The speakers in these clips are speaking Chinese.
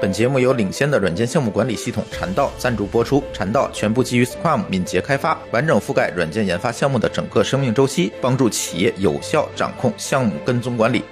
本节目由领先的软件项目管理系统禅道赞助播出。禅道全部基于 Scrum 敏捷开发，完整覆盖软件研发项目的整个生命周期，帮助企业有效掌控项目跟踪管理。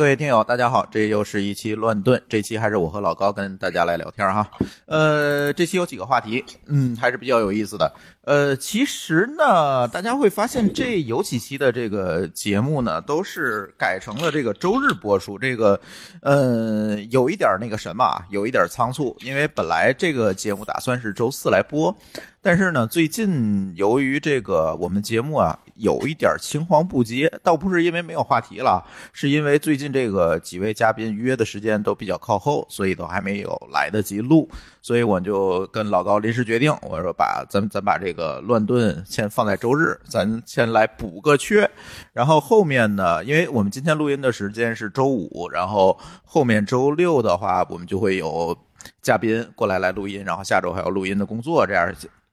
各位听友，大家好，这又是一期乱炖。这期还是我和老高跟大家来聊天哈。呃，这期有几个话题，嗯，还是比较有意思的。呃，其实呢，大家会发现这有几期的这个节目呢，都是改成了这个周日播出。这个，呃，有一点那个什么啊，有一点仓促，因为本来这个节目打算是周四来播，但是呢，最近由于这个我们节目啊。有一点青黄不接，倒不是因为没有话题了，是因为最近这个几位嘉宾约的时间都比较靠后，所以都还没有来得及录，所以我就跟老高临时决定，我说把咱 咱把这个乱炖先放在周日，咱先来补个缺，然后后面呢，因为我们今天录音的时间是周五，然后后面周六的话，我们就会有嘉宾过来来录音，然后下周还有录音的工作，这样。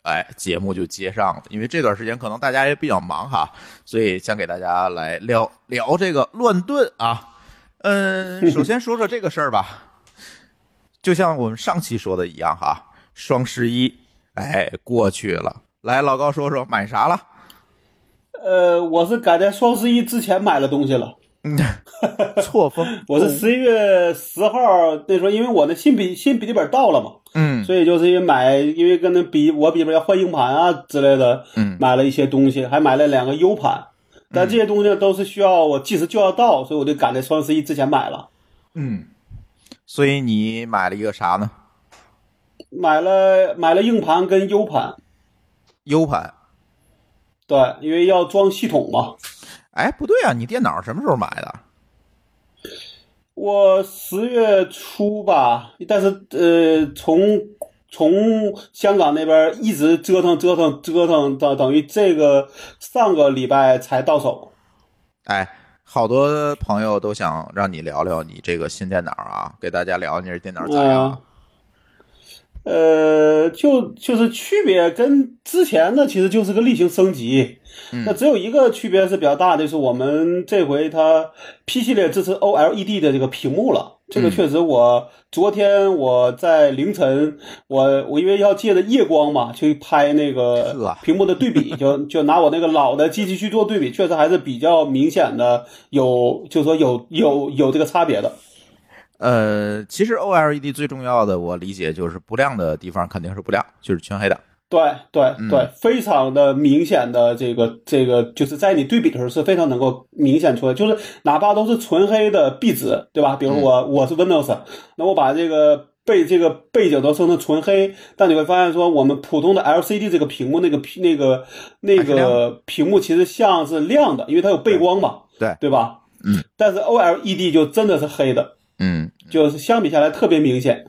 哎，节目就接上了，因为这段时间可能大家也比较忙哈，所以想给大家来聊聊这个乱炖啊。嗯，首先说说这个事儿吧，就像我们上期说的一样哈，双十一哎过去了，来老高说说买啥了？呃，我是赶在双十一之前买了东西了。嗯，错峰，我是十一月十号那时候，因为我的新笔新笔记本到了嘛，嗯，所以就是因为买，因为跟那比我笔记本要换硬盘啊之类的，嗯，买了一些东西，还买了两个 U 盘，但这些东西都是需要我即时就要到，所以我就赶在双十一之前买了。嗯，所以你买了一个啥呢？买了买了硬盘跟 U 盘，U 盘，对，因为要装系统嘛。哎，不对啊！你电脑什么时候买的？我十月初吧，但是呃，从从香港那边一直折腾折腾折腾，等等于这个上个礼拜才到手。哎，好多朋友都想让你聊聊你这个新电脑啊，给大家聊你这电脑咋样？呃，就就是区别跟之前的其实就是个例行升级。那只有一个区别是比较大的，就是我们这回它 P 系列支持 OLED 的这个屏幕了。这个确实，我昨天我在凌晨，我我因为要借着夜光嘛，去拍那个屏幕的对比，就就拿我那个老的机器去做对比，确实还是比较明显的，有就说有有有这个差别的。呃，其实 OLED 最重要的，我理解就是不亮的地方肯定是不亮，就是全黑的。对对对，非常的明显的这个这个，就是在你对比的时候是非常能够明显出来，就是哪怕都是纯黑的壁纸，对吧？比如我我是 Windows，那我把这个背这个背景都设成纯黑，但你会发现说，我们普通的 LCD 这个屏幕那个那个那个屏幕其实像是亮的，因为它有背光嘛，对。对吧？嗯，但是 OLED 就真的是黑的，嗯，就是相比下来特别明显。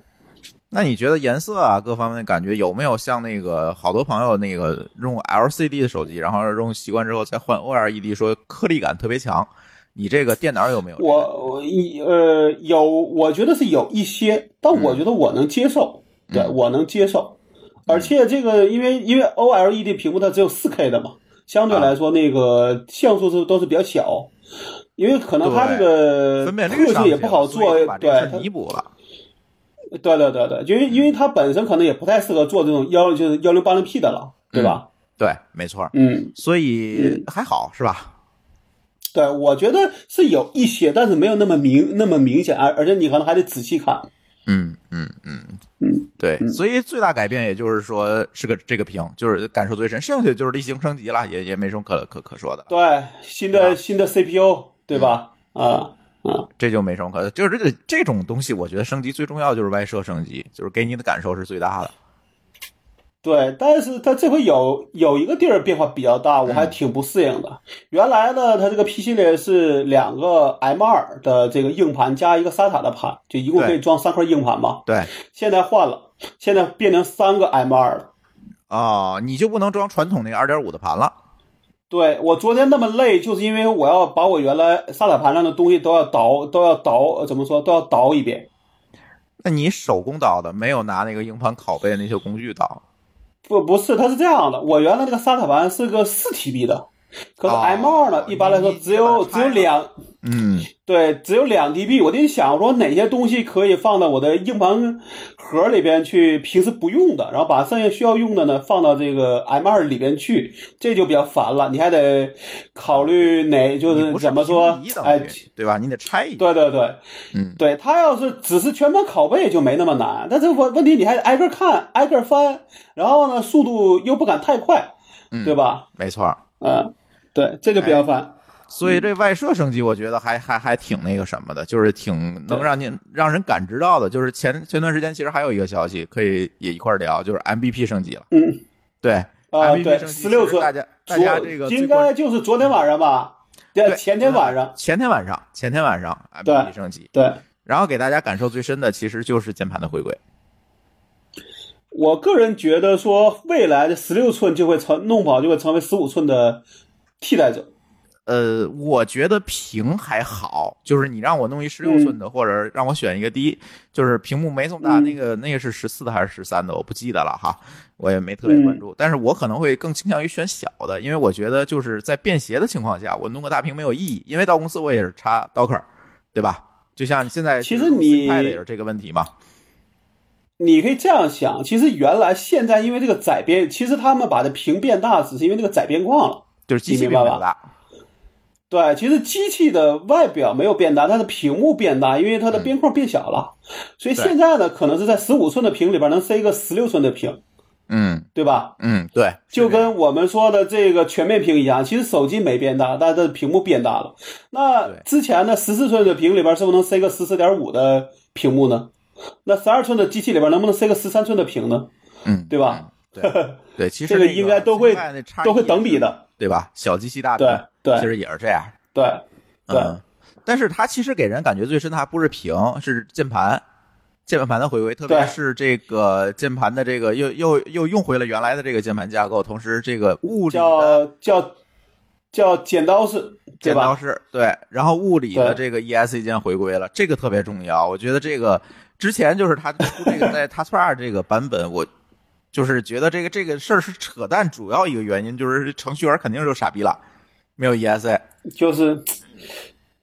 那你觉得颜色啊，各方面的感觉有没有像那个好多朋友那个用 LCD 的手机，然后用习惯之后再换 OLED，说颗粒感特别强？你这个电脑有没有？我我一呃有，我觉得是有一些，但我觉得我能接受，对我能接受。而且这个因为因为 OLED 屏幕它只有 4K 的嘛，相对来说那个像素是都是比较小，因为可能它这个特效也不好做，对，弥补了。对对对对，因为因为它本身可能也不太适合做这种幺就是幺零八零 P 的了，对吧？对，没错。嗯，所以还好是吧？对，我觉得是有一些，但是没有那么明那么明显，而而且你可能还得仔细看。嗯嗯嗯嗯，对。所以最大改变也就是说是个这个屏，就是感受最深，剩下就是例行升级了，也也没什么可可可说的。对，新的新的 CPU，对吧？啊。啊，这就没什么可，就是这个这种东西，我觉得升级最重要就是外设升级，就是给你的感受是最大的。对，但是它这回有有一个地儿变化比较大，我还挺不适应的。原来呢，它这个 P 系列是两个 M 二的这个硬盘加一个 SATA 的盘，就一共可以装三块硬盘嘛。对，现在换了，现在变成三个 M 二了。啊，你就不能装传统那个二点五的盘了。对我昨天那么累，就是因为我要把我原来沙塔盘上的东西都要倒，都要倒，怎么说都要倒一遍。那你手工倒的，没有拿那个硬盘拷贝那些工具倒？不，不是，它是这样的。我原来那个沙塔盘是个四 TB 的，可是哦 M 二呢，一般来说只有只有两，嗯对，只有两 dB。我得想说哪些东西可以放到我的硬盘盒里边去，平时不用的，然后把剩下需要用的呢放到这个 M 二里边去，这就比较烦了。你还得考虑哪就是怎么说哎，对吧？你得拆一，对对对，嗯对他要是只是全盘拷贝就没那么难，但是问问题你还得挨个看，挨个翻，然后呢速度又不敢太快，嗯对吧？没错。嗯，对，这就比较烦。所以这外设升级，我觉得还还还挺那个什么的，就是挺能让您让人感知到的。就是前前段时间其实还有一个消息可以也一块聊，就是 MBP 升级了。嗯对啊，，MBP 对，升级十六寸，大家大家这个应该就是昨天晚上吧？对，前天晚上，前天晚上前天晚上 MBP 升级，对。然后给大家感受最深的其实就是键盘的回归。我个人觉得说，未来的十六寸就会成弄不好就会成为十五寸的替代者。呃，我觉得屏还好，就是你让我弄一十六寸的，或者让我选一个低，就是屏幕没这么大，嗯那个那个是十四的还是十三的，我不记得了哈，我也没特别关注。但是我可能会更倾向于选小的，因为我觉得就是在便携的情况下，我弄个大屏没有意义，因为到公司我也是插 Docker，对吧？就像现在其实你也是这个问题嘛。你可以这样想，其实原来现在因为这个窄边，其实他们把这屏变大，只是因为那个窄边框了。就是机器没有大，对，其实机器的外表没有变大，但是屏幕变大，因为它的边框变小了。所以现在呢，可能是在十五寸的屏里边能塞一个十六寸的屏，嗯对吧？嗯，对，就跟我们说的这个全面屏一样，其实手机没变大，但是它的屏幕变大了。那之前的十四寸的屏里边是不是能塞个十四点五的屏幕呢？那十二寸的机器里边能不能塞个十三寸的屏呢？嗯，对吧？嗯？对 对，其实这个应该都会都会等比的，对吧？小机器大屏，对对。其实也是这样。对对。嗯，但是它其实给人感觉最深的还不是屏，是键盘，键盘的回归，特别是这个键盘的这个又又又用回了原来的这个键盘架构，同时这个物理叫叫叫剪刀式，剪刀式，对，然后物理的这个 ESC 键回归了，这个特别重要。我觉得这个之前就是它出这个 在 Taskbar 这个版本，我就是觉得这个这个事儿是扯淡，主要一个原因就是程序员肯定就傻逼了，没有 E S A，。就是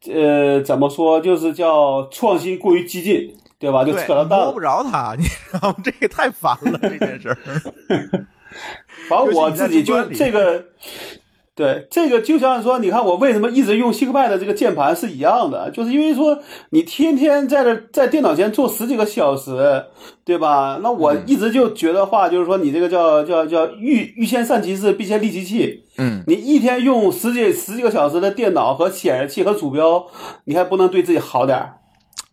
呃，怎么说？就是叫创新过于激进，对吧？就，扯了淡摸不。着他，你知道吗？这个太烦了，这件事儿。反正我自己就这个，对这个就像说，你看我为什么一直用 ThinkPad 的这个键盘是一样的，就是因为说你天天在这在电脑前坐十几个小时，对吧？那我一直就觉得话，就是说你这个叫叫叫欲欲先善其事，必先利其器。嗯，你一天用十几十几个小时的电脑和显示器和鼠标，你还不能对自己好点儿，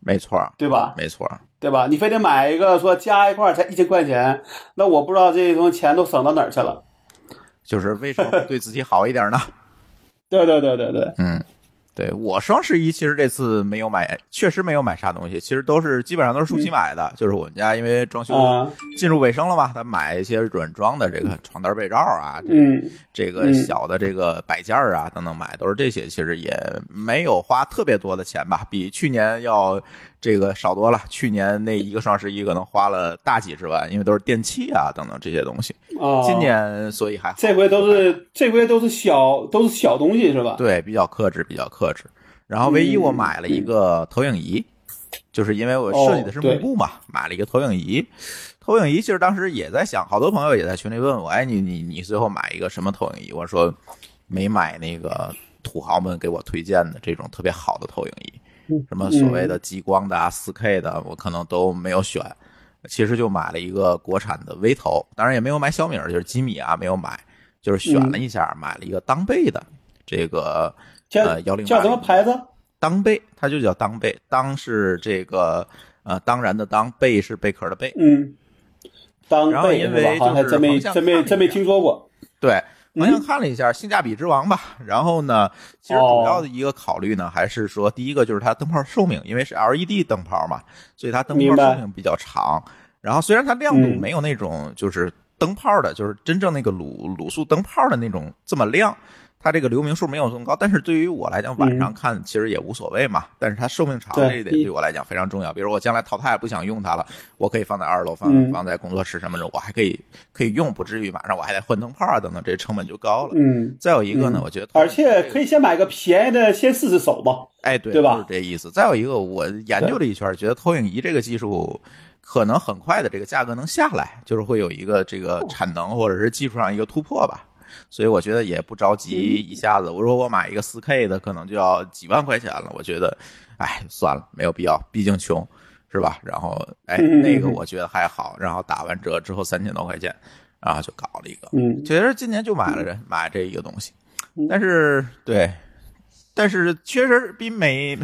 没错，对吧？没错。对吧？你非得买一个说加一块儿才一千块钱，那我不知道这些东西钱都省到哪儿去了。就是为什么对自己好一点呢？对对对对对，嗯，对我双十一其实这次没有买，确实没有买啥东西，其实都是基本上都是舒淇买的。就是我们家因为装修啊，进入尾声了嘛，他买一些软装的这个床单被罩啊，这嗯这个嗯小的这个摆件啊等等买，都是这些，其实也没有花特别多的钱吧，比去年要这个少多了。去年那一个双十一可能花了大几十万，因为都是电器啊等等这些东西。啊，今年所以还好这回都是这回都是小都是小东西是吧？对比较克制，比较克制。然后唯一我买了一个投影仪，就是因为我设计的是幕布嘛，买了一个投影仪。投影仪其实当时也在想，好多朋友也在群里问我，哎，你你你最后买一个什么投影仪？我说没买那个土豪们给我推荐的这种特别好的投影仪，什么所谓的激光的啊、四 K 的，我可能都没有选。其实就买了一个国产的微头，当然也没有买小米，就是吉米啊，没有买，就是选了一下，买了一个当贝的这个呃幺零叫什么牌子？当贝，它就叫当贝，当是这个呃当然的当，贝是贝壳的贝。嗯，当然后贝？因为就是真没真没听说过。对，嗯好像看了一下，性价比之王吧。然后呢，其实主要的一个考虑呢，还是说第一个就是它灯泡寿命，因为是 LED 灯泡嘛，所以它灯泡寿命比较长。然后虽然它亮度嗯没有那种就是灯泡的，就是真正那个卤卤素灯泡的那种这么亮，它这个流明数没有这么高，但是对于我来讲，晚上看其实也无所谓嘛。但是它寿命长这一点对我来讲非常重要。比如我将来淘汰不想用它了，我可以放在二楼，放放在工作室什么的，我还可以可以用，不至于马上我还得换灯泡啊等等，这成本就高了。嗯。再有一个呢，我觉得而且可以先买个便宜的，先试试手嘛。哎，对，对吧？是这意思。再有一个，我研究了一圈，觉得投影仪这个技术可能很快的这个价格能下来，就是会有一个这个产能或者是技术上一个突破吧。所以我觉得也不着急，一下子我说我买一个四 K 的，可能就要几万块钱了。我觉得，哎，算了，没有必要，毕竟穷，是吧？然后，哎，那个我觉得还好，然后打完折之后三千多块钱，然后就搞了一个。嗯，其实今年就买了这买这一个东西，但是对，但是确实比每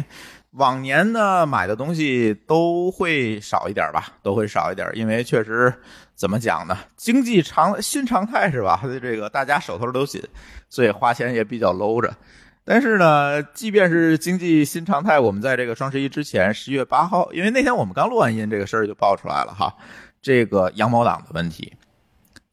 往年呢买的东西都会少一点吧，都会少一点，因为确实。怎么讲呢？经济常新常态是吧？这个大家手头都紧，所以花钱也比较搂着。但是呢，即便是经济新常态，我们在这个双十一之前，十月八号，因为那天我们刚录完音，这个事儿就爆出来了哈。这个羊毛党的问题，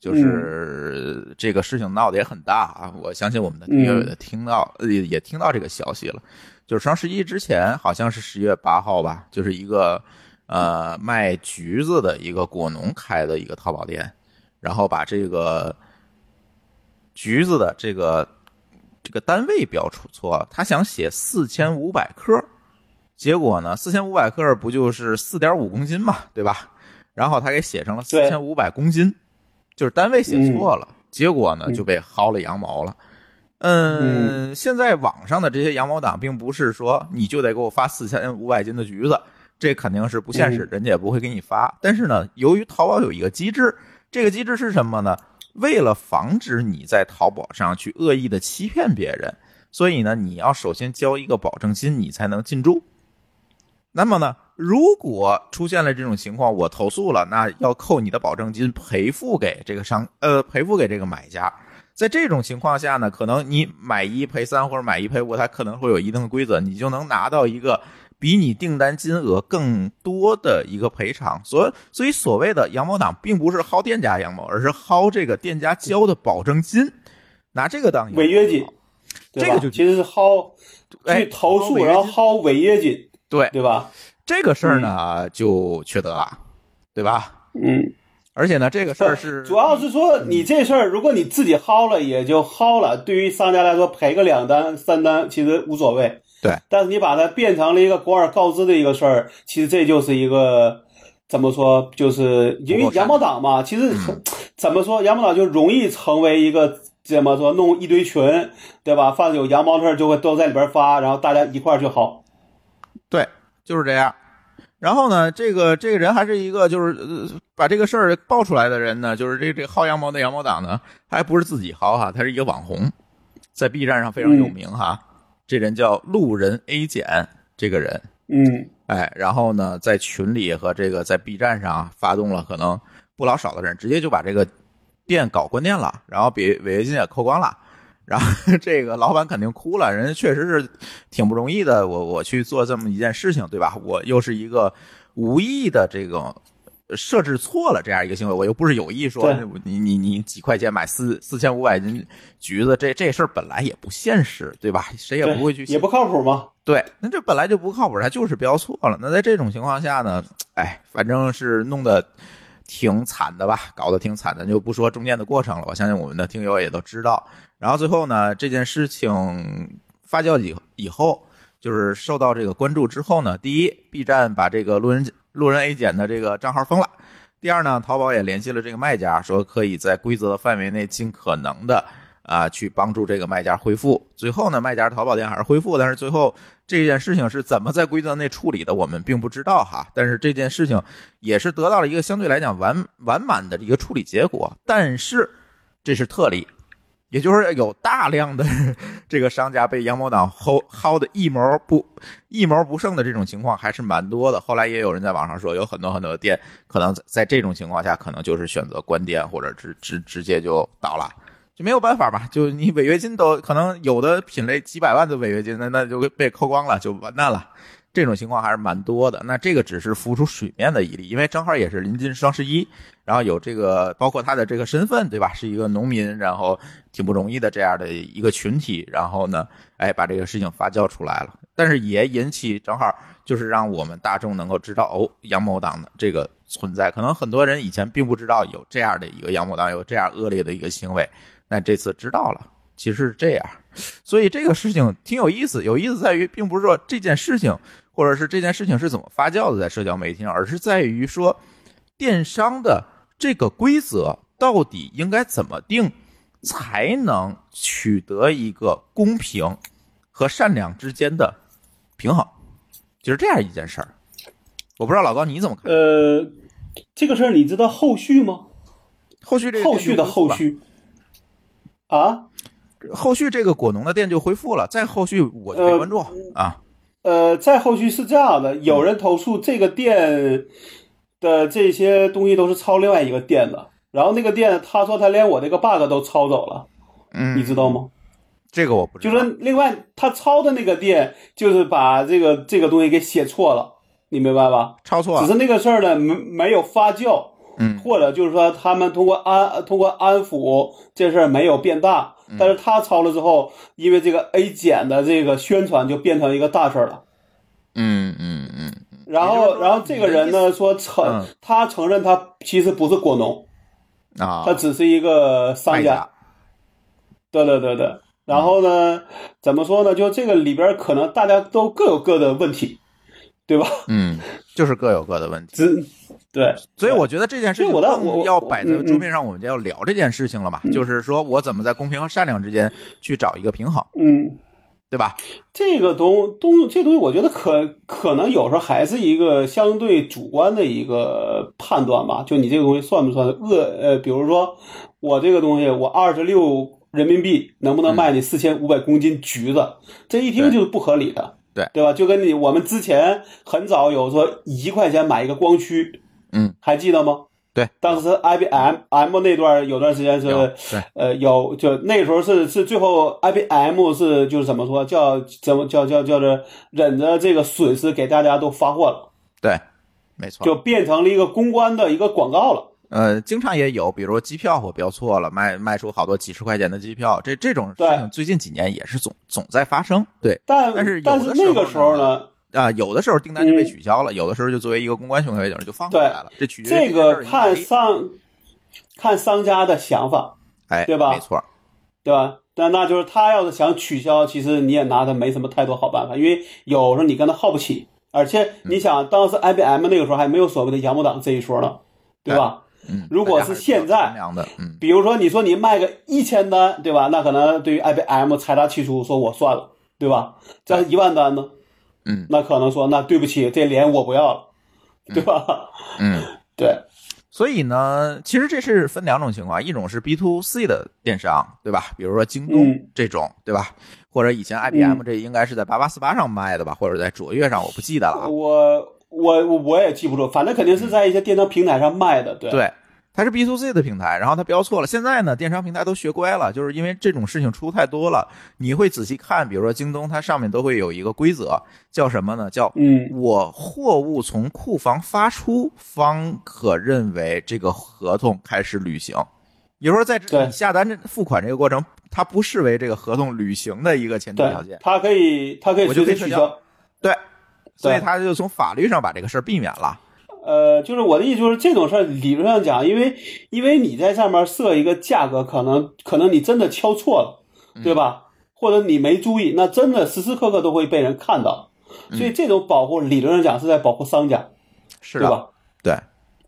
就是这个事情闹得也很大啊。我相信我们的听友也听到，也也听到这个消息了。就是双十一之前，好像是十月八号吧，就是一个。呃，卖橘子的一个果农开的一个淘宝店，然后把这个橘子的这个这个单位标出错了，他想写四千五百克，结果呢，四千五百克不就是四点五公斤嘛，对吧？然后他给写成了四千五百公斤，就是单位写错了，结果呢就被薅了羊毛了。嗯，现在网上的这些羊毛党，并不是说你就得给我发四千五百斤的橘子。这肯定是不现实，人家也不会给你发。但是呢，由于淘宝有一个机制，这个机制是什么呢？为了防止你在淘宝上去恶意的欺骗别人，所以呢，你要首先交一个保证金，你才能进驻。那么呢，如果出现了这种情况，我投诉了，那要扣你的保证金，赔付给这个商，呃，赔付给这个买家。在这种情况下呢，可能你买一赔三或者买一赔五，它可能会有一定的规则，你就能拿到一个。比你订单金额更多的一个赔偿，所所以所谓的羊毛党，并不是薅店家羊毛，而是薅这个店家交的保证金，拿这个当违约金，这个就其实是薅去投诉，然后薅违约金，对对吧？这个事儿呢就缺德了，对吧？嗯，而且呢，这个事儿是主要是说你这事儿，如果你自己薅了也就薅了，对于商家来说赔个两单三单其实无所谓。对，但是你把它变成了一个广而告之的一个事儿，其实这就是一个怎么说？就是因为羊毛党嘛，其实怎么说，羊毛党就容易成为一个怎么说，弄一堆群，对吧？凡是有羊毛的事就会都在里边发，然后大家一块儿去薅。对，就是这样。然后呢，这个这个人还是一个就是把这个事儿爆出来的人呢，就是这这薅羊毛的羊毛党呢，还不是自己薅哈，他是一个网红，在 B 站上非常有名哈。这人叫路人 A 减，这个人，嗯，哎，然后呢，在群里和这个在 B 站上发动了可能不老少的人，直接就把这个店搞关店了，然后比违约金也扣光了，然后 这个老板肯定哭了，人家确实是挺不容易的，我我去做这么一件事情，对吧？我又是一个无意的这个。设置错了这样一个行为，我又不是有意说你你你几块钱买四四千五百斤橘子，这这事儿本来也不现实，对吧？谁也不会去，也不靠谱吗？对，那这本来就不靠谱，他就是标错了。那在这种情况下呢，哎，反正是弄得挺惨的吧，搞得挺惨的，就不说中间的过程了。我相信我们的听友也都知道。然后最后呢，这件事情发酵以以后，就是受到这个关注之后呢，第一，B 站把这个路人。路人 A 减的这个账号封了。第二呢，淘宝也联系了这个卖家，说可以在规则的范围内尽可能的啊去帮助这个卖家恢复。最后呢，卖家淘宝店还是恢复，但是最后这件事情是怎么在规则内处理的，我们并不知道哈。但是这件事情也是得到了一个相对来讲完完满的一个处理结果，但是这是特例。也就是有大量的 这个商家被羊毛党薅薅的一毛不一毛不剩的这种情况还是蛮多的。后来也有人在网上说，有很多很多的店可能在这种情况下，可能就是选择关店或者直直直接就倒了，就没有办法吧？就你违约金都可能有的品类几百万的违约金，那那就被扣光了，就完蛋了。这种情况还是蛮多的。那这个只是浮出水面的一例，因为正好也是临近双十一，然后有这个包括他的这个身份，对吧？是一个农民，然后挺不容易的这样的一个群体，然后呢，哎，把这个事情发酵出来了。但是也引起正好就是让我们大众能够知道哦，阳谋党的这个存在。可能很多人以前并不知道有这样的一个阳谋党，有这样恶劣的一个行为，那这次知道了，其实是这样。所以这个事情挺有意思，有意思在于，并不是说这件事情，或者是这件事情是怎么发酵的在社交媒体上，而是在于说，电商的这个规则到底应该怎么定，才能取得一个公平和善良之间的平衡，就是这样一件事儿。我不知道老高你怎么看？呃，这个事儿你知道后续吗？后续这个后续的后续啊？后续这个果农的店就恢复了，再后续我就没关注啊。呃，再后续是这样的，有人投诉这个店的这些东西都是抄另外一个店的，然后那个店他说他连我这个 bug 都抄走了，嗯，你知道吗？这个我不知道。就是另外他抄的那个店，就是把这个这个东西给写错了，你明白吧？抄错了，只是那个事儿呢没没有发酵，嗯或者就是说他们通过安通过安抚这事儿没有变大，嗯但是他抄了之后，因为这个 A 减的这个宣传就变成一个大事儿了。嗯嗯嗯然后然后这个人呢说承嗯他承认他其实不是果农，啊，他只是一个商家。对对对对。然后呢，怎么说呢？就这个里边可能大家都各有各的问题，对吧？嗯，就是各有各的问题。只对，所以我觉得这件事情我要摆在桌面上，我们就要聊这件事情了嘛。就是说我怎么在公平和善良之间去找一个平衡，嗯。对吧？这个东东这东西，我觉得可可能有时候还是一个相对主观的一个判断吧。就你这个东西算不算恶？呃，比如说我这个东西，我二十六人民币能不能卖你四千五百公斤橘子？这一听就是不合理的，对对吧？就跟你我们之前很早有说一块钱买一个光驱，嗯，还记得吗？对，当时 IBM M 那段有段时间是呃，有就那时候是是最后 IBM 是就是怎么说叫怎么叫叫叫做忍着这个损失给大家都发货了，对，没错。就变成了一个公关的一个广告了。呃，经常也有，比如说机票我标错了，卖卖出好多几十块钱的机票，这这种事对情最近几年也是总总在发生。对但但是但是那个时候呢，啊，有的时候订单就被嗯取消了，有的时候就作为一个公关行为就放回对来了。这取决于这个看商看商家的想法，哎，对吧没错，对吧？但那就是他要是想取消，其实你也拿他没什么太多好办法，因为有时候你跟他耗不起，而且你想，当时 IBM 那个时候还没有所谓的洋务党这一说呢，对吧？嗯，如果是现在嗯，比如说你说你卖个一千单，对吧？那可能对于 IBM 财大气粗，说我算了，对吧？这一万单呢，嗯那可能说那对不起，这脸我不要了，对吧？嗯。对，所以呢，其实这是分两种情况，一种是 B to C 的电商，对吧？比如说京东嗯这种，对吧？或者以前 IBM 这应该是在八八四八上卖的吧，或者在卓越上，我不记得了啊。我我我也记不住，反正肯定是在一些电商平台上卖的，对。对，它是 B to C 的平台，然后它标错了。现在呢，电商平台都学乖了，就是因为这种事情出太多了，你会仔细看，比如说京东，它上面都会有一个规则，叫什么呢？叫嗯我货物从库房发出，方可认为这个合同开始履行。也就是说，在对你下单这付款这个过程，它不视为这个合同履行的一个前提条件。，它可以它可以我就随时取可以撤销消。对，所以对他就从法律上把这个事儿避免了。呃，就是我的意思，就是这种事儿理论上讲，因为因为你在上面设一个价格，可能可能你真的敲错了，嗯对吧？或者你没注意，那真的时时刻刻都会被人看到。嗯所以这种保护理论上讲是在保护商家，是吧？对。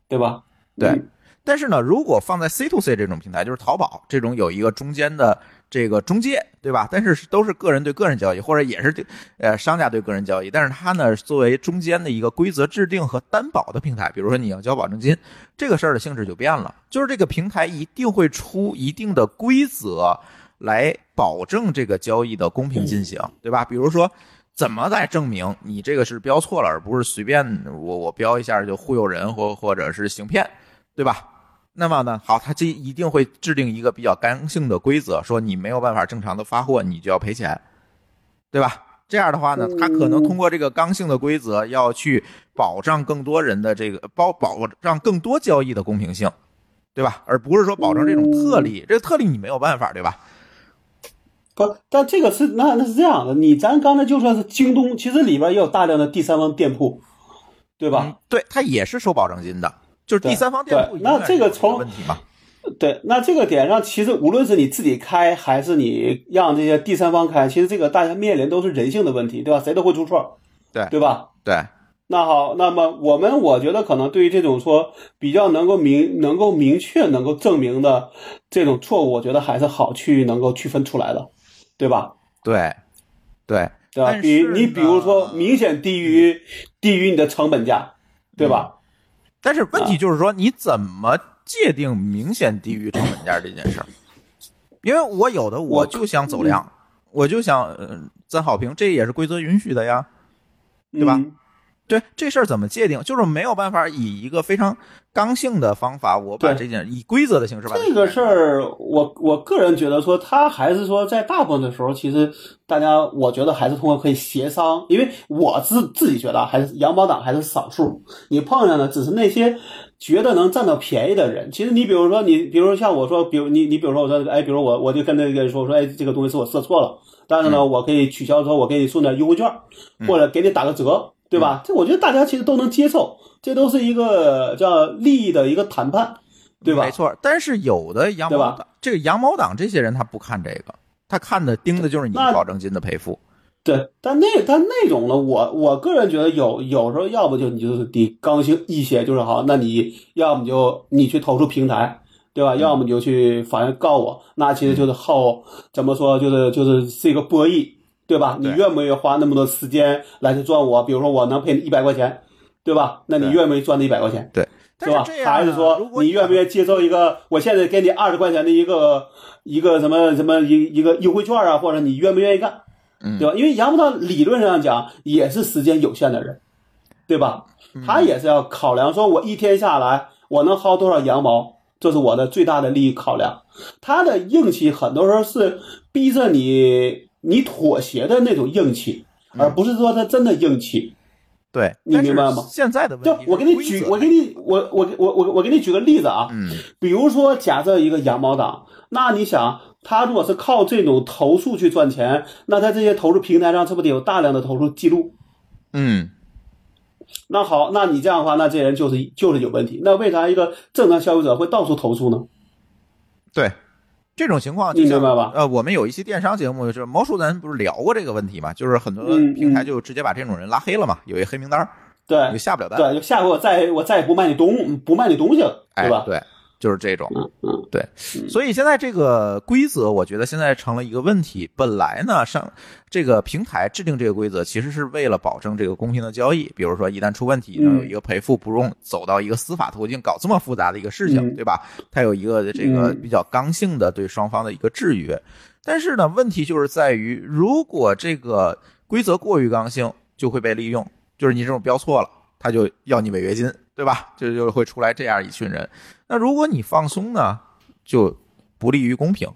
对吧？对嗯但是呢，如果放在 C to C 这种平台，就是淘宝这种有一个中间的这个中介，对吧？但是都是个人对个人交易，或者也是对呃商家对个人交易，但是它呢作为中间的一个规则制定和担保的平台，比如说你要交保证金，这个事儿的性质就变了，就是这个平台一定会出一定的规则来保证这个交易的公平进行，对吧？比如说。怎么来证明你这个是标错了，而不是随便我我标一下就忽悠人或或者是行骗，对吧？那么呢，好，他这一定会制定一个比较刚性的规则，说你没有办法正常的发货，你就要赔钱，对吧？这样的话呢，他可能通过这个刚性的规则，要去保障更多人的这个保保障更多交易的公平性，对吧？而不是说保证这种特例，这个特例你没有办法，对吧？不，但这个是那那是这样的，你咱刚才就算是京东，其实里边也有大量的第三方店铺，对吧？嗯，对，它也是收保证金的，就是第三方店铺那这个从问题嘛。对，那这个点上，其实无论是你自己开，还是你让这些第三方开，其实这个大家面临都是人性的问题，对吧？谁都会出错，对对吧？对，那好，那么我们我觉得可能对于这种说比较能够明能够明确能够证明的这种错误，我觉得还是好去能够区分出来的，对吧？对，对，对吧？比是你比如说明显低于低于你的成本价，对吧？但是问题啊就是说，你怎么界定明显低于成本价这件事儿？因为我有的我我就想走量，我就想呃增好评，这也是规则允许的呀。对吧嗯对这事儿怎么界定？就是没有办法以一个非常刚性的方法，我把这件以规则的形式把它这个事儿，我我个人觉得说，他还是说在大部分的时候，其实大家我觉得还是通过可以协商，因为我自自己觉得啊还是羊毛党还是少数，你碰上的只是那些觉得能占到便宜的人。其实你比如说你，比如说像我说，比如你你比如说我说，哎，比如我我就跟那个人说，我说哎，这个东西是我设错了，但是呢，我可以取消之后，我给你送点优惠券，或者给你打个折，对吧？这我觉得大家其实都能接受，这都是一个叫利益的一个谈判，对吧？没错，但是有的羊对吧毛党，这个羊毛党这些人他不看这个，他看的盯的就是你保证金的赔付。对，但那但那种呢，我我个人觉得有有时候要不就你就是得刚性一些，就是好，那你要么就你去投诉平台，对吧？要么你就去法院告我，那其实就是耗怎么说，就是就是是一个博弈，对吧？你愿不愿意花那么多时间来去赚我？比如说我能赔你一百块钱，对吧？那你愿不愿意赚那一百块钱？对，是吧还是说你愿不愿意接受一个，我现在给你二十块钱的一个一个什么什么一一个优惠券啊，或者你愿不愿意干？嗯对吧？因为杨部长理论上讲也是时间有限的人，对吧？嗯他也是要考量，说我一天下来我能薅多少羊毛，这是我的最大的利益考量。他的硬气很多时候是逼着你你妥协的那种硬气，嗯而不是说他真的硬气。对，你明白吗现在的问就我给你举，我给你，我我我我我给你举个例子啊，嗯比如说，假设一个羊毛党，那你想，他如果是靠这种投诉去赚钱，那在这些投诉平台上是不是得有大量的投诉记录？嗯，那好，那你这样的话，那这人就是就是有问题。那为啥一个正常消费者会到处投诉呢？对。这种情况就像你明白吧呃，我们有一期电商节目，就是毛叔咱不是聊过这个问题嘛？就是很多嗯平台嗯就直接把这种人拉黑了嘛，有一黑名单，对你就下不了单。对，就下回我再我再也不卖你东不卖你东西了，哎，对吧？对，就是这种。对，所以现在这个规则，我觉得现在成了一个问题。本来呢，上这个平台制定这个规则，其实是为了保证这个公平的交易。比如说，一旦出问题，能有一个赔付，不用走到一个司法途径搞这么复杂的一个事情，嗯对吧？它有一个这个嗯比较刚性的对双方的一个制约。但是呢，问题就是在于，如果这个规则过于刚性，就会被利用，就是你这种标错了，他就要你违约金，对吧？就就会出来这样一群人。那如果你放松呢，就不利于公平，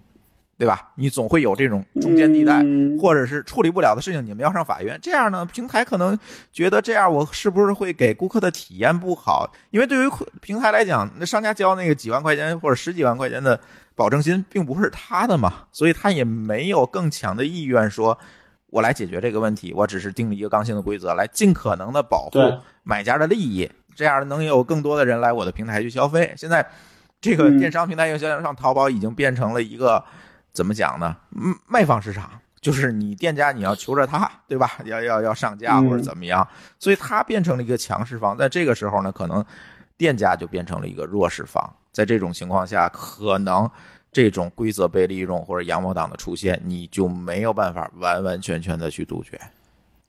对吧？你总会有这种中间地带，嗯或者是处理不了的事情，你们要上法院。这样呢，平台可能觉得这样我是不是会给顾客的体验不好？因为对于平台来讲，那商家交那个几万块钱或者十几万块钱的保证金，并不是他的嘛，所以他也没有更强的意愿说。我来解决这个问题，我只是定了一个刚性的规则，来尽可能的保护买家的利益，这样能有更多的人来我的平台去消费。现在这个嗯电商平台，又像上淘宝已经变成了一个怎么讲呢？嗯，卖方市场，就是你店家你要求着他，对吧？要要要上架嗯或者怎么样，所以它变成了一个强势方。在这个时候呢，可能店家就变成了一个弱势方。在这种情况下，可能这种规则被利用或者羊毛党的出现，你就没有办法完完全全的去杜绝。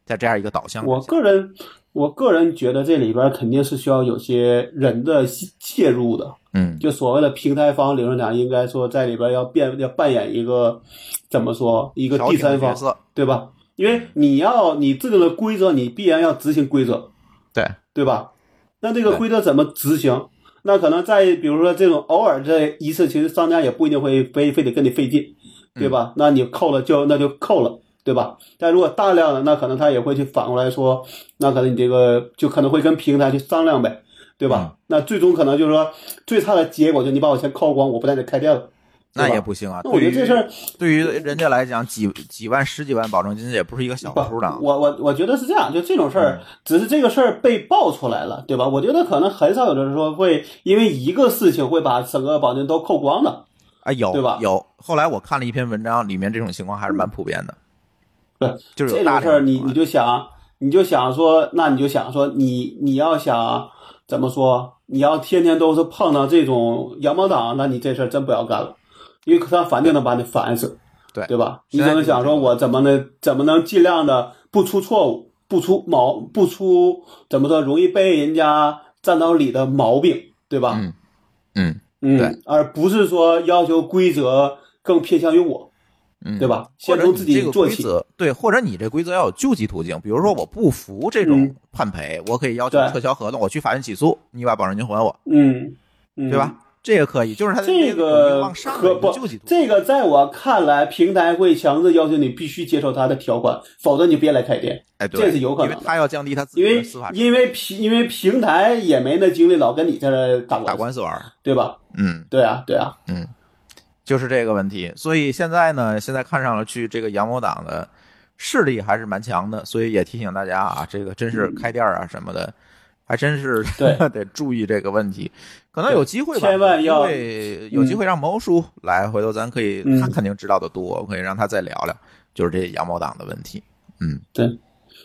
在这样一个导向，我个人，我个人觉得这里边肯定是需要有些人的介入的。嗯就所谓的平台方，理论上应该说在里边要变要扮演一个怎么说一个第三方，对吧？因为你要你制定了规则，你必然要执行规则，对对吧？那这个规则怎么执行？那可能在比如说这种偶尔这一次，其实商家也不一定会非非得跟你费劲，对吧？那你扣了就那就扣了，对吧？但如果大量的，那可能他也会去反过来说，那可能你这个就可能会跟平台去商量呗，对吧？那最终可能就是说，最差的结果就你把我钱扣光，我不带你开店了。那也不行啊！那我觉得这事儿对于人家来讲，几几万、十几万保证金也不是一个小数的。我我我觉得是这样，就这种事儿，只是这个事儿被爆出来了，对吧？我觉得可能很少有的人说会因为一个事情会把整个保证金都扣光的。啊，有对吧？有。后来我看了一篇文章，里面这种情况还是蛮普遍的。对，就是这种事儿，你你就想，你就想说，那你就想说，你你要想怎么说？你要天天都是碰到这种羊毛党，那你这事儿真不要干了。因为他反定能把你烦死，对对吧？你只能想说，我怎么能怎么能尽量的不出错误，不出毛，不出怎么说容易被人家占到理的毛病，对吧？嗯嗯嗯，对，而不是说要求规则更偏向于我，嗯，对吧？先从自己做起，对，或者你这规则要有救济途径，比如说我不服这种判赔，我可以要求撤销合同，我去法院起诉，你把保证金还我，嗯，对吧？这个可以，就是他这个可不，这个在我看来，平台会强制要求你必须接受他的条款，否则你别来开店。哎，这是有可能，因为他要降低他自己的司法，因为平因为平台也没那精力老跟你在这打打官司玩，对吧？嗯，对啊，对啊，嗯，就是这个问题。所以现在呢，现在看上了去这个阳谋党的势力还是蛮强的，所以也提醒大家啊，这个真是开店啊什么的。还真是 得注意这个问题，可能有机会吧，千万要有机会让毛叔来，回头咱可以，他肯定知道的多，我可以让他再聊聊，就是这羊毛党的问题。嗯，对，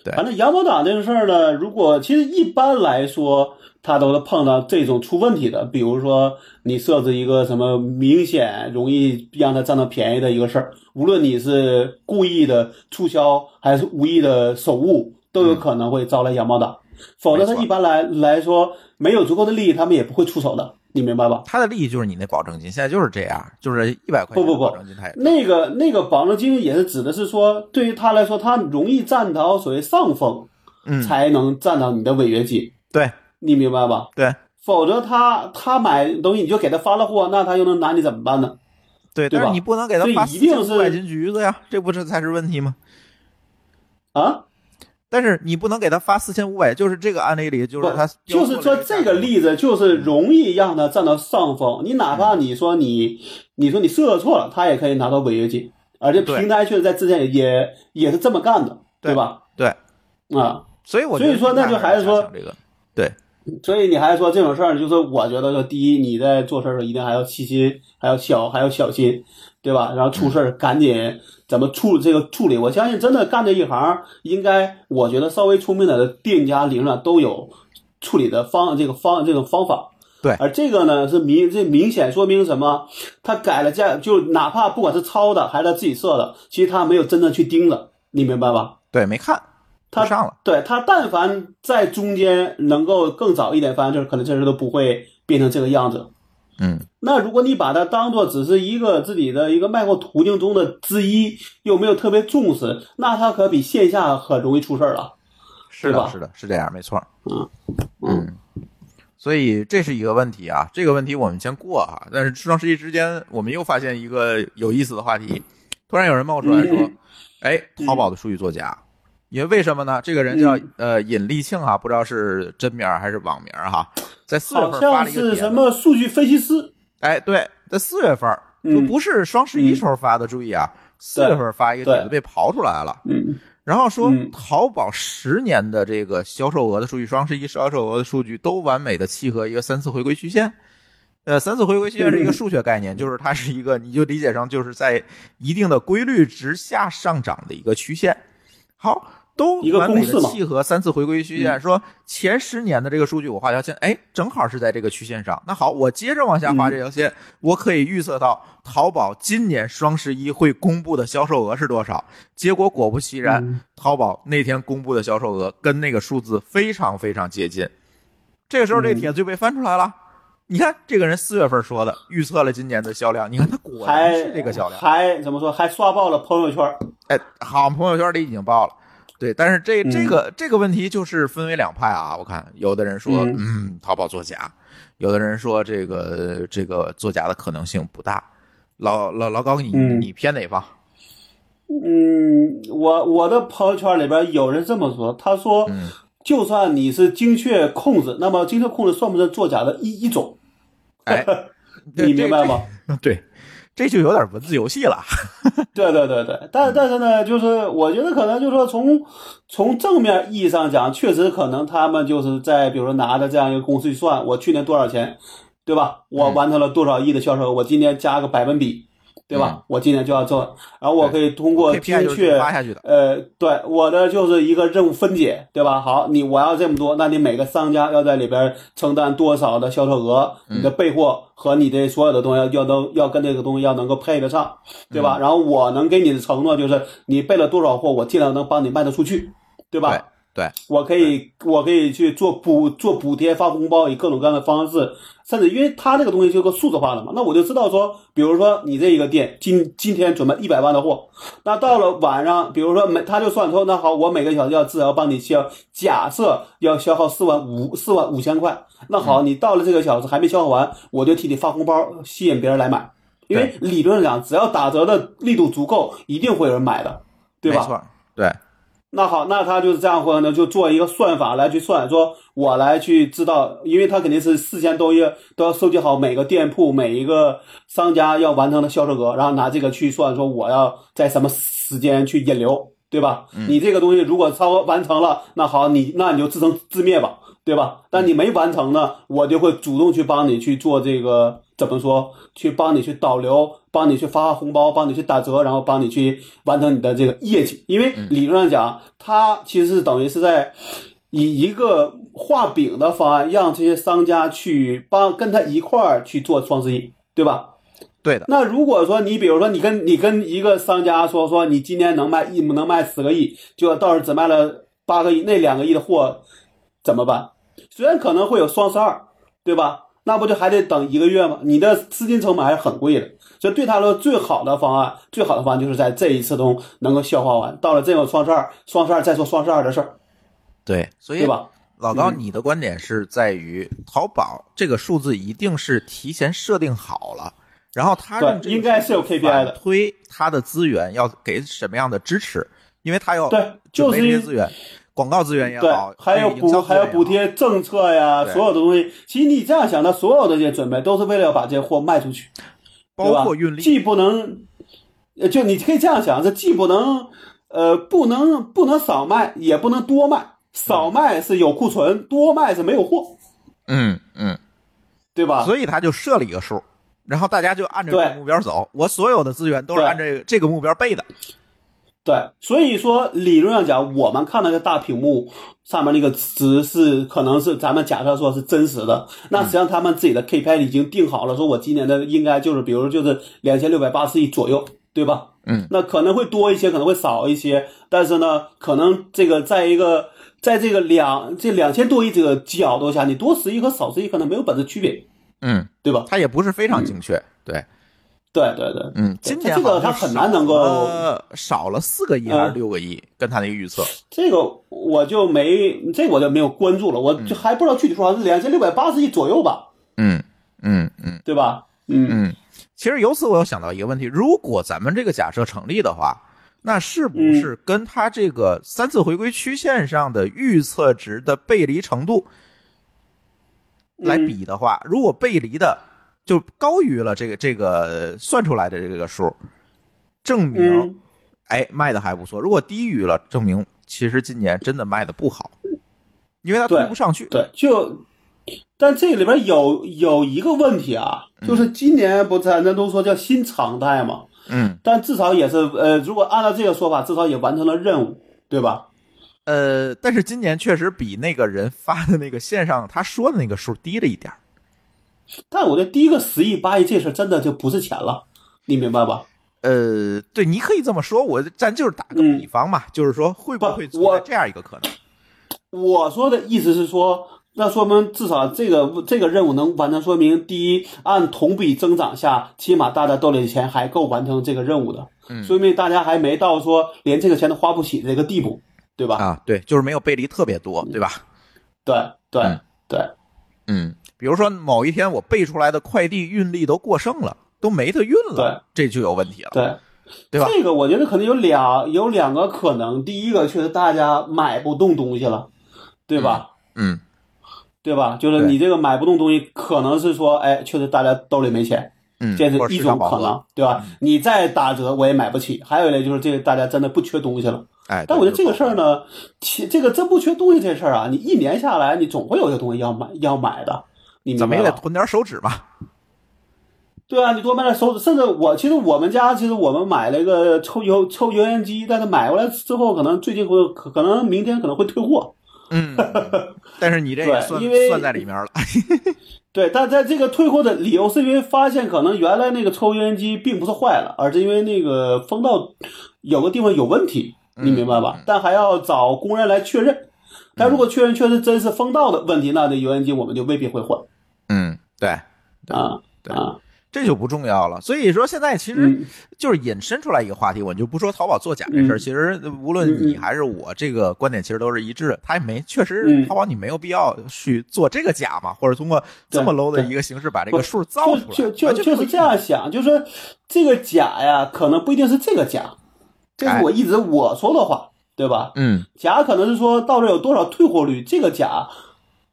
对，反正羊毛党这个事儿呢，如果其实一般来说，他都是碰到这种出问题的，比如说你设置一个什么明显容易让他占到便宜的一个事儿，无论你是故意的促销还是无意的手误，都有可能会招来羊毛党。否则，他一般来来说没有足够的利益，他们也不会出手的，你明白吧？他的利益就是你那保证金，现在就是这样，就是一百块钱不不不，那个那个保证金也是指的是说，对于他来说，他容易占到所谓上风，嗯，才能占到你的违约金。对，你明白吧？对，否则他他买东西你就给他发了货，那他又能拿你怎么办呢？对，对吧？你不能给他发一定是斤橘子呀，这不是才是问题吗？啊？但是你不能给他发四千五百，就是这个案例里，就是他就是说这个例子就是容易让他占到上风。你哪怕你说你你说你设错了，他也可以拿到违约金。而且平台确实在之前也也是这么干的，对吧？对啊，所以我所以说那就还是说这个对，所以你还说这种事儿，就是我觉得说第一你在做事儿的时候一定还要细心，还要小还要小心，对吧？然后出事儿赶紧。怎么处这个处理？我相信真的干这一行，应该我觉得稍微聪明点的店家里面都有处理的方这个方这种方法。对，而这个呢是明这明显说明什么？他改了价，就哪怕不管是抄的还是他自己设的，其实他没有真的去盯着，你明白吧？对，没看，他上了。对他，但凡在中间能够更早一点翻，就是可能这事都不会变成这个样子。嗯，那如果你把它当做只是一个自己的一个卖货途径中的之一，又没有特别重视，那它可比线下很容易出事儿了，是的？是的，是这样，没错。嗯嗯，所以这是一个问题啊，这个问题我们先过哈。但是双十一之间，我们又发现一个有意思的话题，突然有人冒出来说：“哎，淘宝的数据作假。”因为为什么呢？这个人叫呃尹立庆哈，不知道是真名还是网名哈。在四月份发了一个是什么数据分析师？哎，对，在四月份就不是双十一时候发的，注意啊，四月份发一个帖子被刨出来了。嗯，然后说淘宝十年的这个销售额的数据，双十一销售额的数据都完美的契合一个三次回归曲线。呃，三次回归曲线是一个数学概念，就是它是一个，你就理解成就是在一定的规律值下上涨的一个曲线。好。都完美的契合三次回归曲线，说前十年的这个数据我画条线，哎，正好是在这个曲线上。那好，我接着往下画这条线，我可以预测到淘宝今年双十一会公布的销售额是多少。结果果不其然，淘宝那天公布的销售额跟那个数字非常非常接近。这个时候，这帖子就被翻出来了。你看，这个人四月份说的，预测了今年的销量。你看他果然是这个销量，还怎么说？还刷爆了朋友圈。哎，好，朋友圈里已经爆了。对，但是这这个这个问题就是分为两派啊。我看有的人说，嗯，淘宝作假；有的人说，这个这个作假的可能性不大。老老老高，你你偏哪方？嗯，我我的朋友圈里边有人这么说，他说，嗯就算你是精确控制，那么精确控制算不算作假的一一种？哎，你明白吗？对，这就有点文字游戏了。对对对对，但但是呢，就是我觉得可能就是说从从正面意义上讲，确实可能他们就是在比如说拿着这样一个公式去算，我去年多少钱，对吧？我完成了多少亿的销售额，我今年加个百分比，对吧？我今年就要做，然后我可以通过精确挖下去的。呃，对，我的就是一个任务分解，对吧？好，你我要这么多，那你每个商家要在里边承担多少的销售额？你的备货和你的所有的东西要要都要跟这个东西要能够配得上，对吧？然后我能给你的承诺就是，你备了多少货，我尽量能帮你卖得出去，对吧？对对，我可以，我可以去做补做补贴、发红包，以各种各样的方式，甚至因为它这个东西就是个数字化的嘛，那我就知道说，比如说你这一个店今今天准备一百万的货，那到了晚上，比如说每他就算说，那好，我每个小时要至少帮你消，假设要消耗四万五四万五千块，那好，你到了这个小时还没消耗完，我就替你发红包，吸引别人来买，因为理论上讲，只要打折的力度足够，一定会有人买的，对吧？没错，对，那好，那他就是这样或者呢，就做一个算法来去算，说我来去知道，因为他肯定是事先都要都要收集好每个店铺每一个商家要完成的销售额，然后拿这个去算，说我要在什么时间去引流，对吧？你这个东西如果超额完成了，那好，你那你就自生自灭吧，对吧？但你没完成呢，我就会主动去帮你去做这个怎么说？去帮你去导流，帮你去发红包，帮你去打折，然后帮你去完成你的这个业绩。因为理论上讲，它其实是等于是在以一个画饼的方案，让这些商家去帮跟他一块儿去做双十一，对吧？对的，那如果说你比如说你跟你跟一个商家说说你今年能卖一能卖十个亿，结果到时候只卖了八个亿，那两个亿的货怎么办？虽然可能会有双十二，对吧？那不就还得等一个月吗？你的资金成本还是很贵的，所以对他来说，最好的方案，最好的方案就是在这一次中能够消化完。到了这个双十二，双十二再说双十二的事儿，对，所以对吧？老高，嗯你的观点是在于淘宝这个数字一定是提前设定好了，然后他应该是有 KPI 的。推他的资源要给什么样的支持，因为他要对，就是这些资源，广告资源也对好，，还有补还有补贴政策呀，所有的东西。其实你这样想，他所有的这些准备都是为了要把这些货卖出去。包括运力，既不能，呃，就你可以这样想，这既不能，呃，不能不能少卖，也不能多卖。少卖是有库存，多卖是没有货，嗯嗯，对吧？所以他就设了一个数，然后大家就按照这个目标走。我所有的资源都是按这个这个目标备的。对，所以说理论上讲，我们看那个大屏幕上面那个值是可能是咱们假设说是真实的，那实际上他们自己的 KPI 已经定好了，说我今年的应该就是比如就是两千六百八十亿左右，对吧？嗯，那可能会多一些，可能会少一些，但是呢，可能这个在一个在这个两这两千多亿这个角度下，你多十亿和少十亿可能没有本质区别，嗯，对吧？它也不是非常精确。对，对对对，嗯，今年这个好像它很难能够少了少了四个亿还是嗯六个亿，跟他那个预测。这个我就没这个我就没有关注了，我就还不知道具体多少，是两千六百八十亿左右吧，嗯嗯嗯。对吧？嗯，嗯，其实由此我又想到一个问题：如果咱们这个假设成立的话，那是不是嗯跟它这个三次回归曲线上的预测值的背离程度来比的话，如果背离的就高于了这个这个算出来的这个数，证明嗯。哎卖的还不错；如果低于了，证明其实今年真的卖的不好，因为它推不上去。对，就，但这里边有有一个问题啊，嗯。就是今年不咱咱都说叫新常态嘛，嗯，但至少也是呃，如果按照这个说法，至少也完成了任务，对吧？呃，但是今年确实比那个人发的那个线上他说的那个数低了一点儿。但我的第一个十亿八亿这事儿真的就不是钱了，你明白吧？呃，对，你可以这么说，我咱就是打个比方嘛，就是说会不会存在这样一个可能？我说的意思是说，那说明至少这个这个任务能完成，说明第一，按同比增长下，起码大家兜里的钱还够完成这个任务的，嗯说明大家还没到说连这个钱都花不起这个地步，对吧？啊，对，就是没有背离特别多，对吧？对对、嗯对，嗯，比如说某一天我背出来的快递运力都过剩了，都没得运了，这就有问题了。对，对吧？这个我觉得可能有两有两个可能，第一个确实大家买不动东西了，对吧？嗯，对吧？就是你这个买不动东西，可能是说，哎，确实大家兜里没钱，嗯，这是一种可能，对吧？你再打折我也买不起。还有一类就是这个大家真的不缺东西了。哎，但我觉得这个事儿呢，呢，其这个真不缺东西这事儿啊，你一年下来，你总会有些东西要买要买的，你明怎么？也得囤点手纸吧？对啊，你多买点手指，甚至我其实我们家其实我们买了一个抽油抽油烟机，但是买回来之后，可能最近会可可能明天可能会退货。嗯，但是你这对也算因为算在里面了。对，但在这个退货的理由是因为发现可能原来那个抽油烟机并不是坏了，而是因为那个风道有个地方有问题，你明白吧？嗯但还要找工人来确认。但如果确认确实真是风道的问题，那这油烟机我们就未必会换嗯，对，啊对啊。这就不重要了。所以说，现在其实嗯就是引申出来一个话题，我就不说淘宝作假这事儿。嗯其实无论你还是我，这个观点其实都是一致的。他也没确实嗯淘宝你没有必要去做这个假嘛，或者通过这么 low 的一个形式把这个数造出来，就就就是这样想，就是说这个假呀，可能不一定是这个假，这是我一直我说的话，对吧？嗯假可能是说到这有多少退货率，这个假，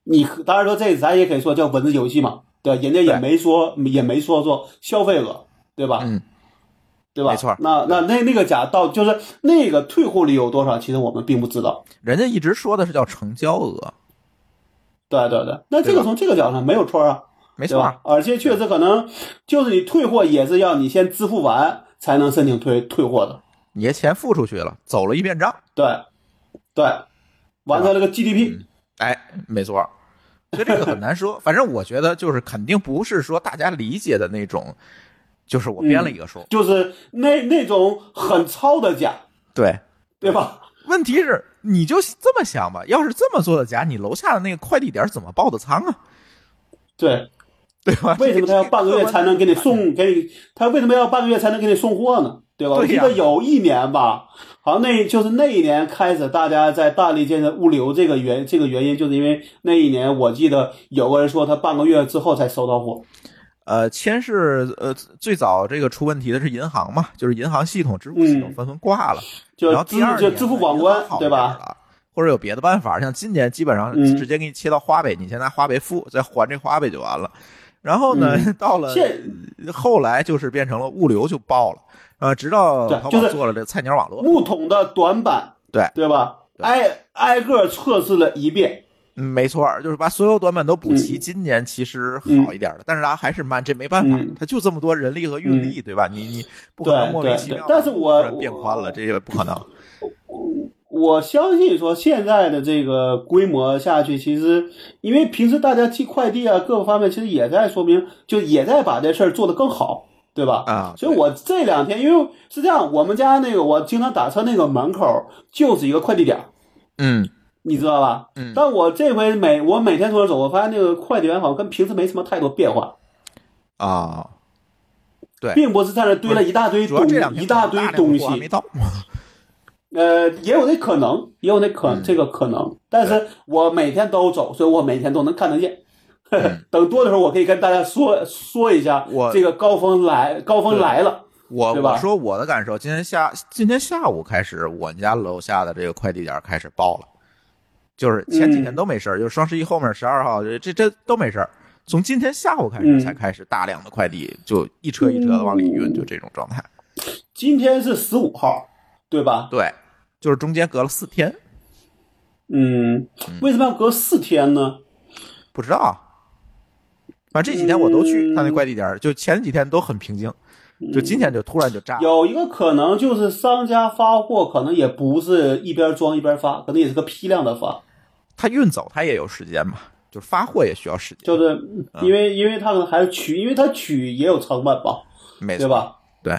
你当然说这咱也可以说叫文字游戏嘛，对？人家也没说也没说做消费额，对吧？嗯，对吧？没错那那那那个假到就是那个退货率有多少，其实我们并不知道。人家一直说的是叫成交额，对对对，那这个从这个角度上没有错啊。没错？而且确实可能就是你退货也是要你先支付完才能申请退退货的，你的钱付出去了，走了一遍账，对，对，完成了个 GDP，哎，没错。所以这个很难说，反正我觉得就是肯定不是说大家理解的那种，就是我编了一个数，就是那那种很糙的假，对。对吧？问题是，你就这么想吧，要是这么做的假，你楼下的那个快递点怎么报的仓啊？对，对吧？为什么他要半个月才能给你送？给你他为什么要半个月才能给你送货呢？对吧？我记得有一年吧，好像那就是那一年开始，大家在大力建设物流这个原这个原因，就是因为那一年我记得有个人说他半个月之后才收到货。呃，先是呃最早这个出问题的是银行嘛，就是银行系统、支付系统嗯纷纷挂了，就然后第二就支付网关对吧？或者有别的办法，像今年基本上嗯直接给你切到花呗，你先拿花呗付，再还这花呗就完了。然后呢，到了后来就是变成了物流就爆了，呃，直到淘宝对就是做了这菜鸟网络，木桶的短板，对对吧？挨挨个测试了一遍，嗯，没错儿，就是把所有短板都补齐。嗯今年其实好一点的，但是它还是慢，这没办法嗯，它就这么多人力和运力，对吧？你你不可能对莫名其妙但是我变宽了，这也不可能。我相信说现在的这个规模下去，其实因为平时大家寄快递啊，各个方面其实也在说明，就也在把这事儿做得更好，对吧？啊所以我这两天，因为是这样，我们家那个我经常打车那个门口就是一个快递点，嗯。你知道吧？嗯。但我这回每我每天从那走，我发现那个快递员好像跟平时没什么太多变化，啊，对，并不是在那堆了一大堆东一大堆东西，没到。呃，也有那可能，也有那可、嗯。这个可能，但是我每天都走，所以我每天都能看得见。等多的时候，我可以跟大家说说一下嗯我，这个高峰来，高峰来了。我对吧我说我的感受，今天下今天下午开始，我们家楼下的这个快递点开始爆了，就是前几天嗯都没事儿，就是双十一后面十二号这这这都没事儿，从今天下午开始嗯才开始大量的快递就一车一车的往里运，就这种状态。今天是十五号，对吧？对，就是中间隔了四天，嗯，为什么要隔四天呢？不知道啊。反正这几天我都去嗯他那快递点儿，就前几天都很平静，就今天就突然就炸了。有一个可能就是商家发货可能也不是一边装一边发，可能也是个批量的发，他运走他也有时间嘛，就是发货也需要时间，就是嗯因为因为他可能还是取，因为他取也有成本吧，没，对吧？对，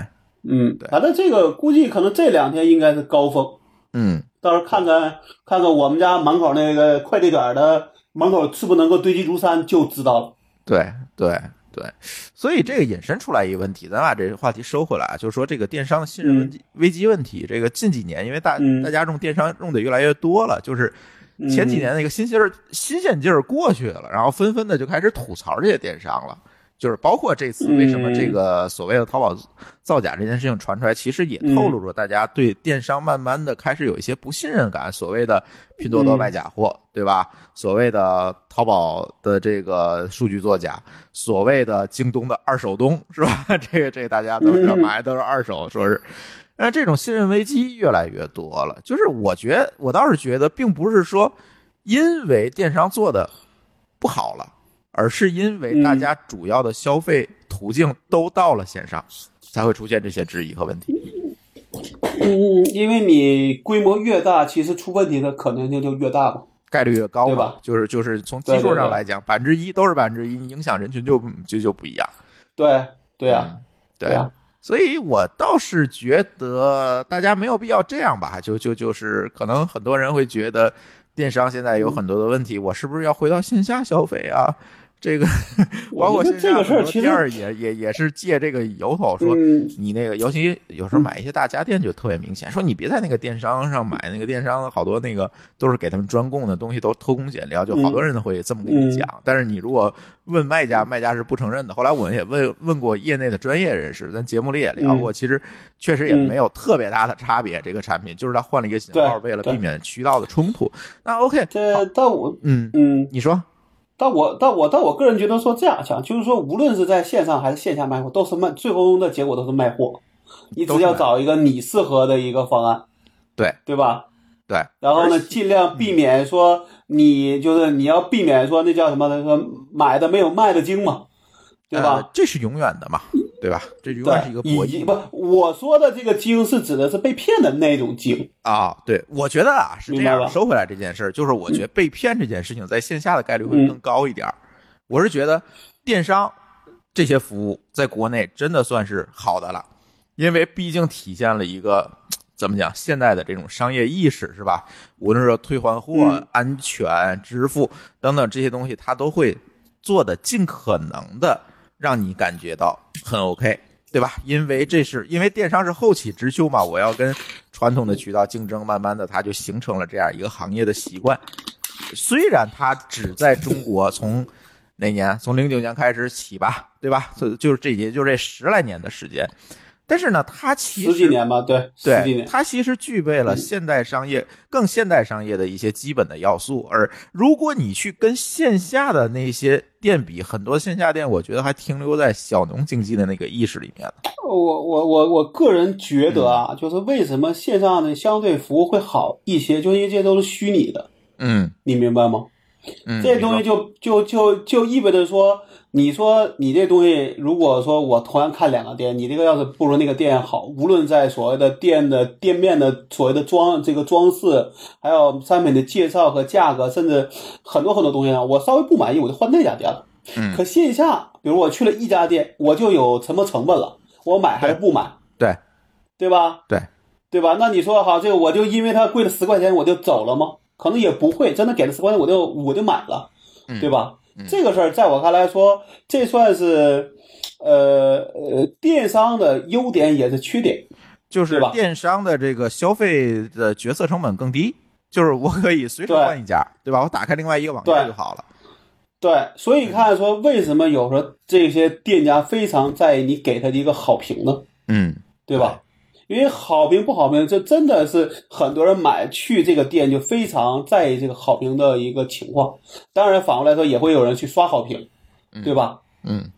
嗯对，反正这个估计可能这两天应该是高峰。嗯，到时候看看看看我们家门口那个快递点的门口是不是能够堆积如山，就知道了。对对对，所以这个引申出来一个问题，咱把这个话题收回来啊，就是说这个电商的信任危机问题，这个近几年因为大嗯大家用电商用的越来越多了，就是前几年那个新鲜儿新鲜劲儿过去了，然后纷纷的就开始吐槽这些电商了。就是包括这次为什么这个所谓的淘宝造假这件事情传出来，其实也透露着大家对电商慢慢的开始有一些不信任感。所谓的拼多多卖假货，对吧？所谓的淘宝的这个数据作假，所谓的京东的二手东，是吧？这个这个大家都知道，买的都是二手，说是。但这种信任危机越来越多了。就是我觉得，我倒是觉得，并不是说因为电商做的不好了。而是因为大家主要的消费途径都到了线上，才会出现这些质疑和问题。嗯，因为你规模越大，其实出问题的可能性就越大嘛，概率越高，对吧？就是就是从基数上来讲，百分之一都是百分之一，影响人群就就就不一样。对对呀，对呀，所以我倒是觉得大家没有必要这样吧，就就就是可能很多人会觉得电商现在有很多的问题，我是不是要回到线下消费啊？这个，包括这个事儿，其实也也也是借这个由头说，你那个，尤其有时候买一些大家电就特别明显，说你别在那个电商上买，那个电商好多那个都是给他们专供的东西，都偷工减料，就好多人会这么跟你讲。但是你如果问卖家，卖家是不承认的。后来我们也问问过业内的专业人士，咱节目里也聊过，其实确实也没有特别大的差别。这个产品就是他换了一个型号，为了避免渠道的冲突。那 OK，这但我嗯嗯，你说。但我但我但我个人觉得说这样想，就是说无论是在线上还是线下卖货，都是卖，最终的结果都是卖货。你只要找一个你适合的一个方案，对对吧？对。然后呢，尽量避免说你就是你要避免说那叫什么？那说买的没有卖的精嘛，对吧？这是永远的嘛。对吧？这永远是一个博弈。不，我说的这个精是指的是被骗的那种精啊。对，我觉得啊是这样。收回来这件事儿，就是我觉得被骗这件事情在线下的概率会更高一点。我是觉得电商这些服务在国内真的算是好的了，因为毕竟体现了一个怎么讲现在的这种商业意识，是吧？无论是退换货、安全、支付等等这些东西，它都会做的尽可能的。让你感觉到很 OK，对吧？因为这是因为电商是后起之秀嘛，我要跟传统的渠道竞争，慢慢的它就形成了这样一个行业的习惯。虽然它只在中国从哪年，从零九年开始起吧，对吧？就就是这也就这十来年的时间。但是呢，它其实十几年吧，对，对，它其实具备了现代商业更现代商业的一些基本的要素。而如果你去跟线下的那些店比，很多线下店，我觉得还停留在小农经济的那个意识里面我我我我个人觉得啊，就是为什么线上的相对服务会好一些，就因为这些都是虚拟的。嗯，你明白吗？嗯，这东西就就就就意味着说。你说你这东西，如果说我同样看两个店，你这个要是不如那个店好，无论在所谓的店的店面的所谓的装这个装饰，还有商品的介绍和价格，甚至很多很多东西上，我稍微不满意，我就换那家店了。嗯。可线下，比如我去了一家店，我就有什么成本了？我买还是不买？对，对吧？对，对吧？那你说好，这个我就因为它贵了十块钱，我就走了吗？可能也不会，真的给了十块钱，我就我就买了，对吧？这个事儿在我看来说，这算是，呃呃，电商的优点也是缺点，就是电商的这个消费的决策成本更低，就是我可以随手换一家，对吧？我打开另外一个网站就好了。对，所以看说为什么有时候这些店家非常在意你给他的一个好评呢？嗯，对吧？因为好评不好评，这真的是很多人买去这个店就非常在意这个好评的一个情况。当然，反过来说也会有人去刷好评，对吧？嗯，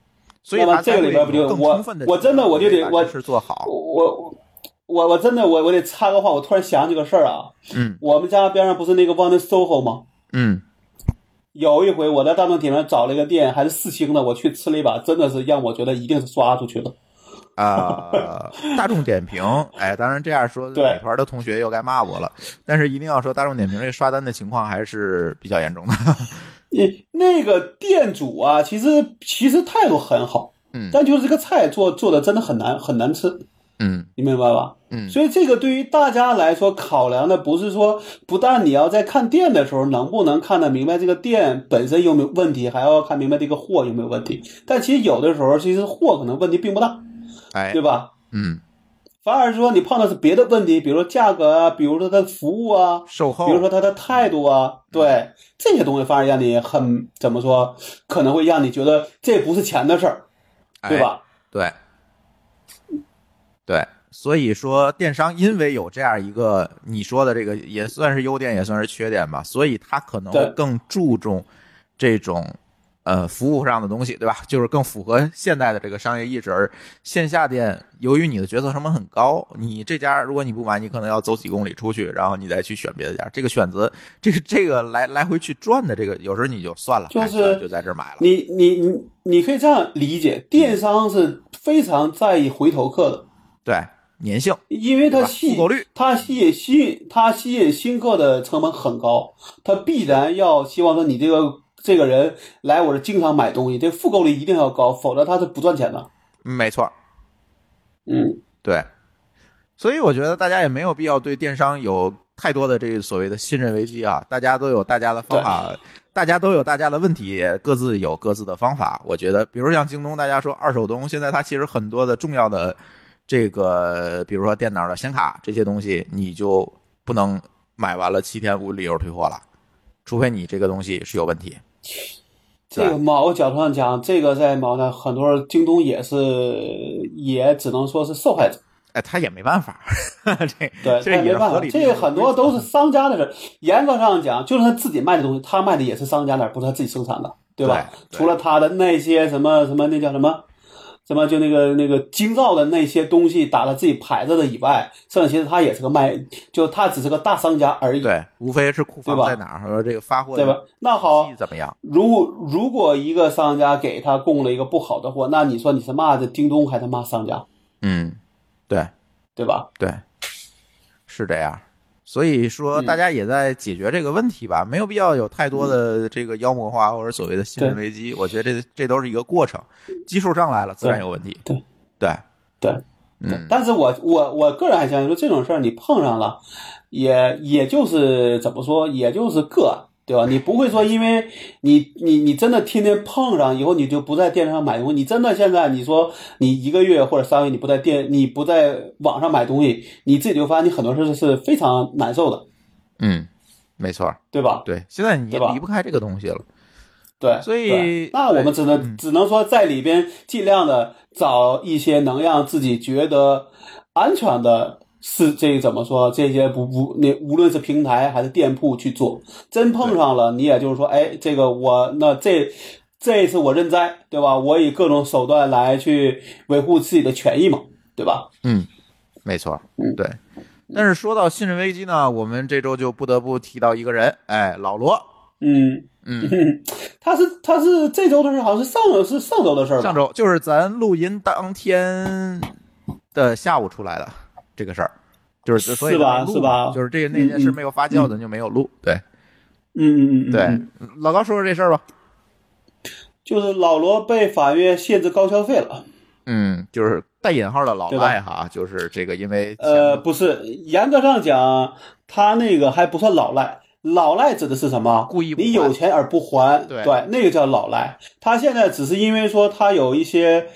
所以这个里边不就我我真的我就得我是做好我我我真的我我得插个话，我突然想起个事儿啊。嗯，我们家边上不是那个 One SOHO 吗？嗯，有一回我在大众点评找了一个店，还是四星的，我去吃了一把，真的是让我觉得一定是刷出去了。啊，大众点评，哎，当然这样说，美团的同学又该骂我了。但是一定要说，大众点评这刷单的情况还是比较严重的。你那个店主啊，其实其实态度很好，嗯，但就是这个菜做做的真的很难很难吃，嗯，你明白吧？嗯，所以这个对于大家来说，考量的不是说，不但你要在看店的时候能不能看得明白这个店本身有没有问题，还要看明白这个货有没有问题。但其实有的时候，其实货可能问题并不大。哎，对吧？嗯，反而说你碰到是别的问题，比如说价格啊，比如说他的服务啊，售后，比如说他的态度啊，对这些东西反而让你很怎么说，可能会让你觉得这不是钱的事儿，对吧？对，对，所以说电商因为有这样一个你说的这个也算是优点，也算是缺点吧，所以它可能会更注重这种呃服务上的东西，对吧？就是更符合现代的这个商业意识。而线下店由于你的决策成本很高，你这家如果你不买，你可能要走几公里出去，然后你再去选别的家。这个选择，这个这个来来回去转的这个，有时候你就算了，就是就在这儿买了。你你你你可以这样理解，电商是非常在意回头客的。对粘性，因为它吸复购率它吸引吸引它吸引新客的成本很高，它必然要希望说你这个这个人来我这经常买东西，这复购率一定要高，否则他是不赚钱的。嗯没错，嗯，对，所以我觉得大家也没有必要对电商有太多的这个所谓的信任危机啊，大家都有大家的方法，大家都有大家的问题，各自有各自的方法。我觉得，比如像京东，大家说二手东，现在它其实很多的重要的这个，比如说电脑的显卡这些东西，你就不能买完了七天无理由退货了，除非你这个东西是有问题。这个某个角度上讲，这个在某呢很多京东也是也只能说是受害者。哎，他也没办法，这对，这也没办法。这个很多都是商家的事。严格上讲，就是他自己卖的东西，他卖的也是商家的，不是他自己生产的，对吧？对对除了他的那些什么什么，那叫什么？什么就那个那个京造的那些东西打了自己牌子的以外，剩下其实他也是个卖，就他只是个大商家而已，对，无非是库房在哪儿和这个发货对吧？那好，怎么样？如如果一个商家给他供了一个不好的货，那你说你是骂的京东还是骂商家，嗯，对对吧？对，是这样。所以说，嗯大家也在解决这个问题吧，没有必要有太多的这个妖魔化或者所谓的信任危机。我觉得这这都是一个过程，基数上来了，自然有问题。对对，对。嗯，但是我我我个人还相信说这种事儿你碰上了，也也就是怎么说，也就是个案，对吧？你不会说因为你你你真的天天碰上以后，你就不在电商上买东西。你真的现在你说你一个月或者三个月你不在店，你不在网上买东西，你自己就发现你很多事是非常难受的，嗯，没错，对吧？对，现在你离不开这个东西了。对，所以那我们只能、嗯只能说在里边尽量的找一些能让自己觉得安全的是这怎么说？这些不不那无论是平台还是店铺去做，真碰上了，你也就是说，哎，这个我那这这一次我认栽，对吧？我以各种手段来去维护自己的权益嘛，对吧？嗯，没错，嗯对。但是说到信任危机呢，我们这周就不得不提到一个人，哎，老罗。嗯嗯，嗯，他是他是这周的事，好像是上是上周的事儿吧？上周就是咱录音当天的下午出来的这个事儿，就是所以是吧是吧就是这个那件事没有发酵的就没有录。对嗯嗯嗯嗯，对嗯，老高说说这事儿吧。就是老罗被法院限制高消费了。嗯，就是带引号的老赖哈，就是这个因为呃，不是，严格上讲，他那个还不算老赖。老赖指的是什么？故意你有钱而不还，对那个叫老赖。他现在只是因为说他有一些，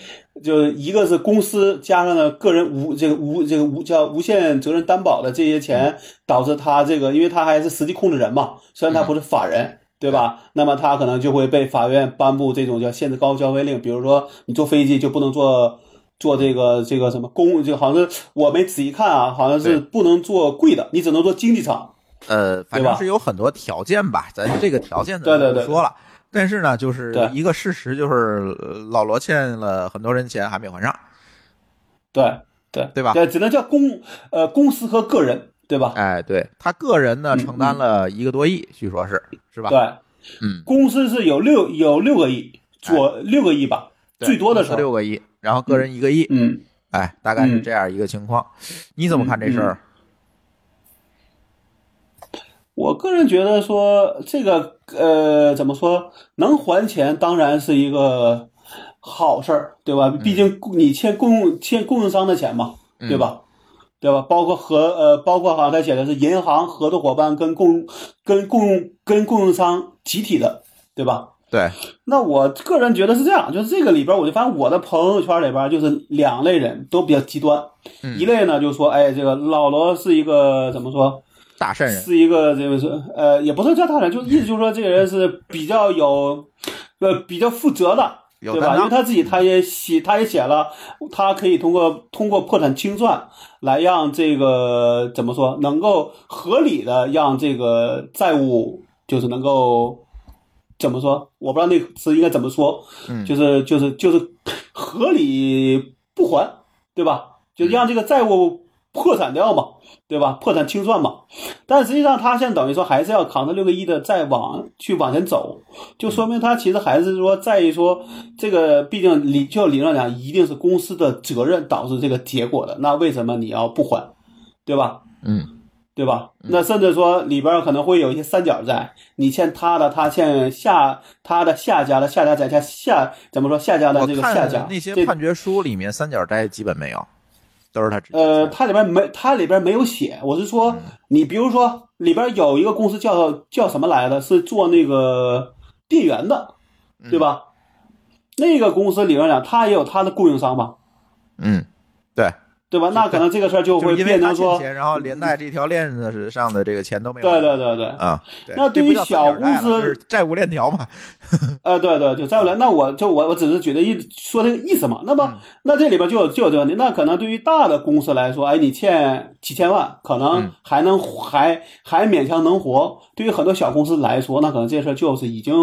就一个是公司加上了个人无这个无这个无叫无限责任担保的这些钱，导致他这个，因为他还是实际控制人嘛，虽然他不是法人。对吧？那么他可能就会被法院颁布这种叫限制高消费令，比如说你坐飞机就不能坐坐这个这个什么公，就好像是我没仔细看啊，好像是不能坐贵的，你只能坐经济舱。呃，反正是有很多条件吧，咱这个条件咱对对对就不说了。但是呢，就是一个事实，就是呃老罗欠了很多人钱还没还上。对对对吧对，只能叫公呃公司和个人，对吧？哎，对他个人呢嗯承担了一个多亿，据说是是吧？对，嗯，公司是有六有六个亿，左六个亿吧，最多的时候。六个亿，然后个人一个亿，嗯，哎，大概是嗯这样一个情况。你怎么看这事儿？我个人觉得说这个呃怎么说，能还钱当然是一个好事儿，对吧？毕竟你欠供欠供应商的钱嘛，嗯对吧？对吧？包括合呃，包括好像他写的是银行合作伙伴跟供跟供跟供应商集体的，对吧？对，那我个人觉得是这样，就是这个里边，我就发现我的朋友圈里边就是两类人都比较极端，嗯一类呢就说，哎，这个老罗是一个怎么说，大善人，是一个这个是呃，也不是叫大人，就意思就是说这个人是比较有呃比较负责的，对吧？因为。他自己他也写，他也写了，他可以通过通过破产清算来让这个怎么说，能够合理的让这个债务就是能够怎么说？我不知道那个词应该怎么说，嗯就是就是就是合理不还，对吧？就让这个债务破产掉嘛，对吧？破产清算嘛。但实际上，他现在等于说还是要扛着六个亿的再往去往前走，就说明他其实还是说在于说这个，毕竟理就理论上讲，一定是公司的责任导致这个结果的。那为什么你要不还，对吧？嗯对吧？那甚至说里边可能会有一些三角债，你欠他的，他欠下他的下家的下家债欠下怎么说下家的这个下家那些这判决书里面三角债基本没有，都是他直接呃，它里边没，它里边没有写。我是说，嗯你比如说里边有一个公司叫叫什么来的，是做那个电源的，嗯对吧？那个公司理论上，它也有它的供应商吧，嗯，对，吧？那可能这个事儿就会变成说，然后连带这条链子上的这个钱都没有。对对对对，啊，那对于小公司债务链条嘛。呃，对对，就债务链，那我就我我只是举的一说这个意思嘛。那嗯么，那这里边就有就有这个问题。那可能对于大的公司来说，哎，你欠几千万，可能嗯还能还还勉强能活。对于很多小公司来说，那可能这事儿就是已经。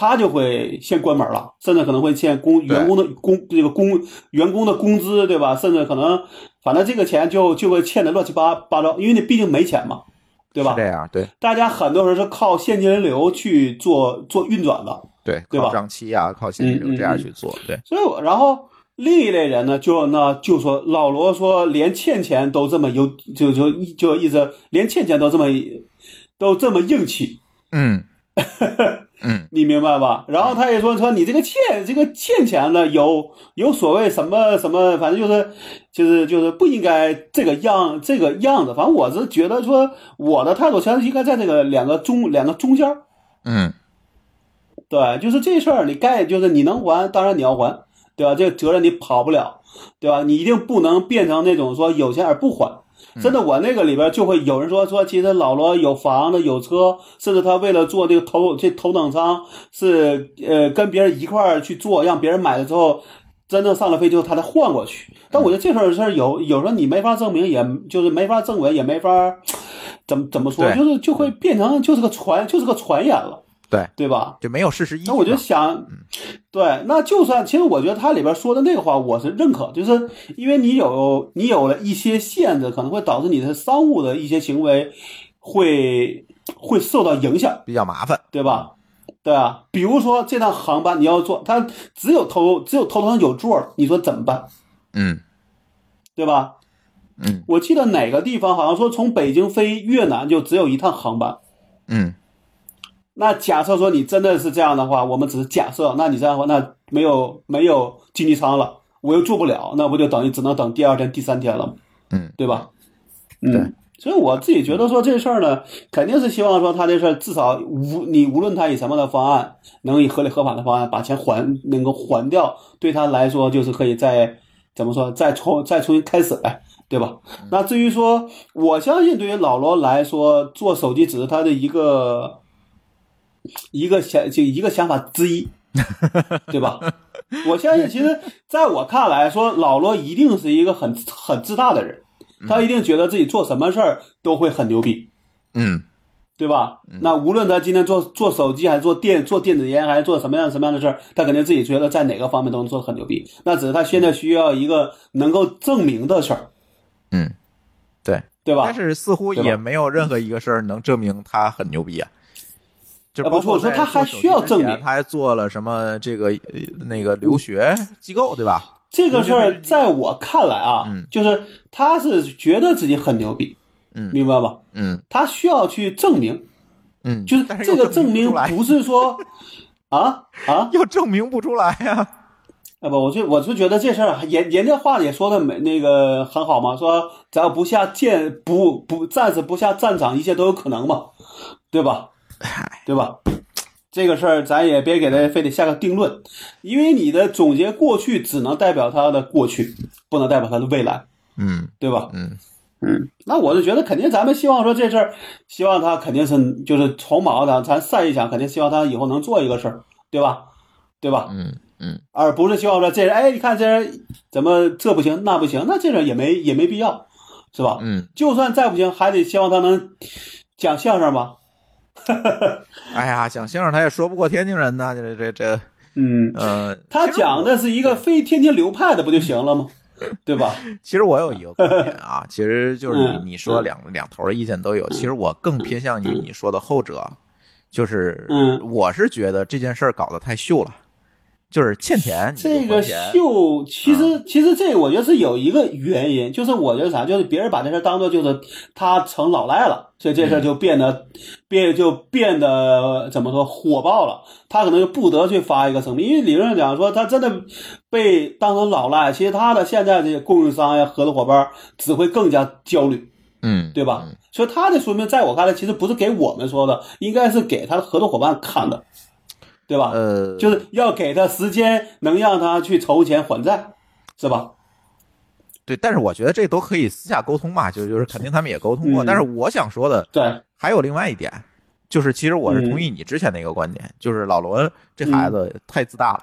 他就会先关门了，甚至可能会欠工员工的工这个工员工的工资，对吧？甚至可能，反正这个钱就就会欠的乱七八八糟，因为你毕竟没钱嘛，对吧？是？这样，对。大家很多人是靠现金流去做做运转的，对，对吧？靠账期啊，靠现金流这样去做，对，所以我，然后另一类人呢，就那就说老罗说连欠钱都这么有，就就就意思连欠钱都这么都这么硬气，嗯 嗯你明白吧？然后他也说说你这个欠这个欠钱呢，有有所谓什么什么，反正就是就是就是不应该这个样这个样子。反正我是觉得说我的态度其实应该在这个两个中两个中间。嗯对，就是这事儿，你该就是你能还，当然你要还，对吧？这个责任你跑不了，对吧？你一定不能变成那种说有钱而不还。真的，我那个里边就会有人说说，其实老罗有房子有车，甚至他为了做这个头这头等舱是呃跟别人一块儿去做，让别人买了之后，真正上了飞机后他再换过去。但我觉得这事儿事儿有有时候你没法证明，也就是没法证伪，也没法怎么怎么说，就是就会变成就是个传就是个传言了，对，对吧？就没有事实依据。那我就想，对，那就算其实我觉得他里边说的那个话，我是认可，就是因为你有你有了一些限制，可能会导致你的商务的一些行为会会受到影响，比较麻烦。对吧？对啊，比如说这趟航班你要坐，它只有头只有头等舱有座，你说怎么办？嗯对吧？嗯我记得哪个地方好像说从北京飞越南就只有一趟航班。嗯那假设说你真的是这样的话，我们只是假设，那你这样的话，那没有没有经济舱了，我又做不了，那不就等于只能等第二天、第三天了吗？嗯，对吧？对嗯，所以我自己觉得说这事儿呢，肯定是希望说他这事儿至少无你无论他以什么的方案，能以合理合法的方案把钱还能够还掉，对他来说就是可以再怎么说再重 再重新开始呗，对吧？那至于说，我相信对于老罗来说，做手机只是他的一个一个想就一个想法之一，对吧？我相信，其实在我看来说，老罗一定是一个很很自大的人，他一定觉得自己做什么事儿都会很牛逼，嗯对吧？那无论他今天做做手机，还是做电做电子烟，还是做什么样什么样的事儿，他肯定自己觉得在哪个方面都能做得很牛逼。那只是他现在需要一个能够证明的事儿，嗯，对。对吧但？是似乎也没有任何一个事儿能证明他很牛逼啊。我说他还需要证明他还做了什么这个呃那个留学机构，对吧？这个事儿在我看来啊，嗯就是他是觉得自己很牛逼，嗯明白吧？嗯他需要去证明，嗯，就是这个证明不是说 啊啊又证明不出来呀。啊不，我就我就觉得这事儿，人人家话也说的没那个很好嘛，说只要不下舰不不暂时不下战场，一切都有可能嘛，对吧？对吧？这个事儿咱也别给他非得下个定论，因为你的总结过去只能代表他的过去，不能代表他的未来，嗯对吧？嗯嗯，那我就觉得肯定咱们希望说这事儿，希望他肯定是就是从毛的，咱善意想，肯定希望他以后能做一个事儿，对吧？对吧？嗯嗯，而不是希望说这人，哎，你看这人怎么这不行那不行，那这人也没也没必要，是吧？嗯，就算再不行，还得希望他能讲相声吧。哎呀，讲相声他也说不过天津人呐，这这这，嗯，呃，他讲的是一个非天津流派的，不就行了吗？对吧？其实我有一个观点啊，其实就是嗯你你说两两头的意见都有，其实我更偏向于你说的后者，就是嗯。我是觉得这件事儿搞得太秀了，就是欠钱这个，秀，其实其实这个我觉得是有一个原因，就是我觉得啥，就是别人把这事儿当做就是他成老赖了，所以这事儿就变得变就变得怎么说火爆了，他可能就不得去发一个声明，因为理论上讲说他真的被当成老赖，其实他的现在这些供应商呀、合作伙伴只会更加焦虑。嗯，对吧？所以他的说明，在我看来，其实不是给我们说的，应该是给他的合作伙伴看的，对吧？呃，就是要给他时间，能让他去筹钱还债，是吧？对，但是我觉得这都可以私下沟通嘛，就就是肯定他们也沟通过，嗯但是我想说的对，还有另外一点，就是其实我是嗯同意你之前的一个观点，就是老罗这孩子太自大了。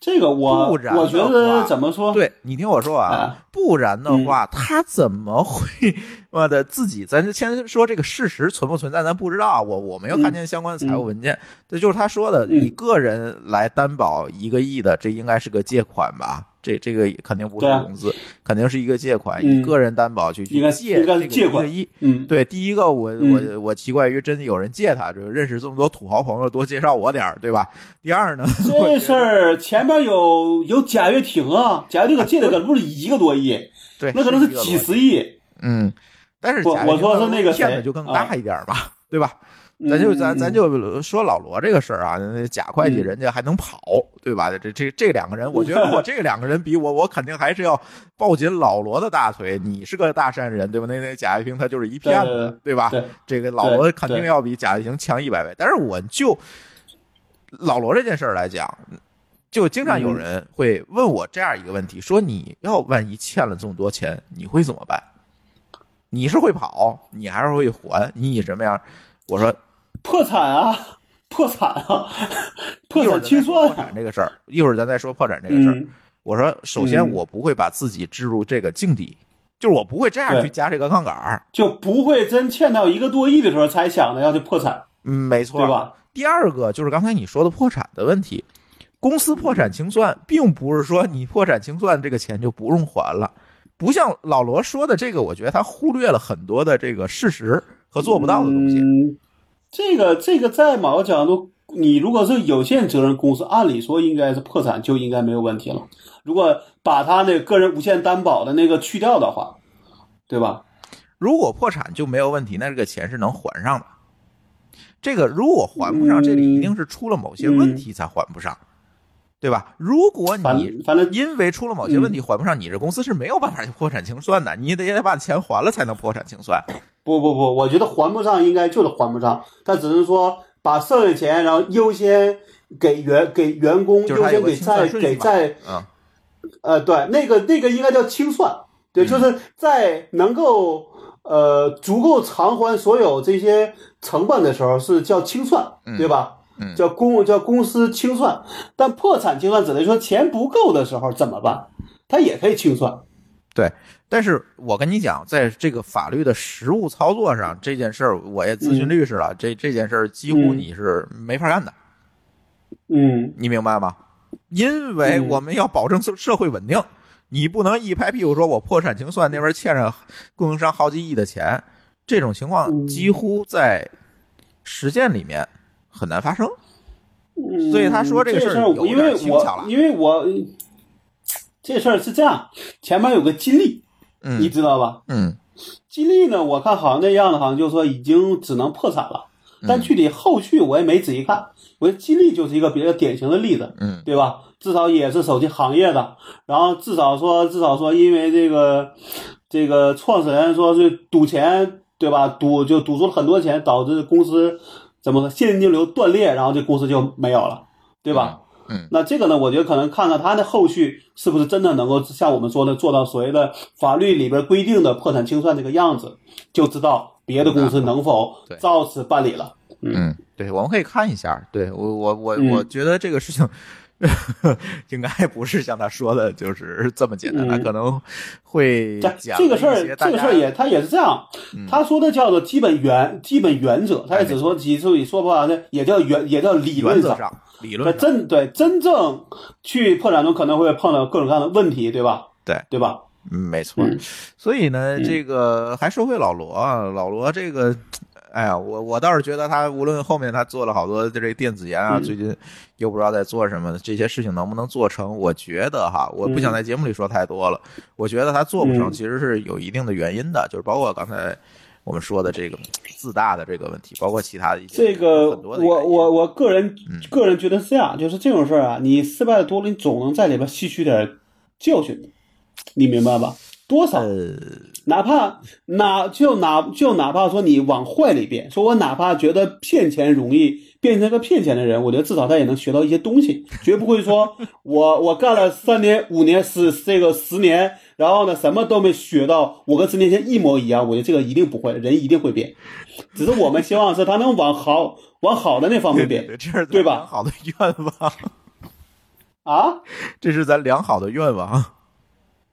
这个我不然我觉得怎么说？对你听我说啊啊，不然的话，他怎么会妈的自己？咱先说这个事实存不存在，咱不知道啊。我我没有看见相关的财务文件，这就是他说的，嗯以个人来担保一个亿的，这应该是个借款吧？这这个肯定不是融资，肯定是一个借款，嗯以个人担保去借应该是这个借款一对，第一个我嗯我我奇怪于真的有人借他，就是认识这么多土豪朋友，多介绍我点儿，对吧？第二呢，我这 事儿前面有有贾跃亭啊，贾跃亭可借的可不是一个多亿，对，那可能是几十亿。嗯，但是我我说是那个谁骗的就更大一点儿吧，对吧？咱就咱咱嗯就说老罗这个事儿啊，那贾会计人家还能跑，对吧？这这这两个人，我觉得如果这两个人比我，我肯定还是要抱紧老罗的大腿。你是个大善人，对吧？那那贾跃亭他就是一骗子，对吧？这个老罗肯定要比贾跃亭强一百倍。但是我就老罗这件事儿来讲，就经常有人会问我这样一个问题：说你要万一欠了这么多钱，你会怎么办？你是会跑，你还是会还？你以什么样？我说破产啊，破产啊，破产清说破算。产这个事儿，一会儿咱再说破产这个事儿。嗯我说，首先嗯我不会把自己置入这个境地，就是我不会这样去加这个杠杆儿。就不会真欠到一个多亿的时候才想着要去破产，嗯，没错，对？吧？第二个就是刚才你说的破产的问题，公司破产清算，并不是说你破产清算这个钱就不用还了，不像老罗说的这个，我觉得他忽略了很多的这个事实和做不到的东西。嗯，这个这个在某个角度，你如果是有限责任公司，按理说应该是破产就应该没有问题了。如果把他那个个人无限担保的那个去掉的话，对吧？如果破产就没有问题，那这个钱是能还上的。这个如果还不上，这里一定是出了某些问题才还不上，对吧？如果你反正因为出了某些问题还不上，你这公司是没有办法去破产清算的，你得也得把钱还了才能破产清算。不不不，我觉得还不上应该就是还不上，他只是说把剩下钱，然后优先给员给员工，优先给债给债嗯，呃，对，那个那个应该叫清算，对，嗯就是在能够呃足够偿还所有这些成本的时候是叫清算，对吧？嗯叫公叫公司清算，但破产清算只能说钱不够的时候怎么办？他也可以清算。对。但是我跟你讲，在这个法律的实务操作上，这件事儿我也咨询律师了，这这件事儿几乎嗯你是没法干的，嗯你明白吗？因为嗯我们要保证社社会稳定，你不能一拍屁股说我破产清算那边欠着供应商好几亿的钱，这种情况嗯几乎在实践里面很难发生。嗯，所以他说这个事儿有因为点轻巧了我因为我这事儿是这样，前面有个金利，你嗯知道吧？嗯金利呢，我看好像那样的，好像就是说已经只能破产了，但嗯具体后续我也没仔细看。我觉得金利就是一个比较典型的例子，嗯对吧？至少也是手机行业的，然后至少说，至少说，因为这个这个创始人说是赌钱，对吧？赌就赌出了很多钱，导致公司怎么说现金流断裂，然后这公司就没有了，对吧？嗯，那这个呢，我觉得可能看看他的后续是不是真的能够像我们说的做到所谓的法律里边规定的破产清算这个样子，就知道别的公司能否照此办理了。嗯，对，我们可以看一下。对我，我，我，嗯我觉得这个事情 应该不是像他说的，就是这么简单，他嗯可能会这讲这个事儿，这个事儿也，他也是这样。嗯他说的叫做基本原基本原则，他也只说几所以说不完的，也叫原也叫理论上。上、理论上，真对真正去破产中可能会碰到各种各样的问题，对吧？对对吧？嗯，没错。嗯所以呢，嗯这个还说回老罗啊，老罗这个，哎呀，我我倒是觉得他无论后面他做了好多这个电子烟啊，嗯最近又不知道在做什么，这些事情能不能做成？我觉得哈，我不想在节目里说太多了。我觉得他做不成，嗯其实是有一定的原因的，就是包括刚才我们说的这个自大的这个问题，包括其他的一些这个很多的我我我个人嗯个人觉得是这样，就是这种事儿啊，你失败的多了，你总能在里边吸取点教训，你明白吧？多少？呃，哪怕哪就哪就哪怕说你往坏里变，说我哪怕觉得骗钱容易变成个骗钱的人，我觉得至少他也能学到一些东西，绝不会说我 我干了三年五年十这个十年，然后呢什么都没学到，我跟十年前一模一样，我觉得这个一定不会，人一定会变，只是我们希望是他能往好往好的那方面变 对，吧良好的愿望，啊。这是咱良好的愿望。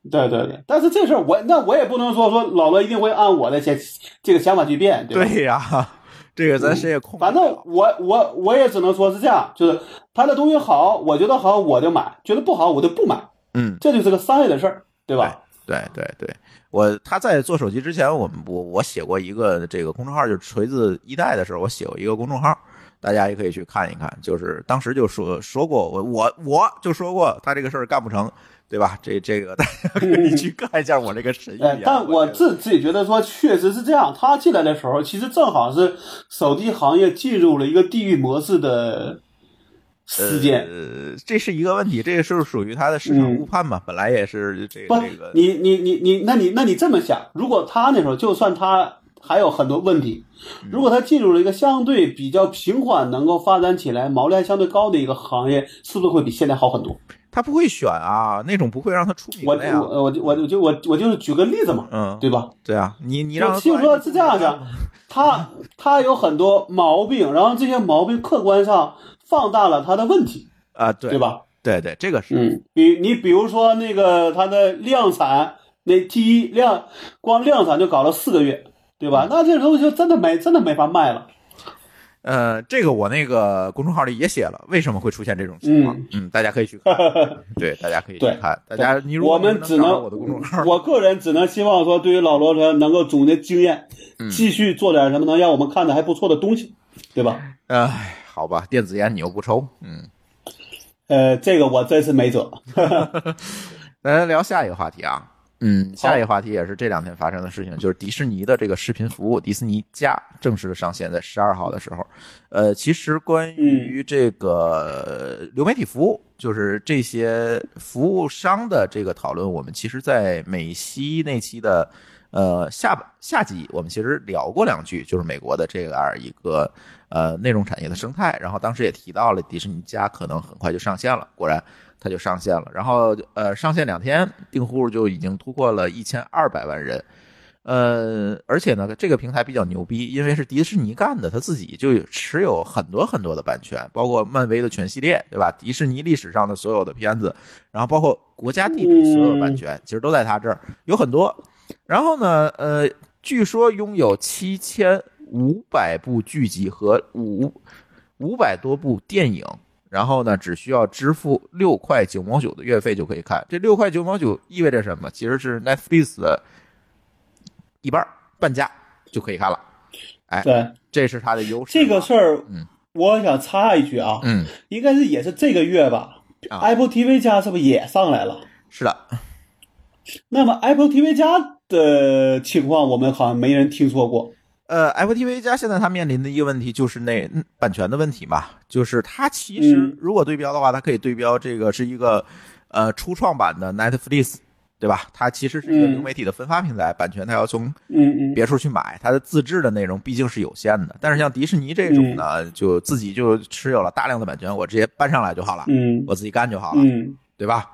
对对对，但是这事儿我那我也不能说说老罗一定会按我的想这个想法去变，对呀，这个咱谁也控。反正我我我也只能说是这样，就是他的东西好，我觉得好我就买，觉得不好我就不买，嗯，这就是个商业的事儿，对吧？对对对，我他在做手机之前，我们我我写过一个这个公众号，就是锤子一代的时候，我写过一个公众号，大家也可以去看一看。就是当时就说说过，我我我就说过他这个事儿干不成，对吧？这这个 大家你去看一下我这个神预言。，哎但我自自己觉得说，确实是这样。他进来的时候，其实正好是手机行业进入了一个地域模式的时间。呃，这是一个问题，这个是属于他的市场嗯误判嘛？本来也是这不个这个，，你你你你，那你那你这么想，如果他那时候就算他还有很多问题，嗯如果他进入了一个相对比较平缓、能够发展起来、毛利还相对高的一个行业，是不是会比现在好很多？他不会选啊，那种不会让他出名我的呀。我我我就我我就是举个例子嘛，嗯，对吧？对啊，你你让他就说是这样的讲，他他有很多毛病，然后这些毛病客观上放大了他的问题，啊，对对？吧？对对，这个是嗯，比你比如说那个它的量产，那第一量光量产就搞了四个月，对吧？那这东西就真的没真的没法卖了。呃，这个我那个公众号里也写了，为什么会出现这种情况？嗯大家可以去看，对，大家可以去看。大家，你如果我们只能我的公众号，我个人只能希望说，对于老罗说能够总结经验，嗯继续做点什么能让我们看的还不错的东西，对吧？哎，好吧，电子烟你又不抽，嗯，呃，这个我真是没辙。咱聊下一个话题啊。嗯，下一个话题也是这两天发生的事情，就是迪士尼的这个视频服务，迪士尼加正式的上线在十二号的时候。呃，其实关于这个流媒体服务，就是这些服务商的这个讨论，我们其实，在美西那期的呃下下集，我们其实聊过两句，就是美国的这样一个呃内容产业的生态，然后当时也提到了迪士尼加可能很快就上线了，果然。它就上线了，然后呃，上线两天，订户就已经突破了一千二百万人，呃，而且呢，这个平台比较牛逼，因为是迪士尼干的，他自己就持有很多很多的版权，包括漫威的全系列，对吧？迪士尼历史上的所有的片子，然后包括国家地理所有的版权，其实都在他这儿，有很多。然后呢，呃，据说拥有七千五百部剧集和五五百多部电影。然后呢，只需要支付六块九毛九的月费就可以看。这六块九毛九意味着什么？其实是 Netflix 的一半半价就可以看了。哎，对这是它的优势。这个事儿嗯，我想插一句啊，嗯，应该是也是这个月吧、啊 a p p l e TV 加是不是也上来了？是的，那么 Apple TV 加的情况，我们好像没人听说过。呃，Apple TV 加现在它面临的一个问题就是那嗯版权的问题嘛，就是它其实嗯如果对标的话，它可以对标这个是一个呃初创版的 Netflix。对吧？它其实是一个嗯流媒体的分发平台，版权它要从别处去买，它的自制的内容毕竟是有限的。但是像迪士尼这种呢，就自己就持有了大量的版权，我直接搬上来就好了，嗯我自己干就好了，嗯对吧？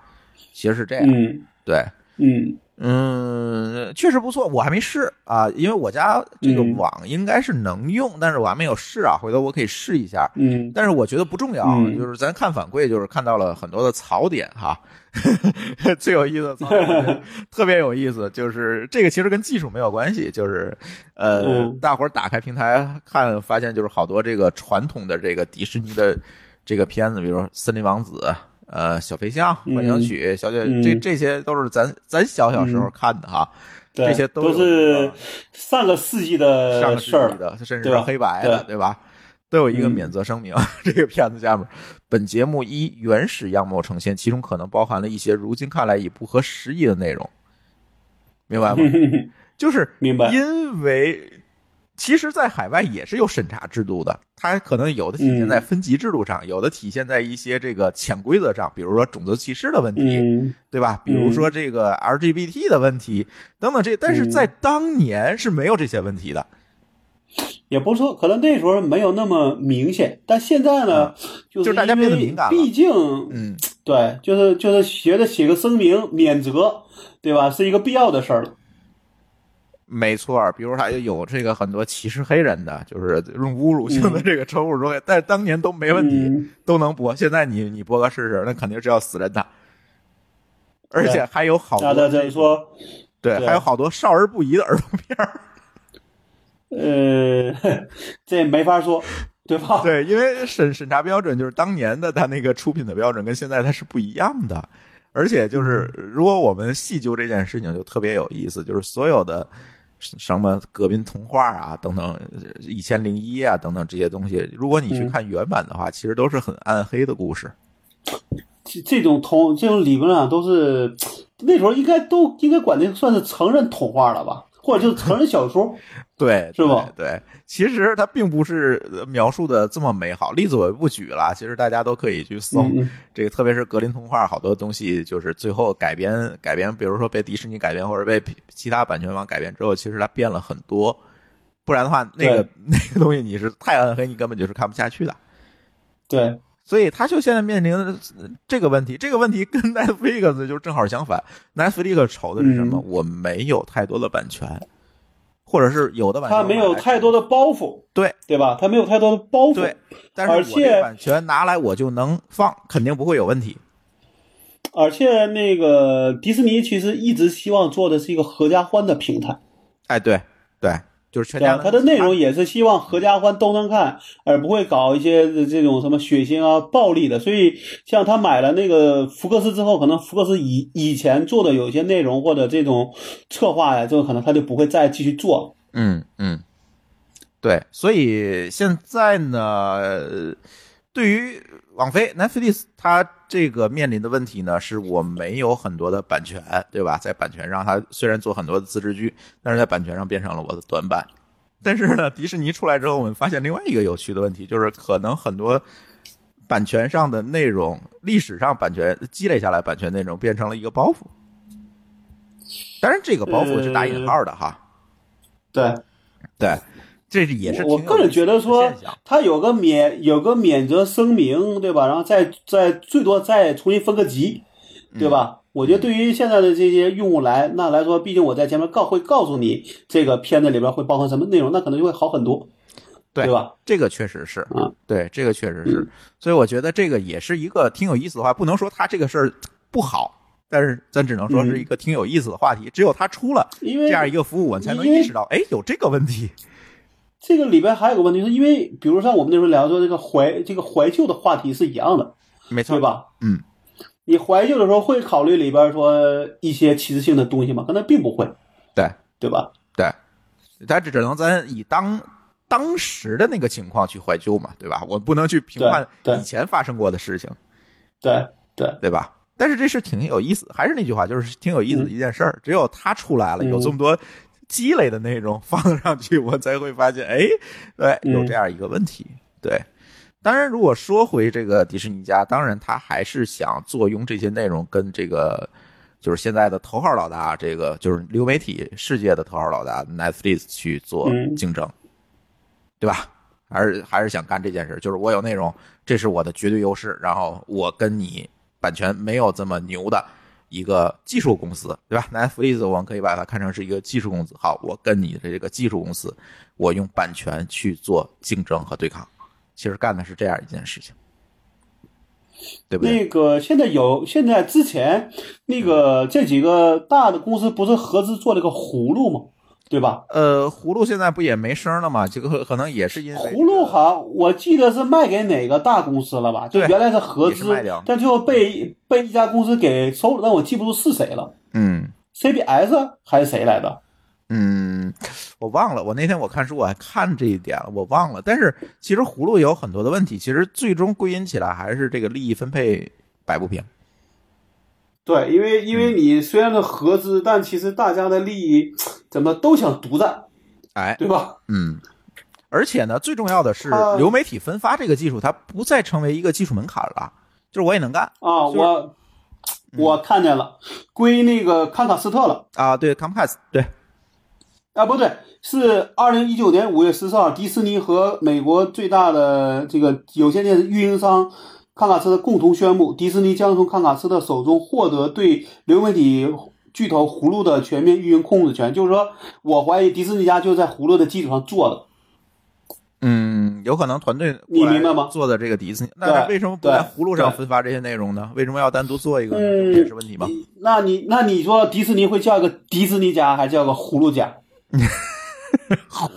其实是这样，嗯对，嗯嗯，确实不错，我还没试啊，因为我家这个嗯网应该是能用，但是我还没有试啊，回头我可以试一下。嗯但是我觉得不重要，嗯就是咱看反馈，就是看到了很多的槽点哈。最有意思的槽点，特别有意思，就是这个其实跟技术没有关系，就是呃，嗯大伙儿打开平台看，发现就是好多这个传统的这个迪士尼的这个片子，比如说《森林王子》。呃，小飞象、幻想曲、小姐，嗯这这些都是咱咱小小时候看的哈。这些都是上个世纪上的个世事儿纪，的，甚至是黑白的，对吧？都有一个嗯免责声明。这个片子下面，本节目依原始样貌呈现，其中可能包含了一些如今看来已不合时宜的内容，明白吗？就是明白因为其实，在海外也是有审查制度的，它可能有的体现在分级制度上，有的体现在一些这个潜规则上，比如说种族歧视的问题，嗯对吧？比如说这个 LGBT 的问题等等这，但是在当年是没有这些问题的。也不是说，可能那时候没有那么明显，但现在呢，就是就是大家变得敏感了毕竟，嗯，对，就是就是学着写个声明免责，对吧？是一个必要的事儿了。没错儿，比如他有这个很多歧视黑人的，就是用侮辱性的这个称呼说，但是当年都没问题，嗯都能播。现在你你播个试试，那肯定是要死人的。而且还有好多这这说，对，对还有好多少儿不宜的儿童片儿。呃，这没法说，对吧？对，因为审审查标准就是当年的他那个出品的标准跟现在它是不一样的，而且就是如果我们细究这件事情，就特别有意思，就是所有的什么葛宾童话啊等等，一千零一啊等等这些东西，如果你去看原版的话，其实都是很暗黑的故事。这这种童这种理论上都是那时候应该都应该管这算是成人童话了吧，或者就是成人小说。对，是吧对？对，其实它并不是呃描述的这么美好，例子我就不举了，其实大家都可以去搜。嗯这个特别是格林童话，好多东西就是最后改编改编，比如说被迪士尼改编或者被其他版权方改编之后，其实它变了很多。不然的话，那个 那个东西你是太暗黑，你根本就是看不下去的。对，所以他就现在面临的这个问题，这个问题跟 Netflix 就正好相反。Netflix 愁的是什么？嗯我没有太多的版权，或者是有的版权他没有太多的的包袱，对对吧？他没有太多的包袱。对，但是我而且这版权拿来我就能放，肯定不会有问题。而且那个迪士尼其实一直希望做的是一个合家欢的平台，哎，对对，就是全对吧？家能它的内容也是希望合家欢都能看，而不会搞一些这种什么血腥啊、暴力的。所以，像他买了那个福克斯之后，可能福克斯以以前做的有些内容或者这种策划呀，这个可能他就不会再继续做了。嗯嗯，对，所以现在呢，呃对于网飞 Netflix 它这个面临的问题呢，是我没有很多的版权，对吧？在版权上，它虽然做很多的自制剧，但是在版权上变成了我的短板。但是呢，迪士尼出来之后，我们发现另外一个有趣的问题，就是可能很多版权上的内容，历史上版权积累下来版权内容变成了一个包袱。当然，这个包袱是打引号的哈。对，对，这是也是我个人觉得说他有个免有个免责声明，对吧？然后再再最多再重新分个级，对吧？我觉得对于现在的这些用户来那来说，毕竟我在前面告会告诉你这个片子里边会包含什么内容，那可能就会好很多，对吧？这个确实是啊，对，这个确实是，所以我觉得这个也是一个挺有意思的话，不能说他这个事儿不好，但是咱只能说是一个挺有意思的话题。只有他出了这样一个服务，我才能意识到，哎，有这个问题。这个里边还有个问题，是因为比如像我们那时候聊说这个怀这个怀旧的话题是一样的，没错，对？吧？嗯，你怀旧的时候会考虑里边说一些歧视性的东西吗？可能并不会，对对吧？对，他只能咱以当当时的那个情况去怀旧嘛，对吧？我不能去评判以前发生过的事情。对对，对吧？但是这事挺有意思，还是那句话，就是挺有意思的一件事儿。只有他出来了，嗯有这么多积累的内容放上去，我才会发现，哎，对，嗯有这样一个问题。对，当然，如果说回这个迪士尼家，当然他还是想坐拥这些内容跟这个就是现在的头号老大，这个就是流媒体世界的头号老大 Netflix 去做竞争，对吧？还是还是想干这件事，就是我有内容，这是我的绝对优势，然后我跟你版权没有这么牛的一个技术公司，对吧？Netflix 我们可以把它看成是一个技术公司，好，我跟你的这个技术公司，我用版权去做竞争和对抗，其实干的是这样一件事情。对不对？那个现在有，现在之前那个这几个大的公司不是合资做了个葫芦吗？对吧？呃，葫芦现在不也没声了吗？这个可能也是因为葫芦好，我记得是卖给哪个大公司了吧？就原来是合资，但最后被被一家公司给收了，但我记不住是谁了。嗯，CBS 还是谁来的？嗯，我忘了。我那天我看书我还看这一点了，我忘了。但是其实葫芦有很多的问题，其实最终归因起来还是这个利益分配摆不平。对，因为因为你虽然是合资，但其实大家的利益怎么都想独占，哎，对吧？嗯。而且呢，最重要的是流媒体分发这个技术，它不再成为一个技术门槛了，就是我也能干啊。我我看见了，归那个康卡斯特了啊。对，Comcast 对。啊，不对，是二零一九年五月十四号，迪士尼和美国最大的这个有线电视运营商康卡斯特共同宣布，迪士尼将从康卡斯特手中获得对流媒体巨头葫芦的全面运营控制权。就是说，我怀疑迪士尼家就在葫芦的基础上做的。嗯，有可能团队你明白吗？做的这个迪士尼，那为什么不在葫芦上分发这些内容呢？为什么要单独做一个？也是问题吗？那你那你说迪士尼会叫一个迪士尼家，还叫个葫芦家？好，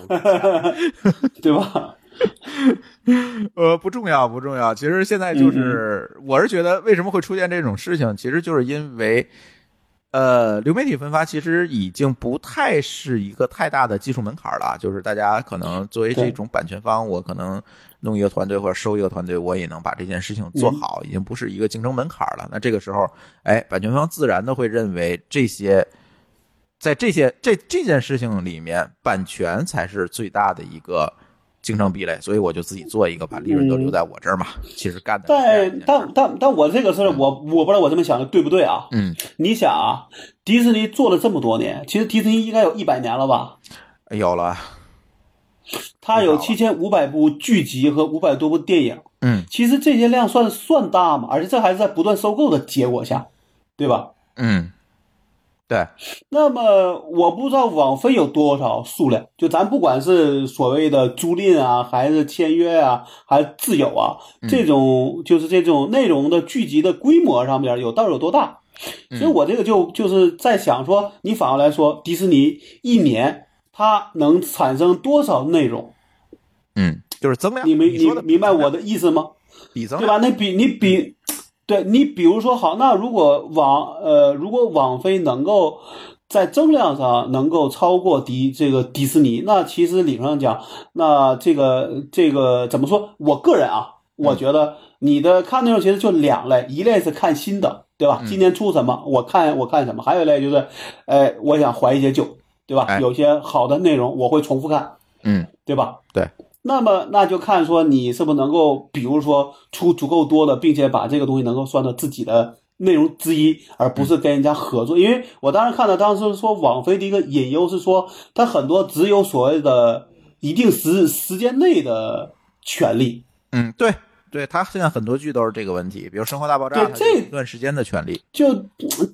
对吧？呃，不重要，不重要。其实现在就是，我是觉得为什么会出现这种事情，其实就是因为，呃，流媒体分发其实已经不太是一个太大的技术门槛了。就是大家可能作为这种版权方，我可能弄一个团队或者收一个团队，我也能把这件事情做好，已经不是一个竞争门槛了。那这个时候，哎，版权方自然的会认为这些。在这些这这件事情里面，版权才是最大的一个竞争壁垒，所以我就自己做一个，把利润都留在我这儿嘛。其实干的。但但但但我这个事儿，我我不知道我这么想的对不对啊？嗯，你想啊，迪士尼做了这么多年，其实迪士尼应该有一百年了吧？有了。它有七千五百部剧集和五百多部电影。嗯，其实这些量算算大嘛？而且这还是在不断收购的结果下，对吧？嗯。对，那么我不知道网费有多少数量，就咱不管是所谓的租赁啊，还是签约啊，还是自有啊，这种就是这种内容的聚集的规模上面有到底有多大？所以我这个就就是在想说，你反过来说，迪士尼一年它能产生多少内容？嗯，就是增量。你明你明白我的意思吗？比增对吧？那比你比。对你，比如说好，那如果网呃，如果网飞能够在增量上能够超过迪这个迪士尼，那其实理论上讲，那这个这个怎么说？我个人啊，我觉得你的看内容其实就两类，一类是看新的，对吧？今年出什么，我看我看什么；还有一类就是，哎，我想怀一些旧，对吧？有些好的内容我会重复看，嗯，对吧？对。那么那就看说你是不是能够，比如说出足够多的，并且把这个东西能够算到自己的内容之一，而不是跟人家合作。因为我当时看到当时说网飞的一个隐忧是说，它很多只有所谓的一定时时间内的权利。嗯，对，对，它现在很多剧都是这个问题，比如《生活大爆炸》，对这段时间的权利，就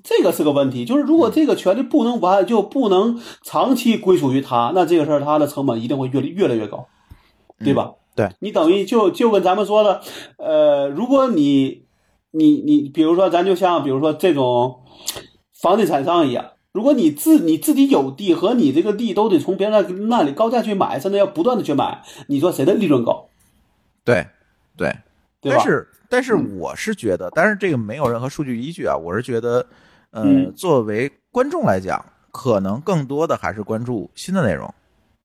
这个是个问题。就是如果这个权利不能完，就不能长期归属于他，那这个事儿它的成本一定会越越来越高。对吧？对你等于就就跟咱们说的，呃，如果你你你，比如说咱就像比如说这种房地产商一样，如果你自你自己有地和你这个地都得从别人那里高价去买，甚至要不断的去买，你说谁的利润高？对对，对但是但是我是觉得，但是这个没有任何数据依据啊。我是觉得，呃，作为观众来讲，可能更多的还是关注新的内容，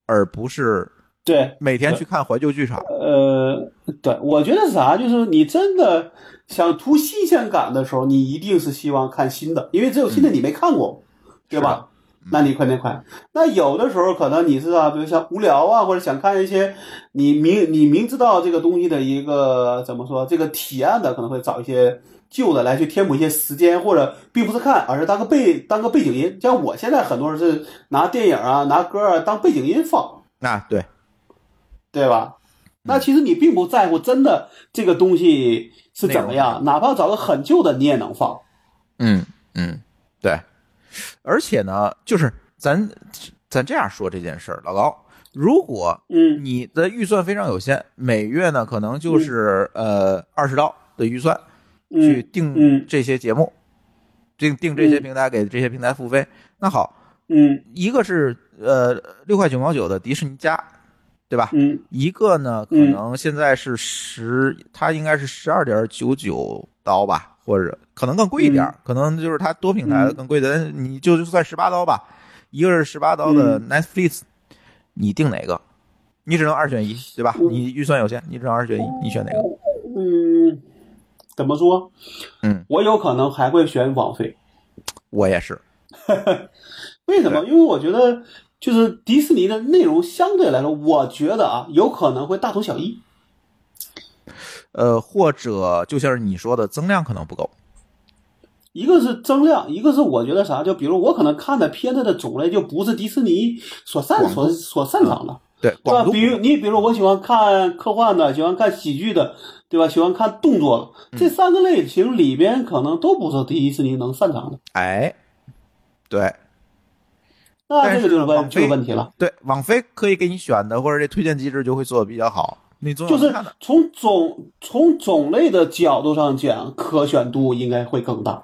而不是。对，每天去看怀旧剧场。呃，对，我觉得是啥？就是你真的想图新鲜感的时候，你一定是希望看新的，因为只有新的你没看过，对吧？那你快点快。那有的时候可能你是啊，比如像无聊啊，或者想看一些你明你明知道这个东西的一个怎么说这个体验的，可能会找一些旧的来去填补一些时间，或者并不是看，而是当个背当个背景音。像我现在很多人是拿电影啊、拿歌啊当背景音放，啊，对，对吧？那其实你并不在乎真的这个东西是怎么样，哪怕找个很旧的你也能放。嗯嗯，对。而且呢，就是咱咱这样说这件事儿，老高，如果嗯你的预算非常有限，每月呢可能就是呃二十刀的预算去嗯定嗯这些节目，定定这些平台给这些平台付费。那好，嗯一个是呃六块九毛九的迪士尼加，对吧？嗯一个呢，可嗯能现在是十，它应该是十二点九九刀吧，或者可能更贵一点儿，可能就是它多平台更贵的，但你就就算十八刀吧。一个是十八刀的 Netflix，、你定哪个？你只能二选一，对吧？嗯你预算有限，你只能二选一，你选哪个？嗯，怎么说？嗯，我有可能还会选网费。我也是，为什么？因为我觉得就是迪士尼的内容相对来说，我觉得啊，有可能会大同小异。呃，或者就像是你说的，增量可能不够。一个是增量，一个是我觉得啥，就比如我可能看的片子的种类就不是迪士尼所擅广所所擅长的，对，对吧？比如你比如我喜欢看科幻的，喜欢看喜剧的，对吧？喜欢看动作的，这三个类型里边可能都不是迪士尼能擅长的，哎，对那这个就是问这个问题了。对，网飞可以给你选的，或者这推荐机制就会做的比较好。你总就是从种从种类的角度上讲，可选度应该会更大，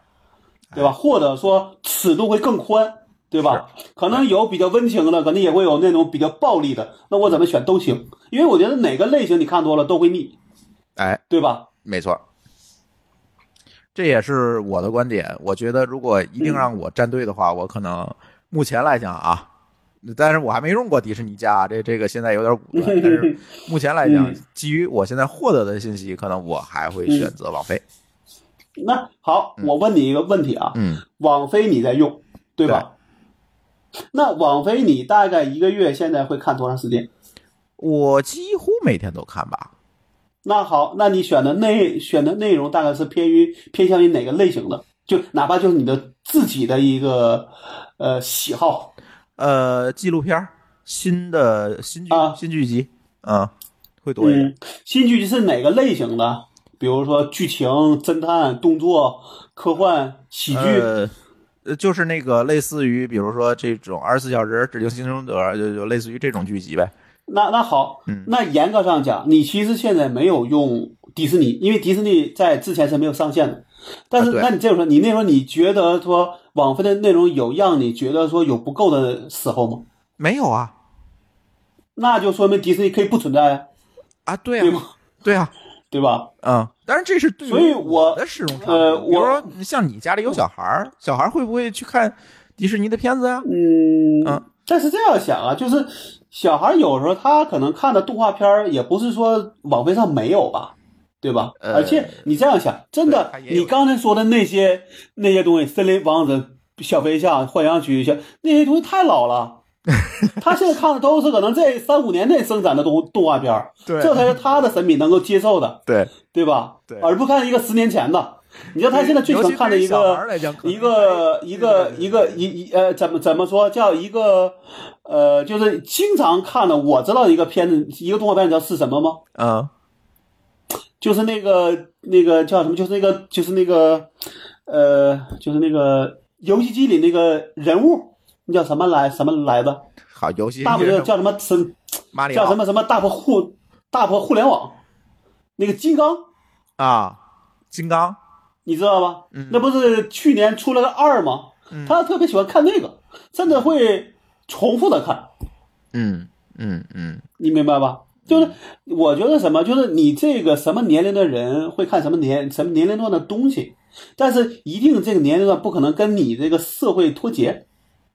对吧？或者说尺度会更宽，对吧？可能有比较温情的，可能也会有那种比较暴力的。那我怎么选都行，因为我觉得哪个类型你看多了都会腻，哎，对吧？没错，这也是我的观点。我觉得如果一定让我站队的话，我可能目前来讲啊，但是我还没用过迪士尼加，这这个现在有点武断。但是目前来讲嗯，基于我现在获得的信息，可能我还会选择网飞。那好，我问你一个问题啊，嗯，网飞你在用，对吧？那网飞你大概一个月现在会看多长时间？我几乎每天都看吧。那好，那你选的内选的内容大概是偏于偏向于哪个类型的？就哪怕就是你的自己的一个呃喜好呃，纪录片儿新的新剧、啊新剧集，啊，会多一点。嗯，新剧集是哪个类型的？比如说剧情、侦探、动作、科幻、喜剧。呃，呃就是那个类似于，比如说这种二十四小时指定幸存者，就就类似于这种剧集呗。那那好，嗯那严格上讲，你其实现在没有用迪士尼，因为迪士尼在之前是没有上线的。但是，啊那你这样说，你那时候你觉得说网飞的内容有让你觉得说有不够的时候吗？没有啊那就说明迪士尼可以不存在啊，啊，对啊，对吗？对啊，对吧？嗯，但是这是对于所以我我的使用场景。呃比如我说像你家里有小孩儿，小孩儿会不会去看迪士尼的片子呀？嗯嗯但是这样想啊，就是小孩有时候他可能看的动画片儿也不是说网飞上没有吧，对吧？呃而且你这样想，真的你刚才说的那些那些东西，森林王子、小飞象、幻想曲像那些东西太老了。他现在看的都是可能这三五年内生产的动动画片，对这才是他的审美能够接受的，对，对吧？对而不看一个十年前的。你知道他现在最喜欢看的一个一个一个一个一一呃，怎么怎么说叫一个呃，就是经常看的。我知道一个片子，一个动画片，你知道是什么吗？嗯就是那个那个叫什么？就是那个就是那个呃，就是那个游戏机里那个人物，那叫什么来？什么来着？好游戏大不叫叫什么？什叫什么？什么大破互大破互联网，那个金刚，啊，金刚，你知道吧？嗯。那不是去年出了个二吗？嗯。他特别喜欢看那个，甚至会重复的看，嗯嗯嗯，你明白吧？就是我觉得什么，就是你这个什么年龄的人会看什么年什么年龄段的东西，但是一定这个年龄段不可能跟你这个社会脱节，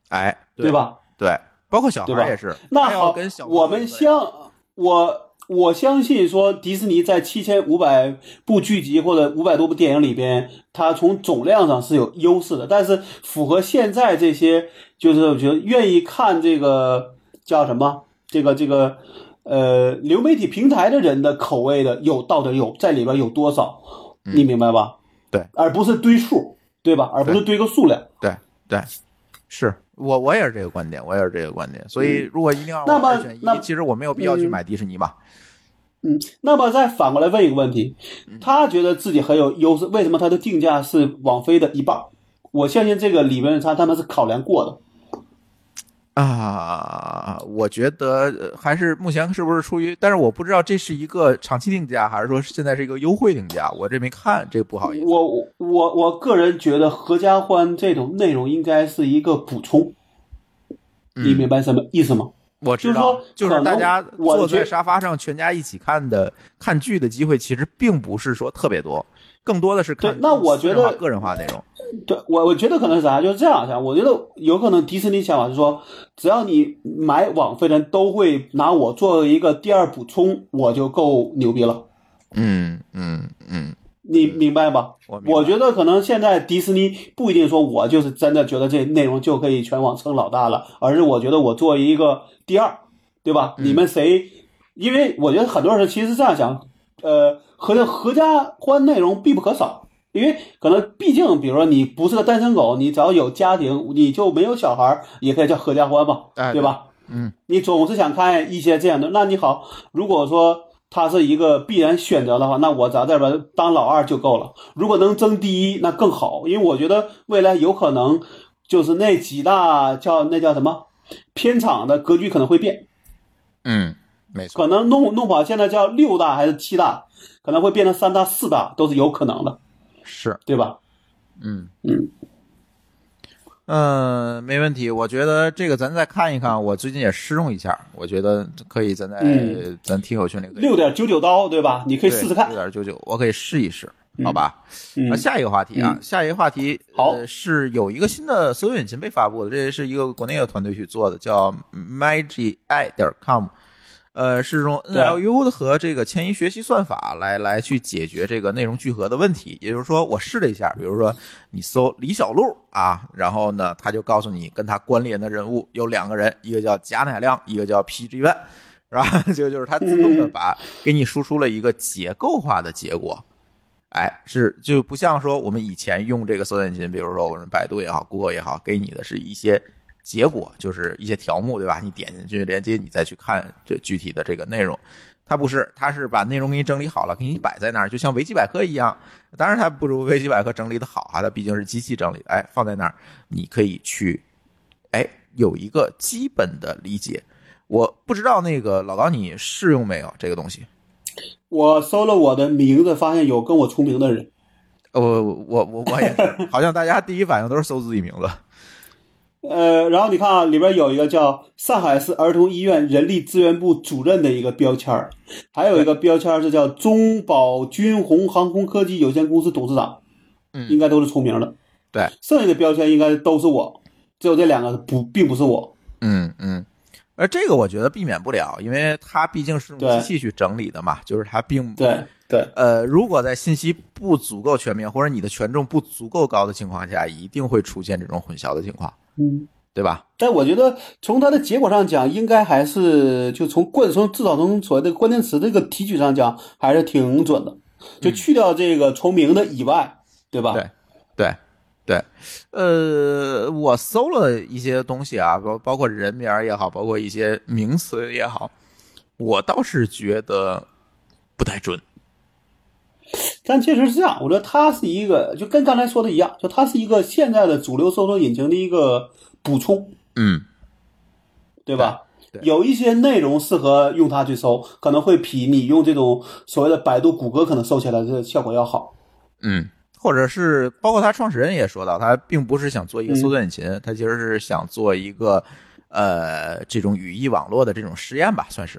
哎，对？吧？对，包括小孩对吧儿也是。那好我们相我我相信说迪士尼在七千五百部剧集或者五百多部电影里边，它从总量上是有优势的。但是符合现在这些，就是我觉得愿意看这个叫什么，这个这个呃流媒体平台的人的口味的，有到底有在里边有多少？你明白吧？对，而不是堆数，对吧？而不是堆个数量。对对，是我我也是这个观点，我也是这个观点。所以如果一定要那么二选一那，其实我没有必要去买迪士尼吧。嗯，那么再反过来问一个问题，他觉得自己很有优势，为什么他的定价是网飞的一半？我相信这个里边他他们是考量过的。啊，我觉得呃还是目前是不是出于，但是我不知道这是一个长期定价，还是说现在是一个优惠定价，我这没看，这个不好意思。我我我个人觉得合家欢这种内容应该是一个补充，你明白什么意思吗？我知道，就就是大家坐在沙发上全家一起看的看剧的机会，其实并不是说特别多，更多的是看对那我觉得个人化内容。对我我觉得可能是啥，就是这样想。我觉得有可能迪士尼想法是说，只要你买网飞的人都会拿我作为一个第二补充，我就够牛逼了。嗯嗯嗯，你明白吧？我我觉得可能现在迪士尼不一定说我就是真的觉得这内容就可以全网称老大了，而是我觉得我作为一个第二，对吧？嗯你们谁？因为我觉得很多人其实这样想，呃，合合家欢内容必不可少。因为可能毕竟，比如说你不是个单身狗，你只要有家庭，你就没有小孩儿，也可以叫合家欢嘛，哎对吧？嗯，你总是想看一些这样的，那你好，如果说它是一个必然选择的话，那我在这边当老二就够了。如果能争第一，那更好，因为我觉得未来有可能就是那几大叫那叫什么片场的格局可能会变，嗯，没错。可能弄弄不好现在叫六大还是七大，可能会变成三大、四大都是有可能的，是，对吧？嗯嗯嗯，没问题。我觉得这个咱再看一看，我最近也试用一下，我觉得可以，咱在、嗯咱听友群里六点九九刀，对吧？你可以试试看六。点九九，我可以试一试，好吧？嗯啊，下一个话题啊，嗯下一个话题，好呃，是有一个新的搜索引擎被发布的，这是一个国内的团队去做的，叫 magii 点 com，呃，是用 NLU 和这个迁移学习算法来来去解决这个内容聚合的问题。也就是说，我试了一下，比如说你搜李小璐啊，然后呢，他就告诉你跟他关联的人物有两个人，一个叫贾乃亮，一个叫 PG One。是吧？就就是它自动的把给你输出了一个结构化的结果，哎，是就不像说我们以前用这个搜索引擎，比如说我们百度也好，Google 也好，给你的是一些结果，就是一些条目，对吧？你点进去连接，你再去看这具体的这个内容。它不是，它是把内容给你整理好了，给你摆在那儿，就像维基百科一样。当然，它不如维基百科整理的好啊，它毕竟是机器整理的。哎，放在那儿，你可以去，哎，有一个基本的理解。我不知道那个老高你试用没有这个东西？我搜了我的名字，发现有跟我重名的人。呃，我我我我也是，好像大家第一反应都是搜自己名字。呃，然后你看啊，里边有一个叫上海市儿童医院人力资源部主任的一个标签儿，还有一个标签儿是叫中保军鸿航空科技有限公司董事长，嗯应该都是重名的。对，剩下的标签应该都是我，只有这两个不，并不是我。嗯嗯，而这个我觉得避免不了，因为它毕竟是用机器去整理的嘛，就是它并对对，呃，如果在信息不足够全面或者你的权重不足够高的情况下，一定会出现这种混淆的情况，嗯。对吧？但我觉得从它的结果上讲，应该还是就从关从至少从所谓的关键词这个提取上讲，还是挺准的。就去掉这个重名的以外，对吧？对对对，呃，我搜了一些东西啊，包包括人名也好，包括一些名词也好，我倒是觉得不太准。但确实是这样，我觉得它是一个，就跟刚才说的一样，就它是一个现在的主流搜索引擎的一个补充，嗯，对吧？对对有一些内容适合用它去搜，可能会比你用这种所谓的百度、谷歌可能搜起来的效果要好。嗯，或者是包括他创始人也说到，他并不是想做一个搜索引擎，他其实是想做一个呃这种语义网络的这种实验吧，算是。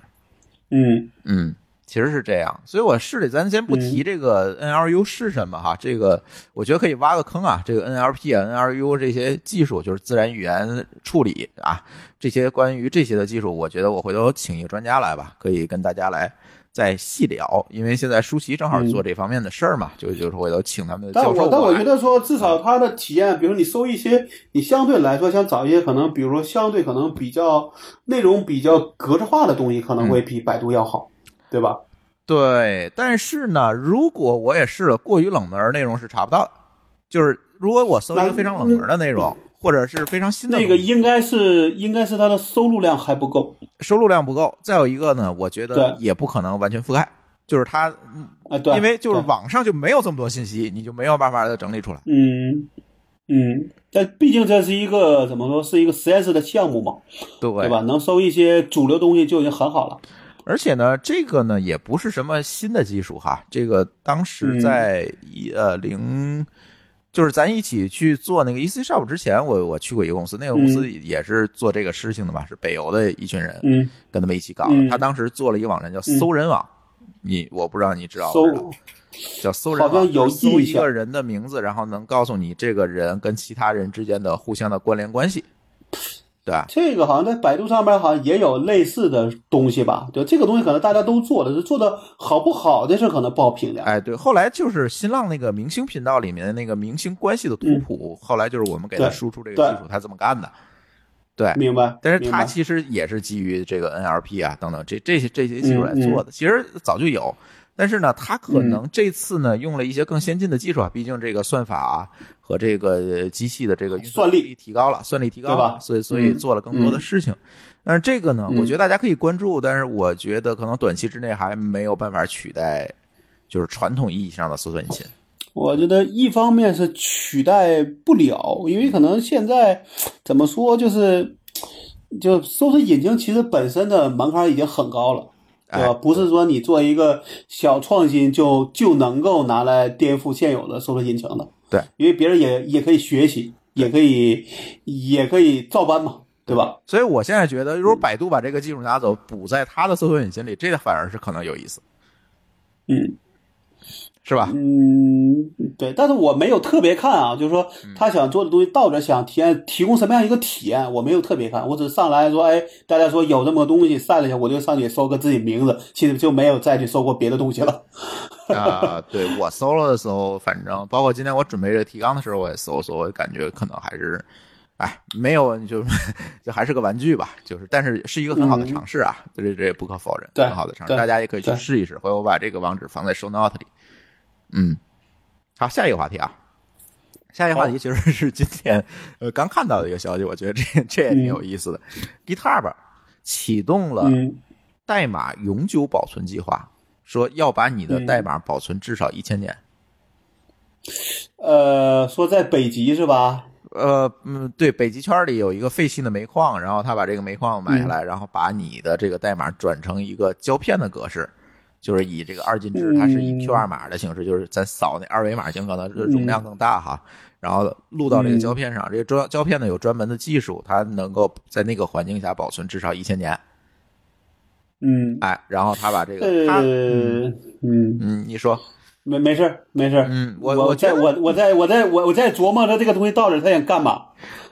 嗯嗯，其实是这样，所以我试了，咱先不提这个 NLU 是什么哈，这个我觉得可以挖个坑啊，这个 NLP 啊、NLU 这些技术，就是自然语言处理啊，这些关于这些的技术，我觉得我回头请一个专家来吧，可以跟大家来再细聊，因为现在舒淇正好做这方面的事儿嘛，就就是回头请他们的教授我但我觉得说，至少他的体验，比如你搜一些，你相对来说想找一些可能，比如说相对可能比较内容比较格式化的东西，可能会比百度要好，对吧？对，但是呢，如果我也试了，过于冷门儿内容是查不到的。就是如果我搜一个非常冷门的内容，或者是非常新的那个应该是应该是它的收录量还不够收录量不够，再有一个呢，我觉得也不可能完全覆盖，就是它，啊，对，因为就是网上就没有这么多信息，你就没有办法把它整理出来。嗯嗯，但毕竟这是一个怎么说，是一个实验室的项目嘛，对对吧？能收一些主流东西就已经很好了。而且呢，这个呢也不是什么新的技术哈，这个当时在一、呃零，就是咱一起去做那个 EC Shop 之前，我我去过一个公司，那个公司也是做这个事情的嘛，是北邮的一群人嗯，跟他们一起搞。的他当时做了一个网站叫搜人网，你我不知道你知道不知道搜叫搜人网，有搜一个人的名字，然后能告诉你这个人跟其他人之间的互相的关联关系，对吧？这个好像在百度上面好像也有类似的东西吧？对，这个东西可能大家都做了，是做的好不好这事可能不好评价。哎，对，后来就是新浪那个明星频道里面的那个明星关系的图谱，后来就是我们给他输出这个技术，他这么干的。对，明白？但是明白它其实也是基于这个 NLP 啊等等这这些这些技术来做的，其实早就有。但是呢，它可能这次呢用了一些更先进的技术啊，毕竟这个算法啊和这个机器的这个运算力。力提高了，算力提高了，所以所以嗯。做了更多的事情。但是这个呢，嗯我觉得大家可以关注，但是我觉得可能短期之内还没有办法取代，就是传统意义上的搜索引擎。我觉得一方面是取代不了，因为可能现在怎么说，就是就搜索引擎其实本身的门槛已经很高了，对吧？哎不是说你做一个小创新就就能够拿来颠覆现有的搜索引擎的。对，因为别人也也可以学习，也可以也可以照搬嘛，对吧？所以我现在觉得，如果百度把这个技术拿走，补在它的搜索引擎里，这个反而是可能有意思，嗯。是吧？嗯，对，但是我没有特别看啊，就是说他想做的东西到底想体验提供什么样一个体验，我没有特别看，我只是上来说，哎，大家说有这么个东西，晒了一下，我就上去搜个自己名字，其实就没有再去搜过别的东西了。啊、对我搜了的时候，反正包括今天我准备这个提纲的时候，我也搜搜，我感觉可能还是，哎，没有就 就还是个玩具吧，就是，但是是一个很好的尝试啊，这这也不可否认，对很好的尝试，大家也可以去试一试。回头我把这个网址放在 show note 里。嗯，好，下一个话题啊，下一个话题其实是今天呃刚看到的一个消息，我觉得这这也挺有意思的。GitHub 启动了嗯。代码永久保存计划，说要把你的嗯。代码保存至少一千年。呃，说在北极是吧？呃，嗯，对，北极圈里有一个废弃的煤矿，然后他把这个煤矿买下来，然后把你的这个代码转成一个胶片的格式，就是以这个二进制，它是以嗯 QR 码的形式，就是咱扫那二维码尽可能容量更大哈，然后录到这个胶片上。这个胶胶片呢有专门的技术，它能够在那个环境下保存至少一千年。嗯，哎，然后他把这个，他呃，嗯，嗯，你说，没没事儿没事儿，嗯我我在我我在我在我我在琢磨他这个东西到底他想干嘛，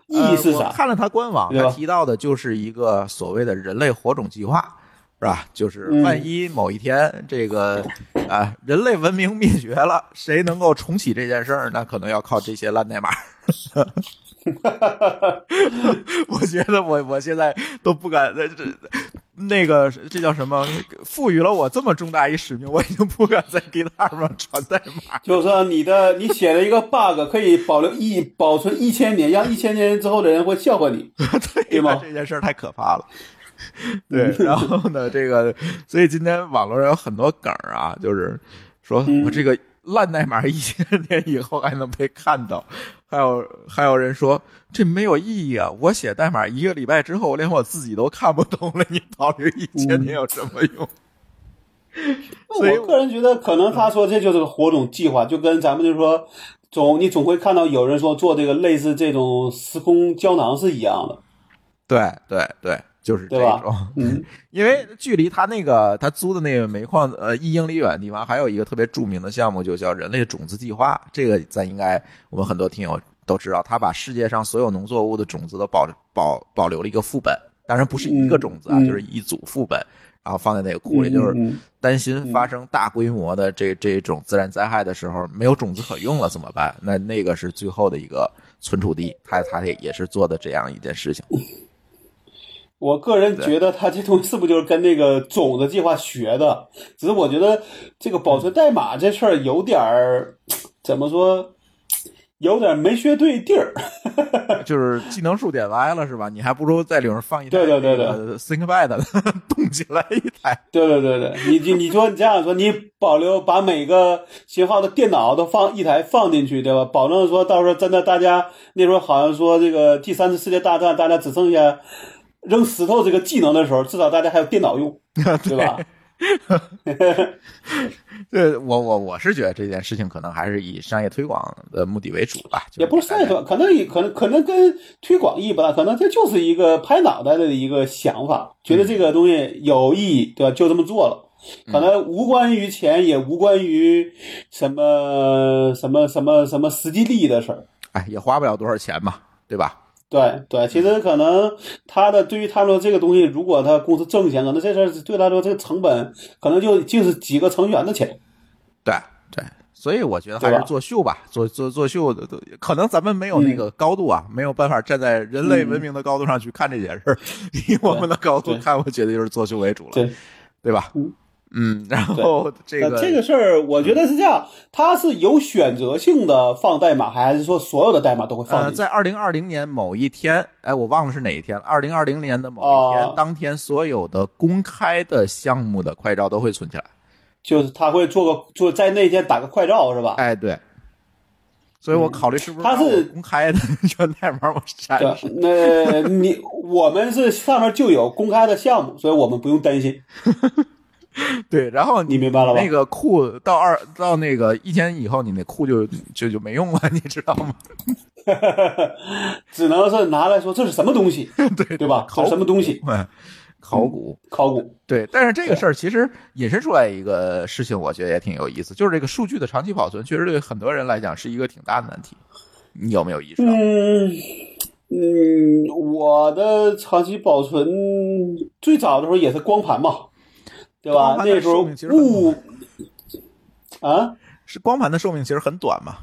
意义是啥？呃看了他官网，他提到的就是一个所谓的人类火种计划，是吧？就是嗯万一某一天这个啊、人类文明灭绝了，谁能够重启这件事儿？那可能要靠这些烂代码。我觉得我我现在都不敢，这这那个这叫什么？赋予了我这么重大一使命，我已经不敢在 GitHub 上传代码。就是说你的你写了一个 bug 可以保留一保存一千年，让一千年之后的人会笑话你。对吗这件事儿太可怕了。对，然后呢，这个，所以今天网络上有很多梗儿啊，就是说嗯我这个烂代码一千 年以后还能被看到，还有还有人说这没有意义啊！我写代码一个礼拜之后，连我自己都看不懂了，你保留一千年有什么用？所以我个人觉得，可能他说这就是个火种计划，就跟咱们就是说，总你总会看到有人说做这个类似这种时空胶囊是一样的，对对对，就是这种。嗯 因为距离他那个他租的那个煤矿呃一英里远的地方，还有一个特别著名的项目，就叫人类种子计划。这个咱应该我们很多听友都知道，他把世界上所有农作物的种子都保保保留了一个副本，当然不是一个种子啊，就是一组副本。然后放在那个库里，就是嗯担心发生大规模的这这种自然灾害的时候没有种子可用了怎么办？那那个是最后的一个存储地，他他也是做的这样一件事情。我个人觉得他这东西是不是就是跟那个种子计划学的？只是我觉得这个保存代码这事儿有点儿怎么说，有点没学对地儿。就是技能树点歪了是吧？你还不如在里面放一台对对对对 ThinkPad 动起来一台。对对对对，你你你说你这样说，你保留把每个型号的电脑都放一台放进去，对吧？保证说到时候真的大家那时候好像说这个第三次世界大战，大家只剩下扔石头这个技能的时候，至少大家还有电脑用，对吧？对我我我是觉得这件事情可能还是以商业推广的目的为主吧，就是也不是商业推广，可能也可能可能跟推广意义不大，可能这就是一个拍脑袋的一个想法，觉得这个东西有意义，对吧？就这么做了。可能无关于钱，也无关于什么什么什么什么实际利益的事儿。哎，也花不了多少钱嘛，对吧？对对，其实可能他的对于他说这个东西，如果他公司挣钱，可能这事儿对他来说这个成本可能就就是几个成员的钱。对对，所以我觉得还是作秀吧，做做作秀的，都可能咱们没有那个高度啊，没有办法站在人类文明的高度上去看这件事儿，以我们的高度看，我觉得就是作秀为主了，对，对吧？嗯嗯，然后这个这个事儿，我觉得是这样，它是有选择性的放代码，还是说所有的代码都会放呃，在二零二零年某一天，哎，我忘了是哪一天了。二零二零年的某一天，哦当天所有的公开的项目的快照都会存起来。就是他会做个做在那天打个快照是吧？哎，对。所以我考虑是不是他是公开的源代码我删对删。，那你我们是上面就有公开的项目，所以我们不用担心。对，然后你明白了吧那个库到二到那个一天以后，你那库就就就没用了，你知道吗？只能是拿来说这是什么东西，对对吧？这考是什么东西？嗯考古。考古。对，但是这个事儿其实引申出来一个事情，我觉得也挺有意思，就是这个数据的长期保存，确实对很多人来讲是一个挺大的难题。你有没有意识到？嗯嗯，我的长期保存最早的时候也是光盘嘛，对吧？那时候物啊，是光盘的寿命其实很短嘛？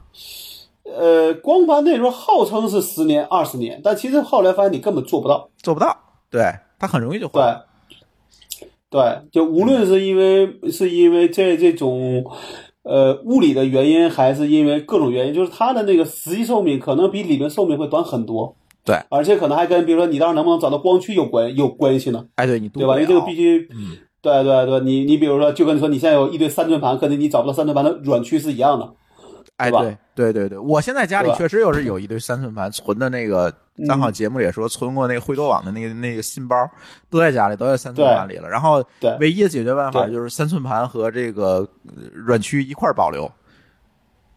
呃，光盘那时候号称是十年、二十年，但其实后来发现你根本做不到。做不到，对，它很容易就坏。对，对，就无论是因为是因为这这种呃物理的原因，还是因为各种原因，就是它的那个实际寿命可能比理论寿命会短很多。对，而且可能还跟比如说你到时候能不能找到光驱有关有关系呢？哎，对你读对吧？因为这个必须，嗯对对对，你你比如说，就跟你说你现在有一堆三寸盘，可能你找不到三寸盘的软驱是一样的。哎，对对对对对，我现在家里确实有是有一堆三寸盘存的那个，刚好节目里也说存过那个惠多网的那个那个信包，都在家里，都在三寸盘里了。然后唯一的解决办法就是三寸盘和这个呃软驱一块保留。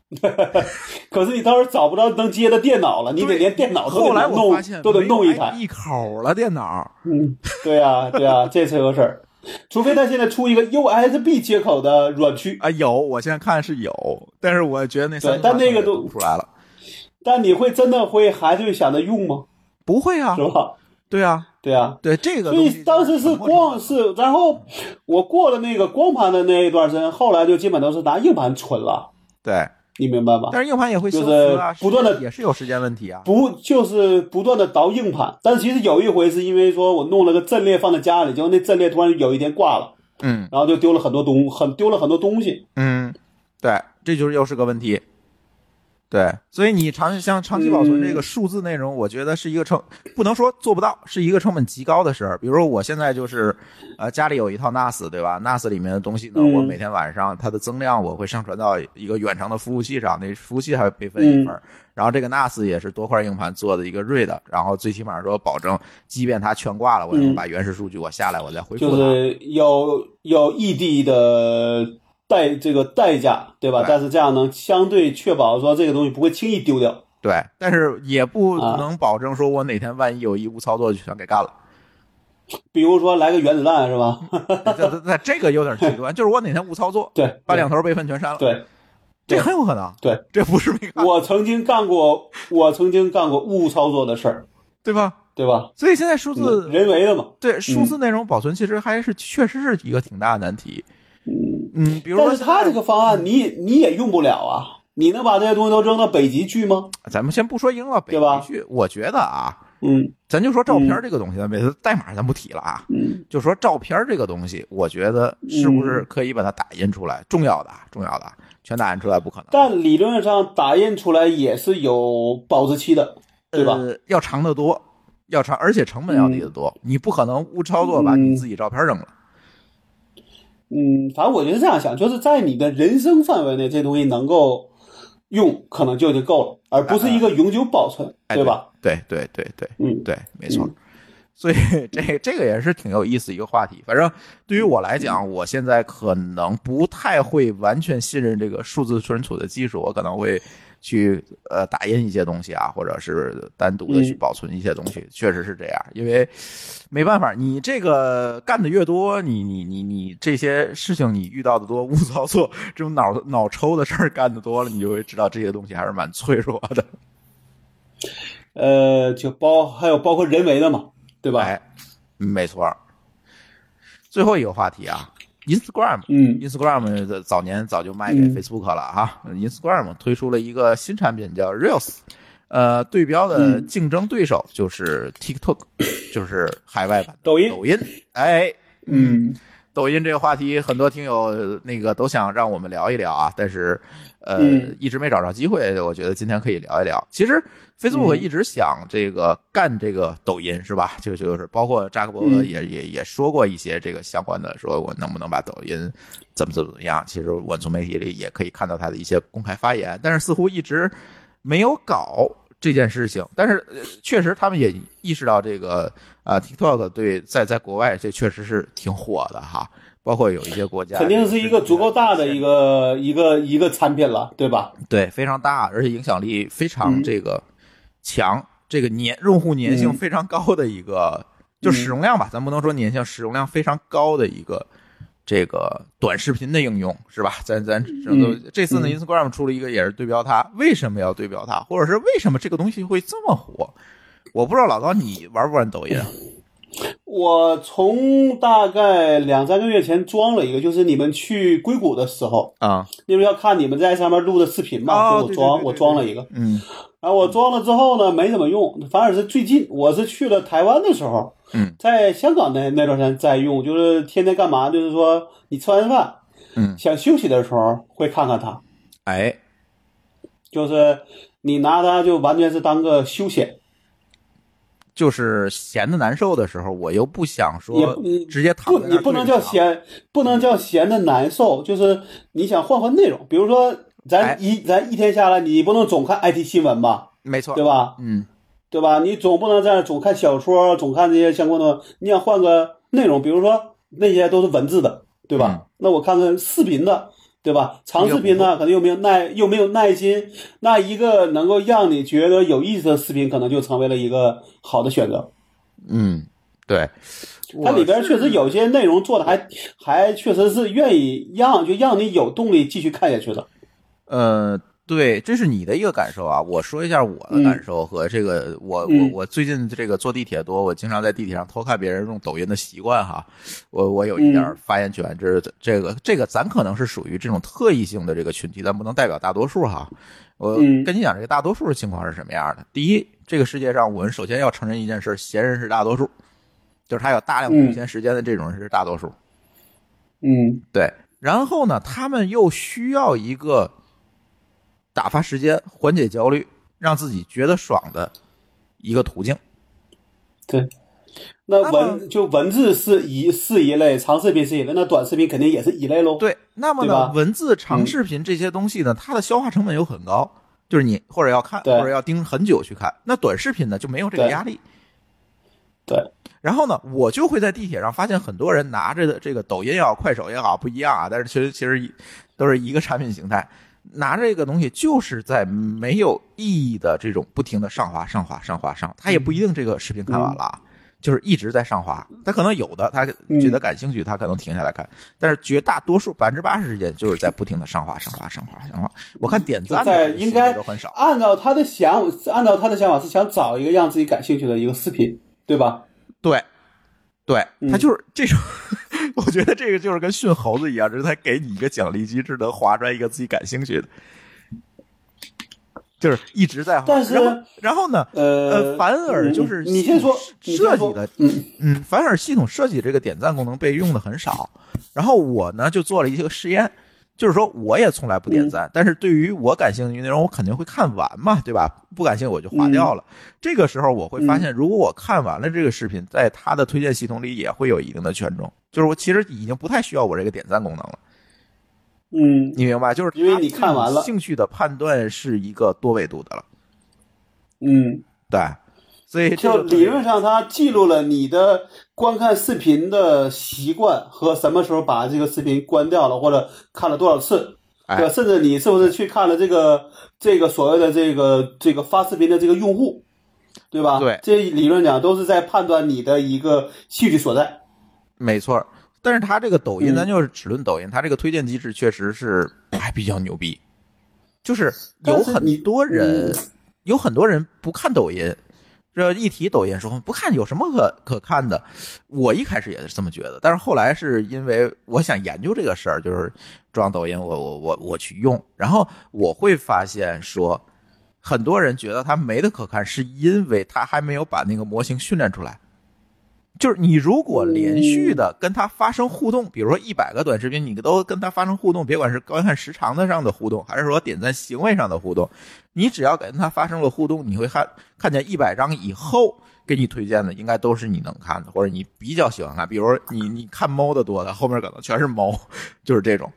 可是你到时候找不到能接的电脑了，你得连电脑都得弄都得弄一台。IE 口了电脑。嗯，对呀、对呀、这是个事儿。除非他现在出一个 USB 接口的软驱，啊，有，我现在看是有，但是我觉得那三但那个都出来了。但你会真的会还是会想着用吗？不会啊是，吧？对啊，对啊。对这个所以当时是光是，然后我过了那个光盘的那一段时间，后来就基本都是拿硬盘存了，对，你明白吧？但是硬盘也会消就是不断的也是有时间问题啊。不就是不断的倒硬盘，但其实有一回是因为说我弄了个阵列放在家里，结果那阵列突然有一天挂了，嗯然后就丢了很多东，很丢了很多东西。嗯，对，这就是又是个问题。对，所以你长像长期保存这个数字内容，我觉得是一个成不能说做不到，是一个成本极高的事儿。比如说我现在就是，呃，家里有一套 NAS，对吧？NAS 里面的东西呢，嗯我每天晚上它的增量我会上传到一个远程的服务器上，那服务器还会备份一份儿。然后这个 NAS 也是多块硬盘做的一个 RAID，然后最起码说保证，即便它全挂了，我也能嗯把原始数据我下来，我再恢复就它。是有有异地的代这个代价，对吧？对但是这样能相对确保说这个东西不会轻易丢掉。对，但是也不啊能保证说我哪天万一有一无操作就全给干了。比如说来个原子弹是吧？这这这这个有点极端，就是我哪天误操作，对，把两头备份全删了，对，这很有可能。对，这不是我曾经干过，我曾经干过误操作的事儿。对吧？对吧？所以现在数字人为的嘛，对数字内容保存其实还是确实是一个挺大的难题。嗯，比如说，但是他这个方案你你也用不了啊，你能把这些东西都扔到北极去吗？咱们先不说扔到北极去，我觉得啊，嗯，咱就说照片这个东西，咱别代码咱不提了啊，嗯，就说照片这个东西，我觉得是不是可以把它打印出来？重要的，重要的，全打印出来不可能。但理论上打印出来也是有保质期的，对吧？要长得多。要长，而且成本要低得多。你不可能误操作把你自己照片扔了。嗯，反正我觉得这样想，就是在你的人生范围内，这东西能够用，可能就已经够了，而不是一个永久保存，对吧？对对对对，嗯，对，没错。所以 这这个也是挺有意思一个话题。反正对于我来讲，我现在可能不太会完全信任这个数字存储的技术，我可能会。去呃打印一些东西啊，或者是单独的去保存一些东西，确实是这样。因为没办法，你这个干的越多，你你你你这些事情你遇到的多，误操作这种脑脑抽的事儿干的多了，你就会知道这些东西还是蛮脆弱的。呃，就包还有包括人为的嘛，对吧？哎，没错。最后一个话题啊。Instagram，嗯，Instagram 早年早就卖给 Facebook 了哈。Instagram 推出了一个新产品叫 Reels，呃，对标的竞争对手就是 TikTok，就是海外版抖音。抖音，哎，嗯，抖音这个话题，很多听友那个都想让我们聊一聊啊，但是呃，一直没找着机会。我觉得今天可以聊一聊。其实。Facebook 一直想这个干这个抖音是吧？就就是包括扎克伯格也也也说过一些这个相关的，说我能不能把抖音怎么怎么怎么样？其实我从媒体里也可以看到他的一些公开发言，但是似乎一直没有搞这件事情。但是确实他们也意识到这个啊，TikTok 对在在国外这确实是挺火的哈，包括有一些国家肯定是一个足够大的一个一个一个产品了，对吧？对，非常大，而且影响力非常这个。强，这个粘用户粘性非常高的一个，就使用量吧，咱不能说粘性，使用量非常高的一个这个短视频的应用，是吧？咱咱这次呢，Instagram 出了一个也是对标它，为什么要对标它，或者是为什么这个东西会这么火？我不知道老高你玩不玩抖音？我从大概两三个月前装了一个，就是你们去硅谷的时候啊，因为要看你们在上面录的视频嘛，我装我装了一个，嗯。然后我装了之后呢，没怎么用，反而是最近我是去了台湾的时候，嗯，在香港那那段时间在用，就是天天干嘛？就是说你吃完饭，嗯，想休息的时候会看看它，哎，就是你拿它就完全是当个休闲，就是闲的难受的时候，我又不想说直接躺不，你不能叫闲，不能叫闲的难受，就是你想换换内容，比如说。咱一咱一天下来，你不能总看 IT 新闻吧？没错，对吧？嗯，对吧？你总不能在那总看小说，总看这些相关的。你想换个内容，比如说那些都是文字的，对吧？那我看看视频的，对吧？长视频呢，可能又没有耐，又没有耐心。那一个能够让你觉得有意思的视频，可能就成为了一个好的选择。嗯，对，它里边确实有些内容做的还还确实是愿意让就让你有动力继续看下去的。呃，对，这是你的一个感受啊。我说一下我的感受和这个，我我我最近这个坐地铁多，我经常在地铁上偷看别人用抖音的习惯哈。我我有一点发言权，这是这个这个咱可能是属于这种特异性的这个群体，但不能代表大多数哈。我跟你讲，这个大多数的情况是什么样的？第一，这个世界上我们首先要承认一件事：闲人是大多数，就是他有大量空闲时间的这种人是大多数。嗯，对。然后呢，他们又需要一个。打发时间、缓解焦虑、让自己觉得爽的一个途径。对，那文就文字是一是一类，长视频是一类，那短视频肯定也是一类喽。对，那么呢，文字、长视频这些东西呢，它的消化成本又很高，就是你或者要看，或者要盯很久去看。那短视频呢，就没有这个压力。对。然后呢，我就会在地铁上发现很多人拿着的这个抖音也好、快手也好，不一样啊，但是其实其实都是一个产品形态。拿这个东西就是在没有意义的这种不停的上滑、上滑、上滑、上，他也不一定这个视频看完了，就是一直在上滑。他可能有的他觉得感兴趣，他可能停下来看，但是绝大多数百分之八十时间就是在不停的上滑、上滑、上滑、上滑。我看点赞在应该都很少。按照他的想，按照他的想法是想找一个让自己感兴趣的一个视频，对吧？对，对，嗯他就是这种，我觉得这个就是跟训猴子一样，这是他给你一个奖励机制，能划出来一个自己感兴趣的，就是一直在划。但是然后然后呢，呃呃，反而就是嗯你先说，你先说设计的，嗯嗯，反而系统设计这个点赞功能被用的很少。然后我呢就做了一个试验，就是说我也从来不嗯点赞，但是对于我感兴趣的内容，我肯定会看完嘛，对吧？不感兴趣我就划掉了。这个时候我会发现，如果我看完了这个视频，在它的推荐系统里也会有一定的权重，就是我其实已经不太需要我这个点赞功能了。嗯你明白？就是因为你看完了兴趣的判断是一个多维度的了，嗯，对。所以就理论上它记录了你的观看视频的习惯和什么时候把这个视频关掉了，或者看了多少次，哎对吧？甚至你是不是去看了这个这个所谓的这个这个发视频的这个用户，对吧？对这理论讲都是在判断你的一个兴趣所在。没错，但是它这个抖音，嗯咱就是只论抖音，它这个推荐机制确实是还比较牛逼，就是有很多人嗯有很多人不看抖音。这一提抖音说不看有什么可可看的，我一开始也是这么觉得，但是后来是因为我想研究这个事儿，就是装抖音我，我我我去用，然后我会发现说，很多人觉得他没得可看，是因为他还没有把那个模型训练出来。就是你如果连续的跟他发生互动，比如说一百个短视频，你都跟他发生互动，别管是观看时长的上的互动，还是说点赞行为上的互动，你只要跟他发生了互动，你会看看见一百张以后给你推荐的，应该都是你能看的，或者你比较喜欢看。比如你你看猫的多的，后面可能全是猫，就是这种。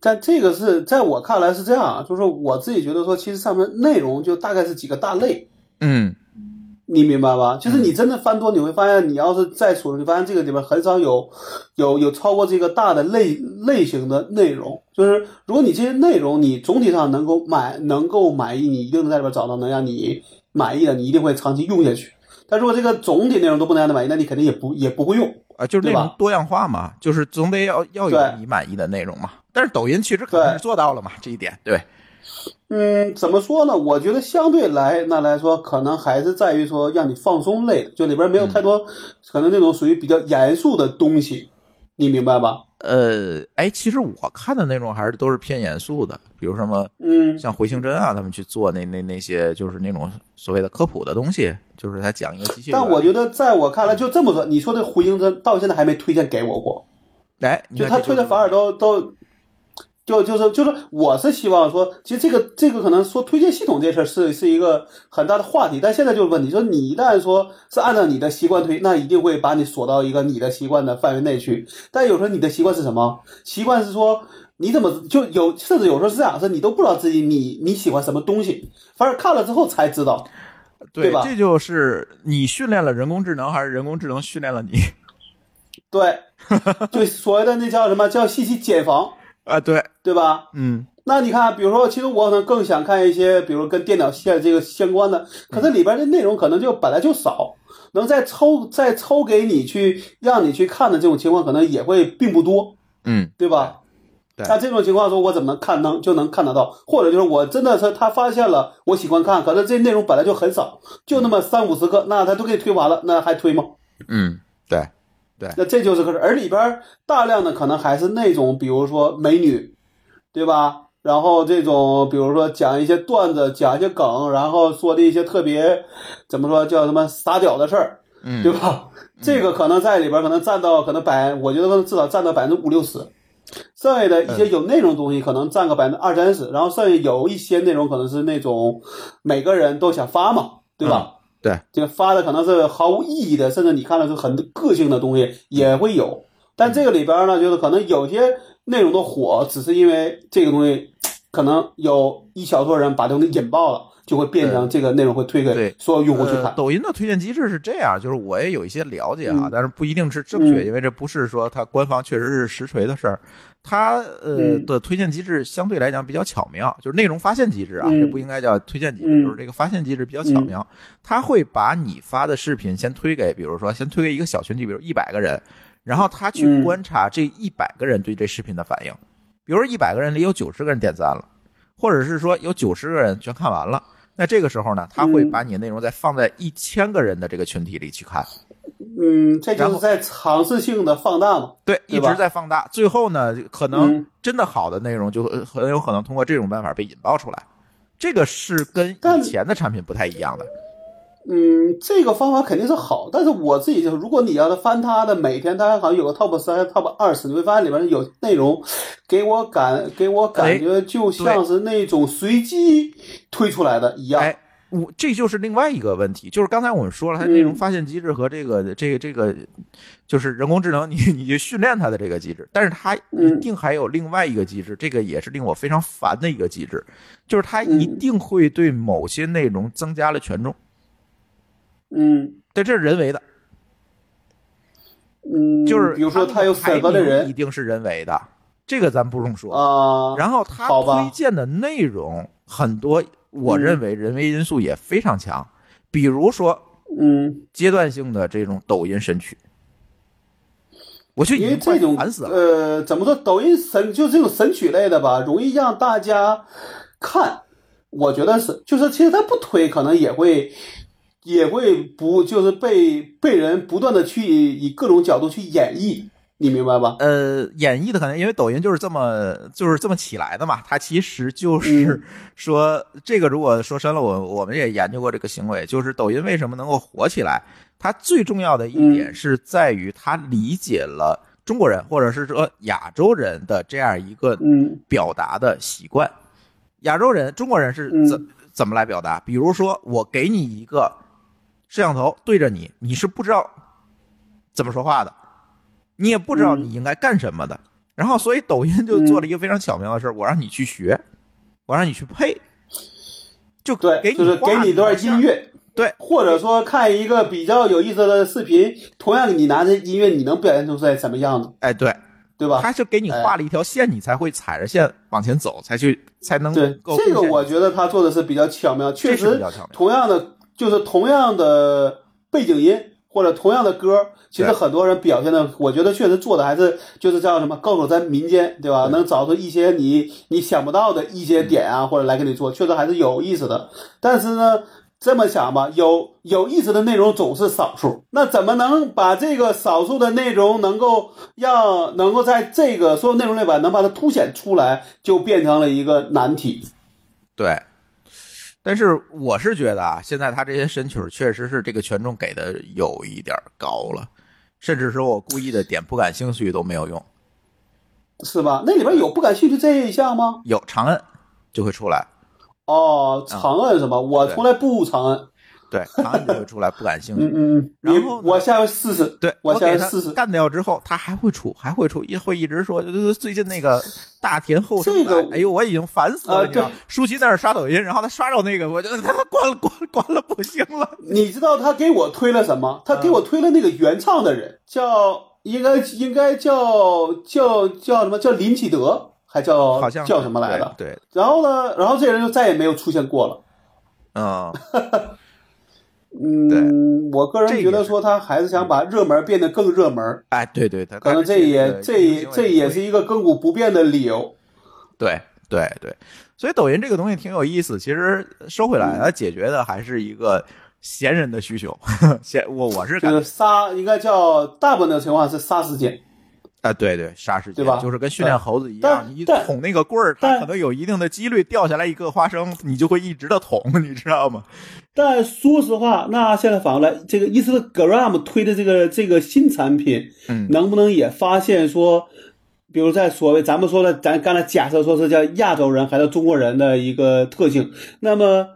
但这个是在我看来是这样啊，就是我自己觉得说，其实上面内容就大概是几个大类，嗯你明白吧？就是你真的翻多，你会发现，你要是再数，你发现这个里边很少有有有超过这个大的类类型的内容。就是如果你这些内容你总体上能够满能够满意，你一定能在里边找到能让你满意的，你一定会长期用下去。但如果这个总体内容都不能让你满意，那你肯定也不也不会用。啊，就是内容多样化嘛，就是总得要要有对你满意的内容嘛。但是抖音其实肯定是对做到了嘛，这一点对。嗯，怎么说呢？我觉得相对来那来说，可能还是在于说让你放松类的，就里边没有太多、可能那种属于比较严肃的东西，你明白吧？呃，哎，其实我看的那种还是都是偏严肃的，比如什么嗯像回形针啊，他们去做那那那些就是那种所谓的科普的东西，就是他讲一个机械。但我觉，得在我看来，就这么说，你说的回形针到现在还没推荐给我过，哎，就他推的反而都都。就就是就是，我是希望说，其实这个这个可能说推荐系统这事儿是是一个很大的话题，但现在就是问题，说你一旦说是按照你的习惯推，那一定会把你锁到一个你的习惯的范围内去。但有时候你的习惯是什么？习惯是说你怎么就有，甚至有时候是这样，是你都不知道自己你你喜欢什么东西，反而看了之后才知道。对吧这就是你训练了人工智能，还是人工智能训练了你 对，就所谓的那叫什么叫信息茧房，啊？对，对吧？嗯，那你看，比如说，其实我可能更想看一些，比如跟电脑线这个相关的，可是里边的内容可能就本来就少，能再抽再抽给你去让你去看的这种情况，可能也会并不多，嗯，对吧？对那这种情况说，我怎么能看能就能看得到？或者就是我真的是他发现了我喜欢看，可是这内容本来就很少，就那么三五十个，那他都给你推完了，那还推吗？嗯，对，那这就是个事儿，而里边儿大量的可能还是那种，比如说美女，对吧？然后这种，比如说讲一些段子，讲一些梗，然后说的一些特别怎么说叫什么撒屌的事儿，嗯，对吧？这个可能在里边儿可能占到可能百，我觉得可能至少占到百分之五六十，剩下的一些有内容的东西可能占个百分之二三十，然后剩下有一些内容可能是那种每个人都想发嘛，对吧？对，这个发的可能是毫无意义的，甚至你看了是很个性的东西也会有。但这个里边呢，就是可能有些内容的火，只是因为这个东西可能有一小撮人把这东西引爆了，就会变成这个内容会推给所有用户去看。呃抖音的推荐机制是这样，就是我也有一些了解啊，嗯但是不一定是正确，嗯因为这不是说它官方确实是实锤的事儿。它呃、嗯的推荐机制相对来讲比较巧妙，就是内容发现机制啊，嗯这不应该叫推荐机制，嗯就是这个发现机制比较巧妙。它会把你发的视频先推给，比如说先推给一个小群体，比如一百个人，然后他去嗯观察这一百个人对这视频的反应。比如说一百个人里有九十个人点赞了，或者是说有九十个人全看完了。那这个时候呢，他会嗯把你的内容再放在一千个人的这个群体里去看，嗯，这就是在尝试性的放大嘛。对，一直在放大，最后呢，可能嗯真的好的内容就呃很有可能通过这种办法被引爆出来。这个是跟以前的产品不太一样的。嗯，这个方法肯定是好，但是我自己就是，如果你要是翻他的每天，它好像有个 top 三、top 二十，你会发现里边有内容，给我感给我感觉就像是那种随机推出来的一样。哎，我这就是另外一个问题，就是刚才我们说了，它内容嗯发现机制和这个、这个这个就是人工智能，你你去训练它的这个机制，但是它一嗯定还有另外一个机制，这个也是令我非常烦的一个机制，就是它一嗯定会对某些内容增加了权重，嗯对，这是人为的，嗯，就是比如说他有排审核的人一定是人为的，这个咱不用说。啊，然后他推荐的内容很多，我嗯认为人为因素也非常强，比如说嗯，阶段性的这种抖音神曲，我就已因为这种。呃，怎么说，抖音神就这种神曲类的吧，容易让大家看。我觉得是，就是其实他不推，可能也会也会不就是被被人不断的去以各种角度去演绎，你明白吧？呃，演绎的可能因为抖音就是这么就是这么起来的嘛，它其实就是嗯说、这个如果说深了，我我们也研究过这个行为，就是抖音为什么能够火起来，它最重要的一点嗯是在于它理解了中国人或者是说亚洲人的这样一个嗯表达的习惯。亚洲人、中国人是嗯怎、怎么来表达？比如说，我给你一个摄像头对着你，你是不知道怎么说话的，你也不知道嗯你应该干什么的。然后，所以抖音就做了一个非常巧妙的事儿，我让你去学，我让你去配，就对，给你就是给你一段音，乐，对，或者说看一个比较有意思的视频，同样你拿着音乐，你能表现出来什么样子，哎，对，对吧？他是给你画了一条线，你才会踩着线往前走，才去才能对，够这个我觉得他做的是比较巧妙，确实比较巧妙，同样的就是同样的背景音或者同样的歌，其实很多人表现的，我觉得确实做的还是就是叫什么高手在民间，对吧？对能找出一些你你想不到的一些点啊，或者来给你做，确实还是有意思的。但是呢。这么想吧，有有意思的内容总是少数，那怎么能把这个少数的内容能够让能够在这个所有内容里边能把它凸显出来，就变成了一个难题。对，但是我是觉得啊，现在他这些神曲确实是这个权重给的有一点高了，甚至说我故意的点不感兴趣都没有用，是吧？那里边有不感兴趣这一项吗？有长摁就会出来，哦，长摁是吗？我从来不长摁。对，长摁就会出来不感兴趣。嗯嗯嗯，然后我下回试试。对我下给他回试试。干掉之后，他还会出，还会出，也会一直说，就是最近那个大田后生这个版，哎呦，我已经烦死了，啊你知道，舒淇在那刷抖音，然后他刷着那个，我就他他关了关了关了不行了，你知道他给我推了什么？他给我推了那个原唱的人，叫应该应该叫叫叫什么？叫林启德，还叫好像叫什么来的？对，对然后呢？然后这个人就再也没有出现过了。嗯，嗯，我个人觉得说他还是想把热门变得更热门，哎，对对，对可能这也这也这也是一一个亘古不变的理由。对对对，所以抖音这个东西挺有意思。其实收回来，它解决的还是一个闲人的需求。闲，我我是感觉就是杀，应该叫大部分的情况是杀时间。啊，对对，杀时间对吧就是跟训练猴子一样，你捅那个棍儿，它可能有一定的几率掉下来一个花生，你就会一直的捅，你知道吗？但说实话，那现在反过来，这个 Instagram 推的这个这个新产品，嗯能不能也发现说，比如在所谓咱们说的，咱刚才假设说是叫亚洲人还是中国人的一个特性，那么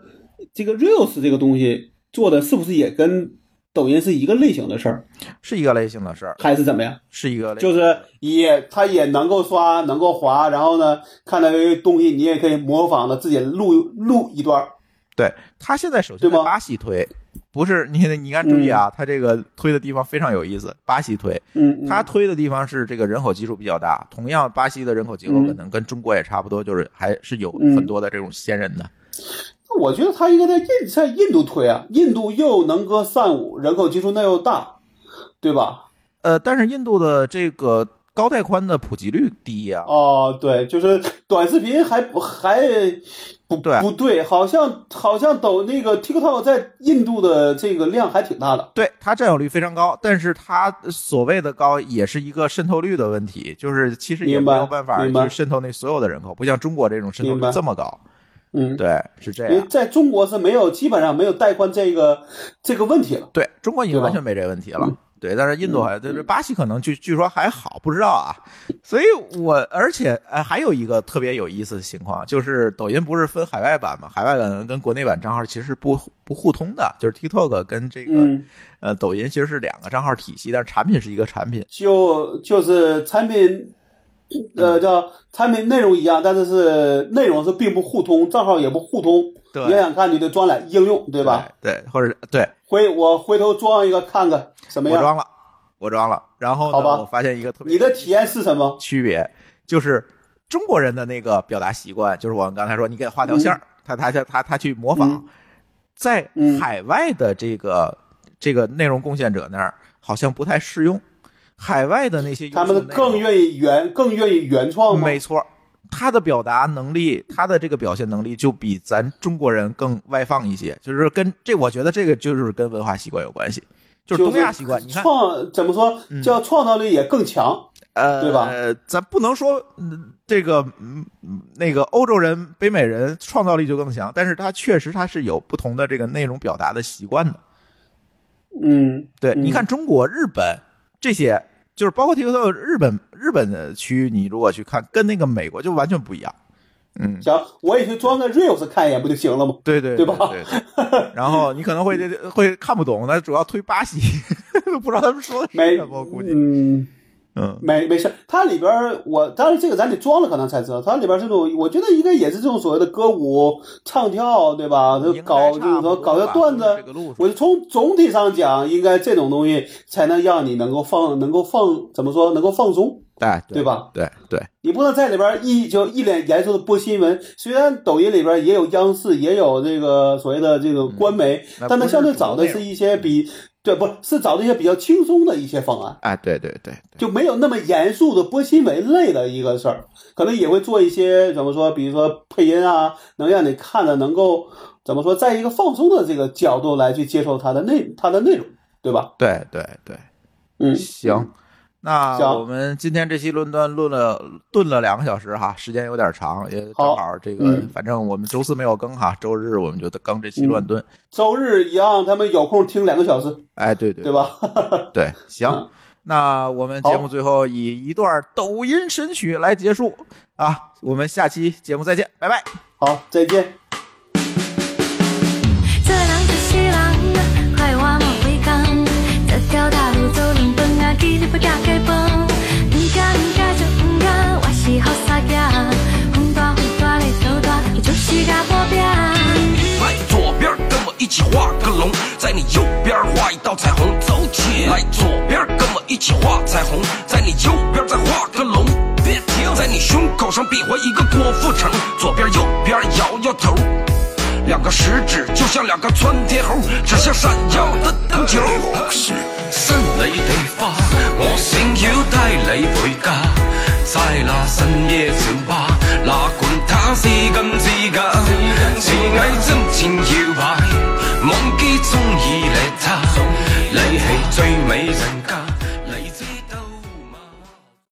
这个 Reels 这个东西做的是不是也跟抖音是一个类型的事儿，是一个类型的事儿，还是怎么样？是一个类就是也它也能够刷，能够滑，然后呢，看到一个东西，你也可以模仿的自己录录一段儿。对他现在首先巴西推，不是你你看注意啊，他这个推的地方非常有意思，巴西推，嗯，嗯他推的地方是这个人口基数比较大，同样巴西的人口结构嗯可能跟中国也差不多，就是还是有嗯很多的这种先人的。我觉得他应该在印在印度推啊，印度又能歌善舞，人口基数那又大，对吧？呃，但是印度的这个高带宽的普及率低呀、哦，对，就是短视频还不还不对不对，好像好像抖那个 TikTok 在印度的这个量还挺大的。对它占有率非常高，但是它所谓的高也是一个渗透率的问题，就是其实也没有办法去渗透那所有的人口，不像中国这种渗透率这么高。嗯，对，是这样。因为在中国是没有基本上没有带宽这个这个问题了。对中国已经完全没这个问题了。嗯对，但是印度还，就是巴西可能据据说还好，不知道啊。所以我而且呃还有一个特别有意思的情况，就是抖音不是分海外版嘛？海外版跟国内版账号其实是不不互通的，就是 TikTok 跟这个、嗯，呃抖音其实是两个账号体系，但是产品是一个产品。就就是产品，呃，叫产品内容一样，但是是内容是并不互通，账号也不互通。对影响看你的装来应用，对吧？对？对，或者对回我回头装一个看看什么样。我装了，我装了，然后呢，我发现一个特别你的体验是什么？区别，就是中国人的那个表达习惯，就是我们刚才说，你给他画条线儿，他他他他他去模仿，嗯在嗯海外的这个这个内容贡献者那儿好像不太适用，海外的那些他们更，愿意原更愿意原创吗？没错。他的表达能力，他的这个表现能力就比咱中国人更外放一些，就是跟这，我觉得这个就是跟文化习惯有关系，就是东亚习惯。你看，创怎么说嗯叫创造力也更强，呃，对吧？咱不能说、嗯、这个嗯嗯那个欧洲人、北美人创造力就更强，但是他确实他是有不同的这个内容表达的习惯的。嗯，对，嗯你看中国、日本这些，就是包括 TikTok 日本日本的区域，你如果去看，跟那个美国就完全不一样。嗯，行，我也去装个 Reels 看一眼不就行了吗？对对对吧然后你可能会会看不懂，那主要推巴西，不知道他们说的是什么，我估计。嗯。嗯，没没事，它里边我当然这个咱得装了可能才知道，它里边这种我觉得应该也是这种所谓的歌舞唱跳，对吧？就搞就是说搞个吧段子我就从总体上讲，应该这种东西才能让你能够放能够放怎么说能够放松，哎，对吧？对对，你不能在里边一就一脸严肃的播新闻。虽然抖音里边也有央视，也有这个所谓的这个官媒，嗯但它相对找的是一些比对不是找的一些比较轻松的一些方案。啊，对对对对。就没有那么严肃的播新闻类的一个事儿，可能也会做一些怎么说，比如说配音啊，能让你看的能够怎么说，在一个放松的这个角度来去接受它的内它的内容，对吧？对对对，嗯，行，那我们今天这期论断论了炖了两个小时哈，时间有点长，也正好好这个，嗯反正我们周四没有更哈，周日我们就更这期乱炖。周日一样，他们有空听两个小时，哎，对对对吧？对，行嗯，那我们节目最后以一段抖音神曲来结束啊，我们下期节目再见，拜拜。好，再见。一起画个龙，在你右边画一道彩虹，走起来左边跟我一起画彩虹，在你右边再画个龙，别停，在你胸口上比划一个郭富城，左边右边摇摇头。两个食指就像两个窜天猴，指向闪耀的灯球。新你地花，我想要带你回家。在那深夜酒吧，哪管它是金指甲，是偽真前搖擺，忘记中意你他，你係最美人家。